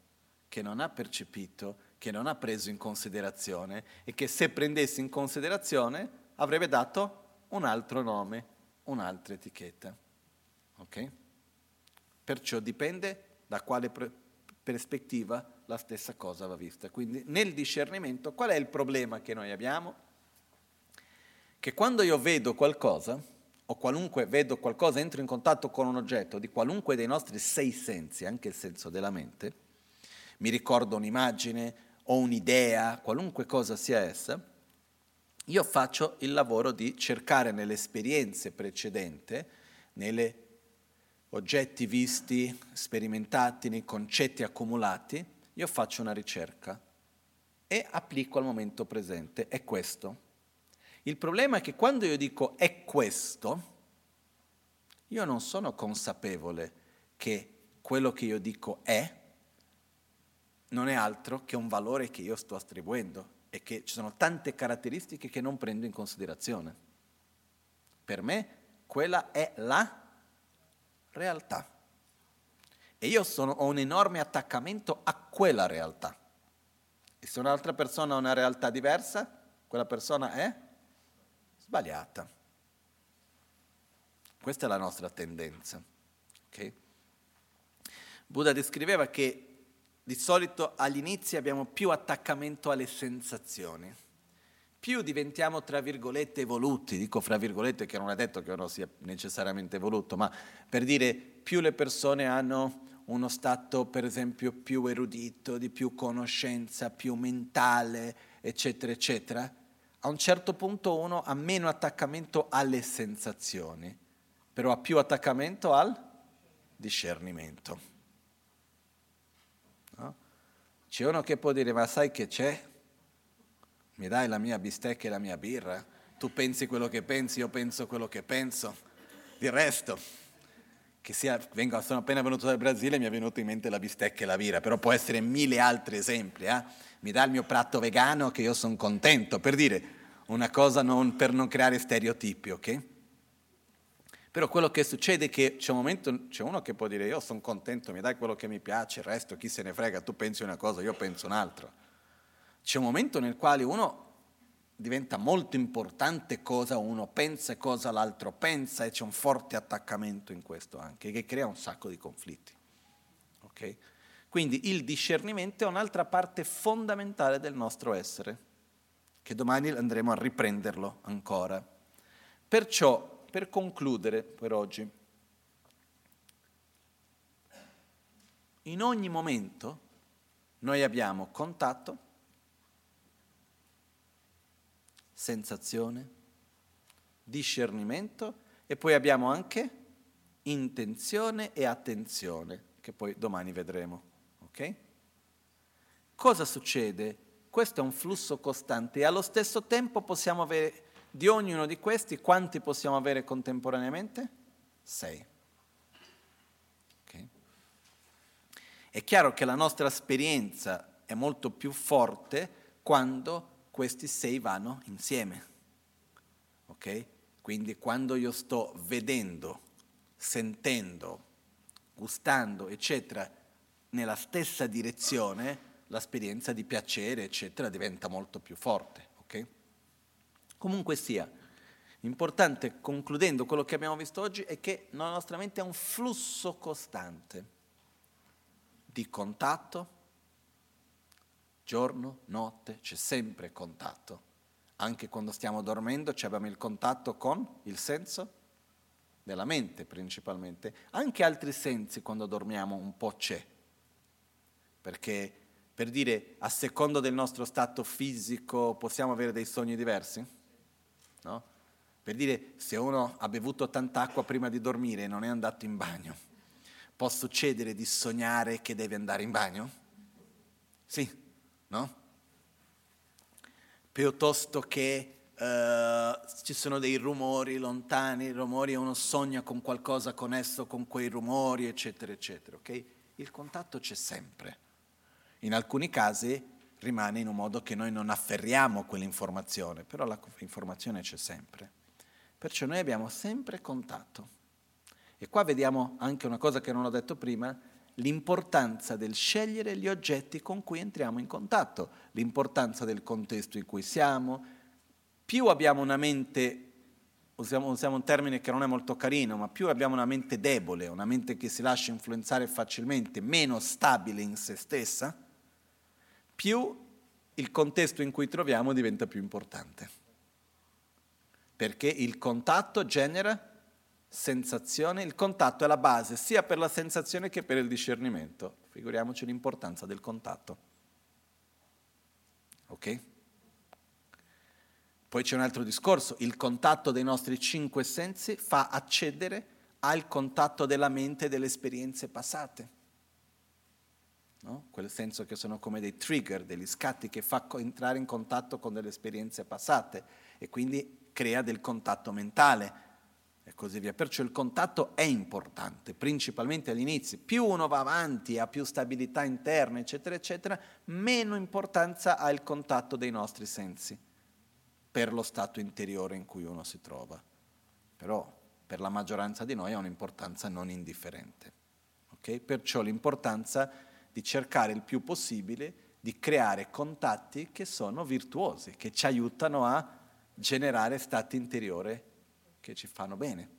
S1: che non ha percepito, che non ha preso in considerazione e che se prendesse in considerazione avrebbe dato un altro nome, un'altra etichetta. Ok? Perciò dipende da quale prospettiva la stessa cosa va vista. Quindi nel discernimento qual è il problema che noi abbiamo? Che quando io vedo qualcosa, o qualunque vedo qualcosa, entro in contatto con un oggetto di qualunque dei nostri sei sensi, anche il senso della mente, mi ricordo un'immagine o un'idea, qualunque cosa sia essa, io faccio il lavoro di cercare nelle esperienze precedenti, nei oggetti visti, sperimentati, nei concetti accumulati, io faccio una ricerca e applico al momento presente. È questo. Il problema è che quando io dico è questo, io non sono consapevole che quello che io dico è non è altro che un valore che io sto attribuendo e che ci sono tante caratteristiche che non prendo in considerazione. Per me quella è la realtà. E io sono, ho un enorme attaccamento a quella realtà. E se un'altra persona ha una realtà diversa, quella persona è sbagliata. Questa è la nostra tendenza. Okay? Buddha descriveva che di solito agli inizi abbiamo più attaccamento alle sensazioni, più diventiamo, tra virgolette, evoluti, dico fra virgolette che non è detto che uno sia necessariamente evoluto, ma per dire più le persone hanno uno stato per esempio più erudito, di più conoscenza, più mentale, eccetera, eccetera, a un certo punto uno ha meno attaccamento alle sensazioni, però ha più attaccamento al discernimento. No? C'è uno che può dire, ma sai che c'è? Mi dai la mia bistecca e la mia birra? Tu pensi quello che pensi, io penso quello che penso. Di resto, che sia, vengo, sono appena venuto dal Brasile e mi è venuto in mente la bistecca e la vira, però può essere mille altri esempi. Eh? Mi dà il mio prato vegano che io sono contento, per dire una cosa non, per non creare stereotipi, ok? Però quello che succede è che c'è un momento, c'è uno che può dire io sono contento, mi dai quello che mi piace, il resto chi se ne frega, tu pensi una cosa, io penso un'altra. c'è un momento nel quale uno diventa molto importante cosa uno pensa e cosa l'altro pensa e c'è un forte attaccamento in questo anche, che crea un sacco di conflitti. Okay? Quindi il discernimento è un'altra parte fondamentale del nostro essere, che domani andremo a riprenderlo ancora. Perciò, per concludere per oggi, in ogni momento noi abbiamo contatto, sensazione, discernimento e poi abbiamo anche intenzione e attenzione, che poi domani vedremo. Ok? Cosa succede? Questo è un flusso costante e allo stesso tempo possiamo avere di ognuno di questi quanti possiamo avere contemporaneamente? Sei. Okay? È chiaro che la nostra esperienza è molto più forte quando questi sei vanno insieme. Ok? Quindi quando io sto vedendo, sentendo, gustando, eccetera, nella stessa direzione, l'esperienza di piacere, eccetera, diventa molto più forte. Okay? Comunque sia, importante, concludendo quello che abbiamo visto oggi, è che la nostra mente è un flusso costante di contatto, giorno, notte, c'è sempre contatto. Anche quando stiamo dormendo abbiamo il contatto con il senso della mente principalmente. Anche altri sensi quando dormiamo un po' c'è perché per dire a secondo del nostro stato fisico possiamo avere dei sogni diversi? No? Per dire se uno ha bevuto tanta acqua prima di dormire e non è andato in bagno, può succedere di sognare che deve andare in bagno? Sì, no? Piuttosto che uh, ci sono dei rumori lontani, rumori e uno sogna con qualcosa connesso con quei rumori, eccetera, eccetera, ok? Il contatto c'è sempre. In alcuni casi rimane in un modo che noi non afferriamo quell'informazione, però l'informazione c'è sempre. Perciò noi abbiamo sempre contatto. E qua vediamo anche una cosa che non ho detto prima, l'importanza del scegliere gli oggetti con cui entriamo in contatto, l'importanza del contesto in cui siamo. Più abbiamo una mente, usiamo, usiamo, un termine che non è molto carino, ma più abbiamo una mente debole, una mente che si lascia influenzare facilmente, meno stabile in se stessa, più il contesto in cui troviamo diventa più importante. Perché il contatto genera sensazione, il contatto è la base sia per la sensazione che per il discernimento. Figuriamoci l'importanza del contatto. Ok? Poi c'è un altro discorso, il contatto dei nostri cinque sensi fa accedere al contatto della mente e delle esperienze passate no? quel senso che sono come dei trigger, degli scatti che fa entrare in contatto con delle esperienze passate e quindi crea del contatto mentale e così via. Perciò il contatto è importante, principalmente all'inizio. Più uno va avanti, ha più stabilità interna, eccetera, eccetera, meno importanza ha il contatto dei nostri sensi per lo stato interiore in cui uno si trova. Però per la maggioranza di noi ha un'importanza non indifferente. Okay? Perciò l'importanza di cercare il più possibile di creare contatti che sono virtuosi, che ci aiutano a generare stati interiori che ci fanno bene.